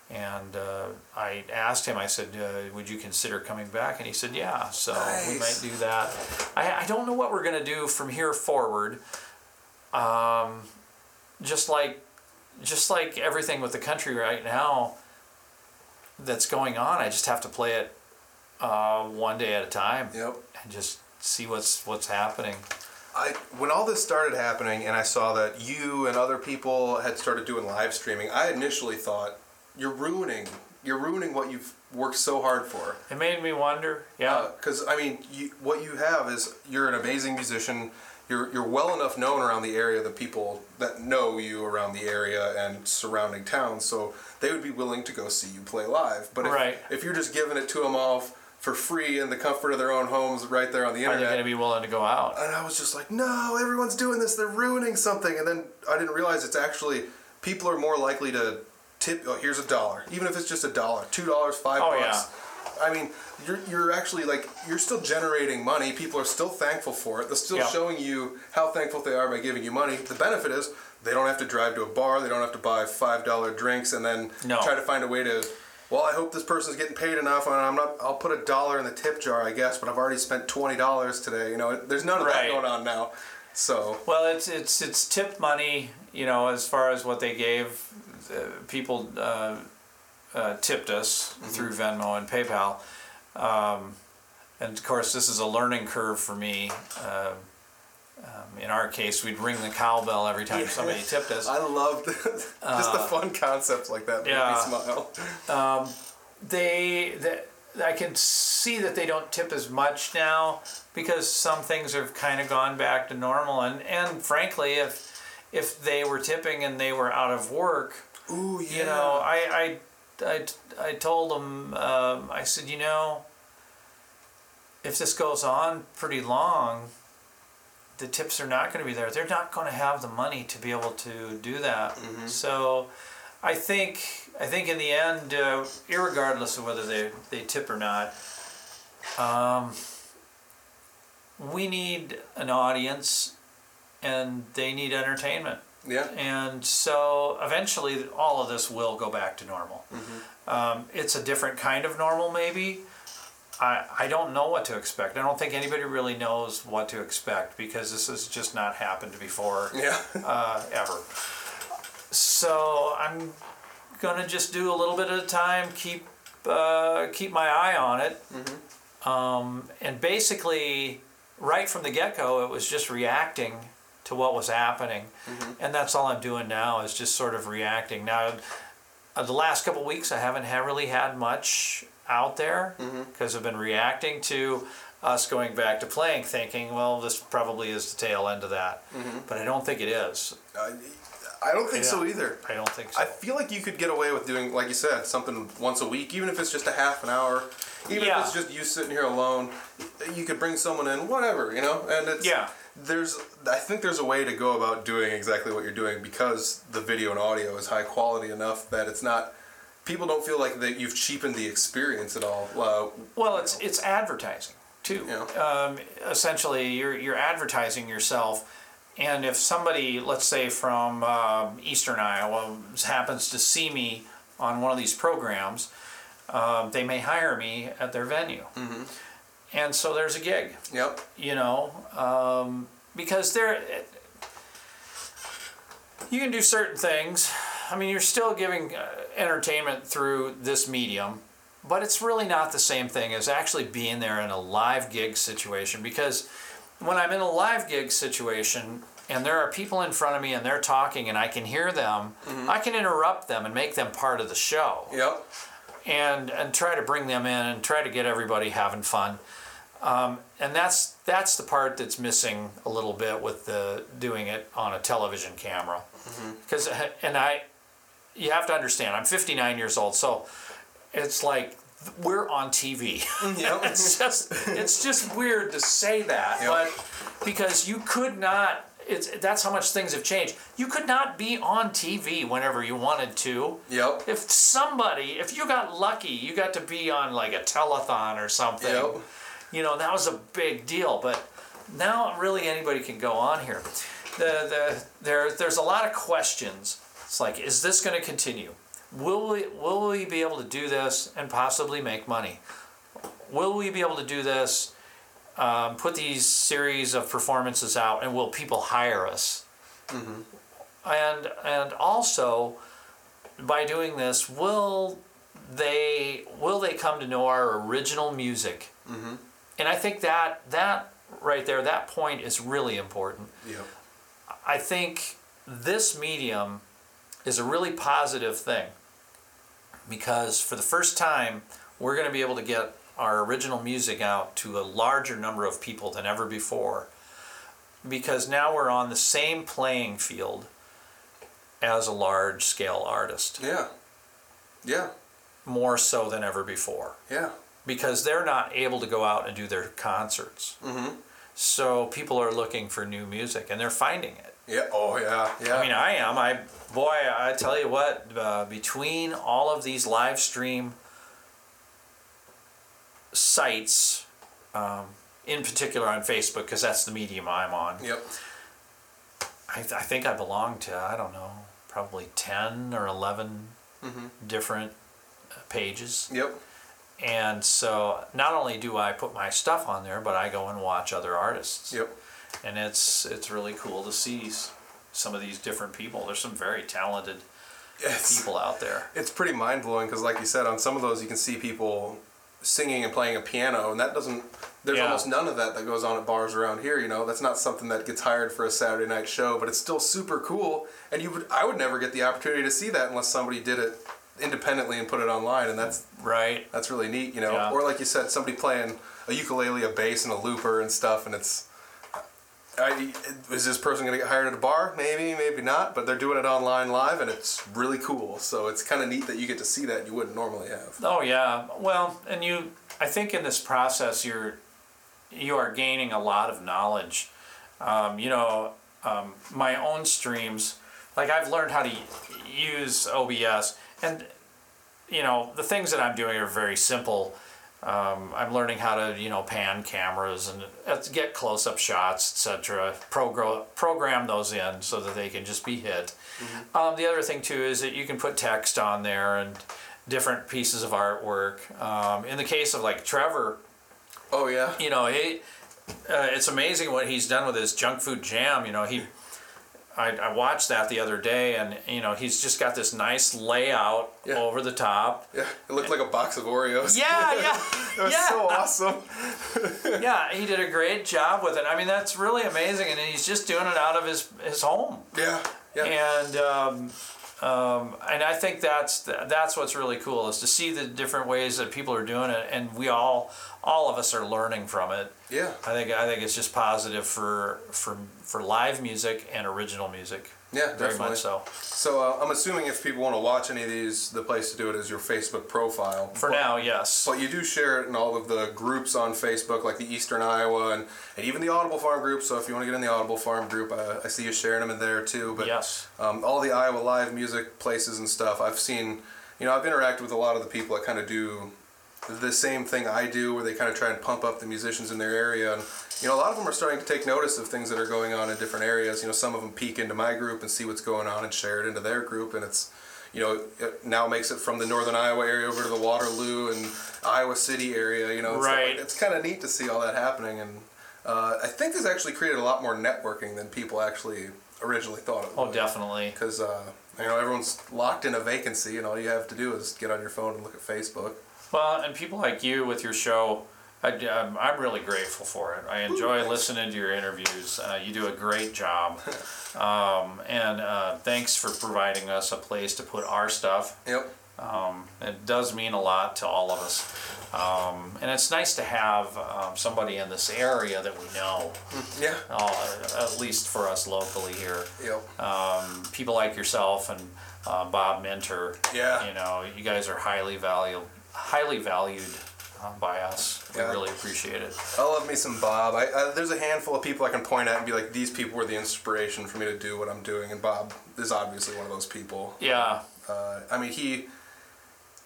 And uh, I asked him. I said, uh, "Would you consider coming back?" And he said, "Yeah." So we might do that. I, I don't know what we're gonna do from here forward. Um, just like just like everything with the country right now that's going on, I just have to play it uh, one day at a time yep and just see what's what's happening. I when all this started happening and I saw that you and other people had started doing live streaming, I initially thought you're ruining you're ruining what you've worked so hard for. It made me wonder. Yeah, uh, Because I mean, you, what you have is you're an amazing musician. You're you're well enough known around the area. The people that know you around the area and surrounding towns, so they would be willing to go see you play live. But if, Right. if you're just giving it to them all for free in the comfort of their own homes, right there on the internet, are they going to be willing to go out? and I was just like, no, everyone's doing this. They're ruining something. And then I didn't realize it's actually people are more likely to tip. Oh, here's a dollar, even if it's just a dollar, two dollars, five Oh, bucks. Yeah. I mean, you're you're actually like you're still generating money. People are still thankful for it. They're still Yeah. showing you how thankful they are by giving you money. The benefit is they don't have to drive to a bar. They don't have to buy five dollar drinks and then No. try to find a way to. Well, I hope this person's getting paid enough, and I'm not. I'll put a dollar in the tip jar, I guess. But I've already spent twenty dollars today. You know, there's none of that going on now. So Well, it's it's it's tip money, you know, as far as what they gave. Uh, people uh, uh, tipped us through Venmo and PayPal, um, and of course, this is a learning curve for me. Uh, um, in our case, we'd ring the cowbell every time somebody tipped us. I loved <laughs> just the fun concepts like that. Made Uh, yeah. me smile. they, they I can see that they don't tip as much now because some things have kind of gone back to normal and and frankly if if they were tipping and they were out of work Ooh, yeah. you know I I I, I told them um, I said you know if this goes on pretty long the tips are not going to be there. They're not going to have the money to be able to do that. So, I think I think in the end, uh, irregardless of whether they they tip or not, um, we need an audience, and they need entertainment. Yeah. And so eventually, all of this will go back to normal. Um, it's a different kind of normal, maybe. I, I don't know what to expect. I don't think anybody really knows what to expect because this has just not happened before Yeah. uh, ever. So I'm gonna just do a little bit at a time. Keep uh, keep my eye on it. Um, and basically, right from the get go, it was just reacting to what was happening, mm-hmm. and that's all I'm doing now is just sort of reacting. Now, uh, the last couple weeks, I haven't really had much out there mm-hmm. because I've been reacting to us going back to playing, thinking, well, this probably is the tail end of that, mm-hmm. but I don't think it is. I, I don't think so either. I don't think so. I feel like you could get away with doing, like you said, something once a week, even if it's just a half an hour, even Yeah. if it's just you sitting here alone. You could bring someone in, whatever, you know. And it's Yeah. There's, I think there's a way to go about doing exactly what you're doing because the video and audio is high quality enough that it's not. People don't feel like that you've cheapened the experience at all. Uh, Well, it's it's advertising too. Yeah. Um, essentially, you're you're advertising yourself, and if somebody, let's say from um, Eastern Iowa, happens to see me on one of these programs, um, they may hire me at their venue, Mm-hmm. And so there's a gig. yep. You know, um, because there, you can do certain things. I mean, you're still giving uh, entertainment through this medium, but it's really not the same thing as actually being there in a live gig situation. Because when I'm in a live gig situation and there are people in front of me and they're talking and I can hear them, I can interrupt them and make them part of the show Yep. and and try to bring them in and try to get everybody having fun. Um, and that's that's the part that's missing a little bit with the doing it on a television camera. Mm-hmm. Because uh, and I, you have to understand, I'm 59 years old, so it's like we're on TV. Mm, yep. <laughs> it's just it's just weird to say that, Yep. but because you could not. It's that's how much things have changed. You could not be on TV whenever you wanted to Yep. if somebody, if you got lucky, you got to be on like a telethon or something, Yep. You know, that was a big deal. But now, really, anybody can go on here. The the there there's a lot of questions. It's like, is this going to continue? Will we will we be able to do this and possibly make money? Will we be able to do this? Um, put these series of performances out, and will people hire us? And and also, by doing this, will they will they come to know our original music? Mm-hmm. And I think that that right there, that point is really important. Yep. I think this medium is a really positive thing because for the first time, we're going to be able to get our original music out to a larger number of people than ever before because now we're on the same playing field as a large scale artist, Yeah. Yeah. more so than ever before Yeah. Because they're not able to go out and do their concerts. Mm-hmm. So people are looking for new music and they're finding it. Yeah. Oh yeah. Yeah. I mean, I am. I boy, I tell you what. Uh, between all of these live stream sites, um, in particular on Facebook, because that's the medium I'm on. Yep. I, I think I belong to I don't know, probably ten or 11 different uh, pages. Yep. And so not only do I put my stuff on there, but I go and watch other artists. Yep. And it's it's really cool to see some of these different people. There's some very talented It's, people out there. it's pretty mind blowing because, like you said, on some of those you can see people singing and playing a piano, and that doesn't. There's Yeah. almost none of that that goes on at bars around here. You know, that's not something that gets hired for a Saturday night show, but it's still super cool. And you would, I would never get the opportunity to see that unless somebody did it independently and put it online, and that's Right. that's really neat. You know, Yeah. or like you said, somebody playing a ukulele, a bass, and a looper and stuff, and it's. I, is this person going to get hired at a bar? Maybe, maybe not. But they're doing it online live, and it's really cool. So it's kind of neat that you get to see that you wouldn't normally have. Oh yeah. Well, and you I think in this process you're you are gaining a lot of knowledge um, you know, um, my own streams. Like I've learned how to use OBS, and you know the things that I'm doing are very simple. Um, I'm learning how to you know pan cameras and uh, get close-up shots, etc. Progr- program those in so that they can just be hit. Um, the other thing too is that you can put text on there and different pieces of artwork. Um, in the case of like Trevor, Oh yeah. you know, he, uh, it's amazing what he's done with his junk food jam. You know, he, I, I watched that the other day, and you know, he's just got this nice layout Yeah. over the top. Yeah. It looked like a box of Oreos. Yeah, yeah, <laughs> It was yeah. so awesome. <laughs> yeah. He did a great job with it. I mean, that's really amazing, and he's just doing it out of his his home. Yeah. Yeah. And um, um, and I think that's that's what's really cool is to see the different ways that people are doing it, and we all all of us are learning from it. yeah. I think I think it's just positive for for for live music and original music. Yeah, Very definitely. much so. So uh, I'm assuming if people want to watch any of these, the place to do it is your Facebook profile. For now, yes. But you do share it in all of the groups on Facebook, like the Eastern Iowa and, and even the Audible Farm group. So if you want to get in the Audible Farm group, uh, I see you sharing them in there too. But Yes. um, all the Iowa live music places and stuff, I've seen, you know, I've interacted with a lot of the people that kind of do the same thing I do, where they kind of try and pump up the musicians in their area. And, you know, a lot of them are starting to take notice of things that are going on in different areas. You know, some of them peek into my group and see what's going on and share it into their group. And it's, you know, it now makes it from the northern Iowa area over to the Waterloo and Iowa City area. You know, it's, Right. it's kind of neat to see all that happening. And uh, I think this actually created a lot more networking than people actually originally thought it would Oh, definitely. because uh, you know everyone's locked in a vacancy, and all you have to do is get on your phone and look at Facebook. Well, and people like you with your show, I, am I'm really grateful for it. I enjoy thanks. listening to your interviews. Uh, you do a great job. <laughs> Um, and uh, thanks for providing us a place to put our stuff. Yep. Um, it does mean a lot to all of us. Um, and it's nice to have um, somebody in this area that we know, Yeah. uh, at least for us locally here. Yep. Um, people like yourself and uh, Bob Minter. Yeah. You know, you guys are highly valued, highly valued uh, by us. We Yeah. really appreciate it. I love me some Bob. I, I, there's a handful of people I can point at and be like, these people were the inspiration for me to do what I'm doing, and Bob is obviously one of those people. Yeah. Uh, I mean, he.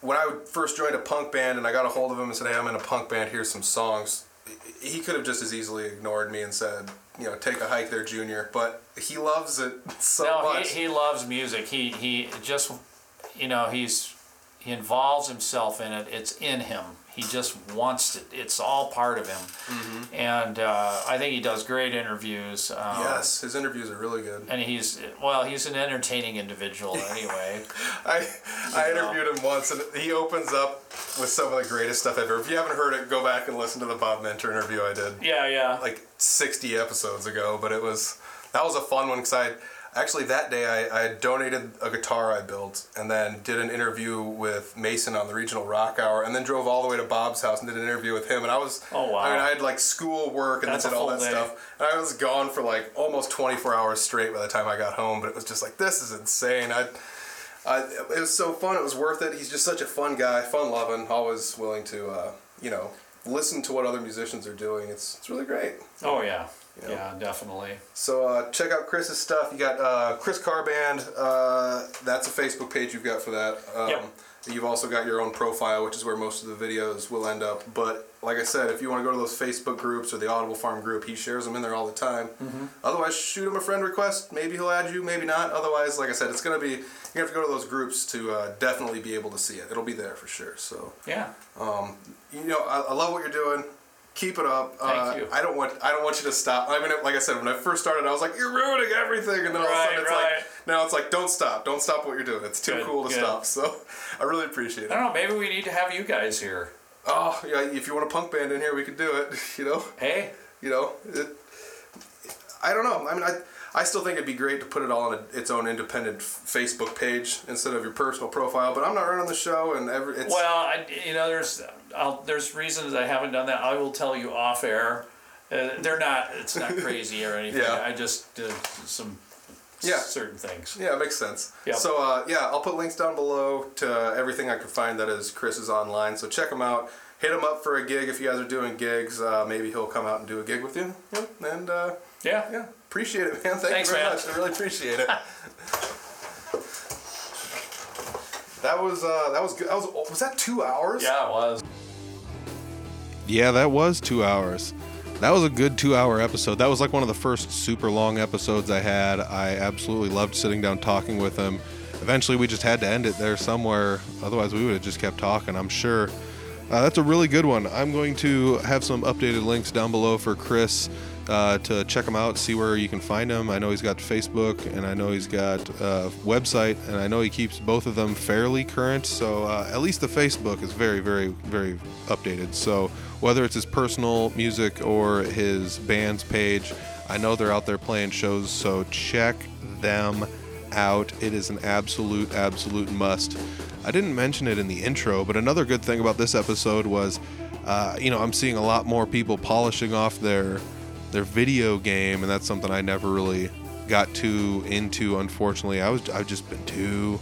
When I first joined a punk band and I got a hold of him and said, "Hey, I'm in a punk band. Here's some songs," he could have just as easily ignored me and said, "You know, take a hike there, Junior." But he loves it so no, much. he, he loves music. He he just, you know, he's he involves himself in it. It's in him. He just wants it. It's all part of him. Mm-hmm. And uh, I think he does great interviews. Um, yes, his interviews are really good. And he's well, he's an entertaining individual <laughs> anyway. I I know. interviewed him once, and he opens up with some of the greatest stuff ever. If you haven't heard it, go back and listen to the Bob Mentor interview I did yeah, yeah. like 60 episodes ago. But it was that was a fun one because I actually that day I, I donated a guitar I built, and then did an interview with Mason on the Regional Rock Hour, and then drove all the way to Bob's house and did an interview with him. And I was Oh, wow. I mean I had like school work and That's then did all that day. stuff. And I was gone for like almost 24 hours straight by the time I got home. But it was just like this is insane. I. I, it was so fun. It was worth it. He's just such a fun guy, fun loving, always willing to, uh, you know, listen to what other musicians are doing. It's it's really great. Oh yeah, You know. yeah, definitely. So uh, check out Chris's stuff. You got uh, Chris Carband. Uh, that's a Facebook page you've got for that. Um, Yep. You've also got your own profile, which is where most of the videos will end up. But like I said, if you want to go to those Facebook groups or the Audible Farm group, he shares them in there all the time. Mm-hmm. Otherwise, shoot him a friend request. Maybe he'll add you, maybe not. Otherwise, like I said, it's gonna be you have to go to those groups to uh, definitely be able to see it. It'll be there for sure. So Yeah. um, you know, I, I love what you're doing. Keep it up. Thank uh, you. I don't want I don't want you to stop. I mean, like I said, when I first started, I was like, "You're ruining everything," and then all of a sudden, it's right. like, now it's like, "Don't stop! Don't stop what you're doing. It's too Good, cool to good. stop." So, I really appreciate it. I don't know. Maybe we need to have you guys here. Oh, yeah. If you want a punk band in here, we could do it. <laughs> You know, Hey. you know. It, I don't know. I mean, I I still think it'd be great to put it all on a, its own independent f- Facebook page instead of your personal profile. But I'm not running the show, and every it's Well, I, you know, there's I'll, there's reasons I haven't done that. I will tell you off air. Uh, they're not. It's not <laughs> crazy or anything. Yeah. I just did some Yeah. certain things. Yeah, it makes sense. Yep. So uh, yeah, I'll put links down below to everything I can find that is Chris's online. So check him out. Hit him up for a gig if you guys are doing gigs. Uh, maybe he'll come out and do a gig with you. Yep. And uh, Yeah. Yeah, appreciate it, man. Thank Thanks, you very man. much. I really appreciate it. <laughs> that was uh, that was good. That was was that two hours? Yeah, it was. Yeah, that was two hours. That was a good two hour episode. That was like one of the first super long episodes I had. I absolutely loved sitting down talking with him. Eventually, we just had to end it there somewhere. Otherwise, we would have just kept talking, I'm sure. Uh, that's a really good one. I'm going to have some updated links down below for Chris uh, to check him out, see where you can find him. I know he's got Facebook and I know he's got a website, and I know he keeps both of them fairly current. So uh, at least the Facebook is very, very, very updated. So whether it's his personal music or his band's page, I know they're out there playing shows. So check them out. It is an absolute, absolute must. I didn't mention it in the intro, but another good thing about this episode was, uh, you know, I'm seeing a lot more people polishing off their their video game, and that's something I never really got too into. Unfortunately, I was I've just been too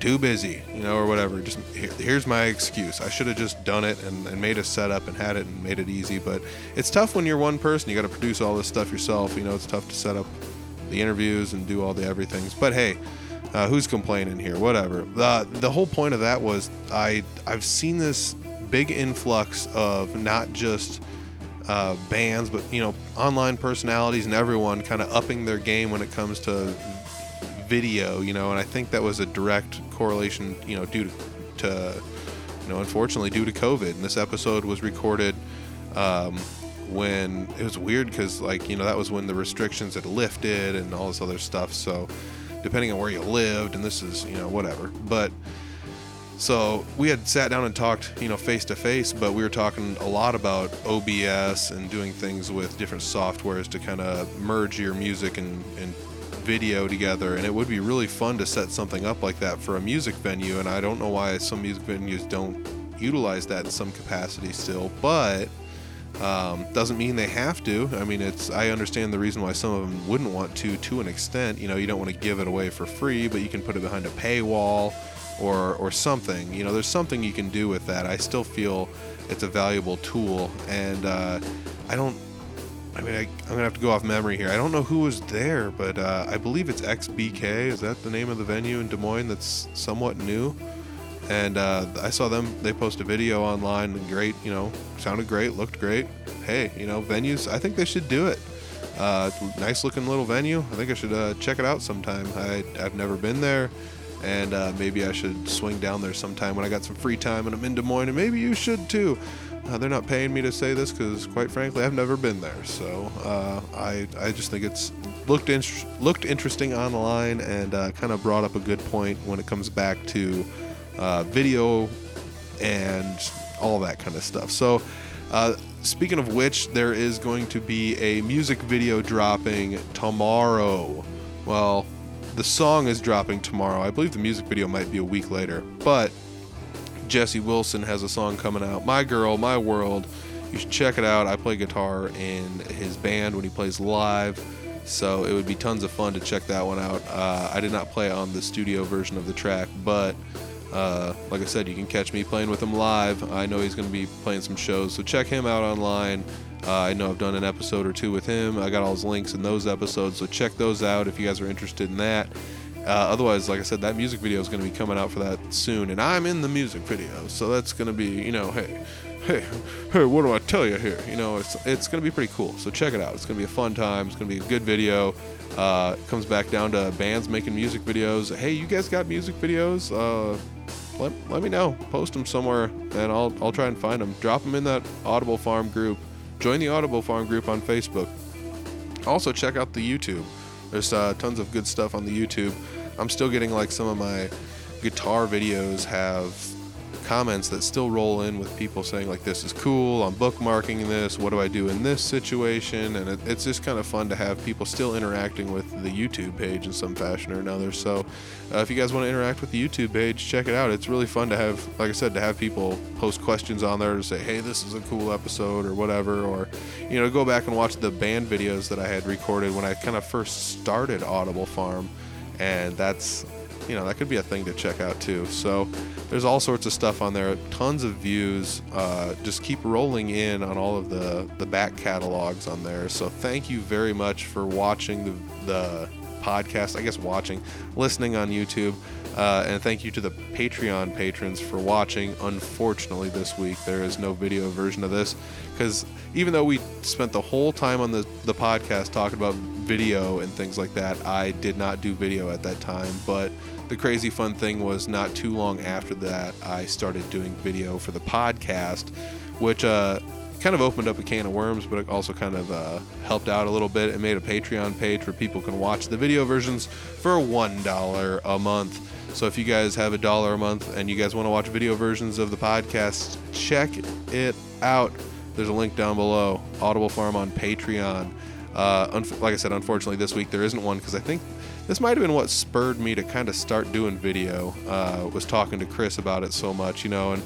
too busy, you know, or whatever. Just here, here's my excuse. I should have just done it and, and made a setup and had it and made it easy. But it's tough when you're one person. You got to produce all this stuff yourself. You know, it's tough to set up the interviews and do all the everythings. But hey, uh, who's complaining here? Whatever. The the whole point of that was I I've seen this big influx of not just uh, bands, but you know, online personalities and everyone kind of upping their game when it comes to video. You know, and I think that was a direct correlation. You know, due to, to you know, unfortunately, due to COVID. And this episode was recorded. Um, when it was weird because like you know that was when the restrictions had lifted and all this other stuff so depending on where you lived and this is you know whatever but so we had sat down and talked you know face to face but we were talking a lot about obs and doing things with different softwares to kind of merge your music and, and video together and it would be really fun to set something up like that for a music venue and i don't know why some music venues don't utilize that in some capacity still but um, doesn't mean they have to. I mean, it's I understand the reason why some of them wouldn't want to, to an extent. You know, you don't want to give it away for free, but you can put it behind a paywall, or or something. You know, there's something you can do with that. I still feel it's a valuable tool, and uh, I don't. I mean, I, I'm gonna have to go off memory here. I don't know who was there, but uh, I believe it's XBK. Is that the name of the venue in Des Moines that's somewhat new? and uh, I saw them. They post a video online. Great, you know, sounded great, looked great. Hey, you know, venues. I think they should do it. Uh, nice looking little venue. I think I should uh, check it out sometime. I, I've never been there, and uh, maybe I should swing down there sometime when I got some free time and I'm in Des Moines. And maybe you should too. Uh, they're not paying me to say this because, quite frankly, I've never been there. So uh, I I just think it's looked in, looked interesting online and uh, kind of brought up a good point when it comes back to uh, video and all that kind of stuff. So, uh, speaking of which, there is going to be a music video dropping tomorrow. Well, the song is dropping tomorrow. I believe the music video might be a week later, but Jesse Wilson has a song coming out. My Girl, My World. You should check it out. I play guitar in his band when he plays live. So it would be tons of fun to check that one out. Uh, I did not play on the studio version of the track, but uh, like I said, you can catch me playing with him live. I know he's going to be playing some shows, so check him out online. Uh, I know I've done an episode or two with him. I got all his links in those episodes, so check those out if you guys are interested in that. Uh, otherwise, like I said, that music video is going to be coming out for that soon, and I'm in the music video, so that's going to be, you know, hey, hey, hey, what do I tell you here? You know, it's it's going to be pretty cool. So check it out. It's going to be a fun time. It's going to be a good video. Uh, comes back down to bands making music videos. Hey, you guys got music videos? Uh, let, let me know. Post them somewhere, and I'll I'll try and find them. Drop them in that Audible Farm group. Join the Audible Farm group on Facebook. Also, check out the YouTube. There's uh, tons of good stuff on the YouTube. I'm still getting like some of my guitar videos have comments that still roll in with people saying like this is cool i'm bookmarking this what do i do in this situation? And it, it's just kind of fun to have people still interacting with the youtube page in some fashion or another. So uh, if you guys want to interact with the youtube page check it out. It's really fun to have like i said to have people post questions on there to say hey this is a cool episode or whatever or you know go back and watch the band videos that i had recorded when i kind of first started audible farm and that's you know that could be a thing to check out too. So there's all sorts of stuff on there, tons of views. Uh, just keep rolling in on all of the the back catalogs on there. So thank you very much for watching the the podcast. I guess watching, listening on YouTube. Uh, and thank you to the Patreon patrons for watching. Unfortunately, this week there is no video version of this because even though we spent the whole time on the, the podcast talking about video and things like that, I did not do video at that time. But the crazy fun thing was not too long after that, I started doing video for the podcast, which uh, kind of opened up a can of worms, but it also kind of uh, helped out a little bit. and made a Patreon page where people can watch the video versions for $1 a month. So if you guys have a dollar a month and you guys want to watch video versions of the podcast, check it out. There's a link down below. Audible Farm on Patreon. Uh, like I said, unfortunately this week there isn't one because I think this might have been what spurred me to kind of start doing video. Uh, was talking to Chris about it so much, you know, and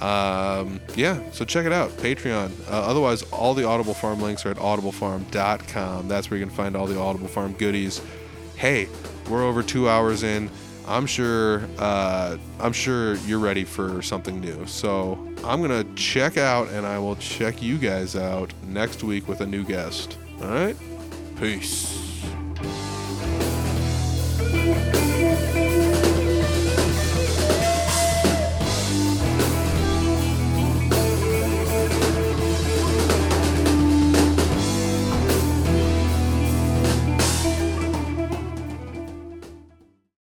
um, yeah, so check it out, Patreon. Uh, otherwise, all the Audible Farm links are at audiblefarm.com. That's where you can find all the Audible Farm goodies. Hey, we're over two hours in. I'm sure. Uh, I'm sure you're ready for something new. So I'm gonna check out, and I will check you guys out next week with a new guest. All right. Peace. Thank you.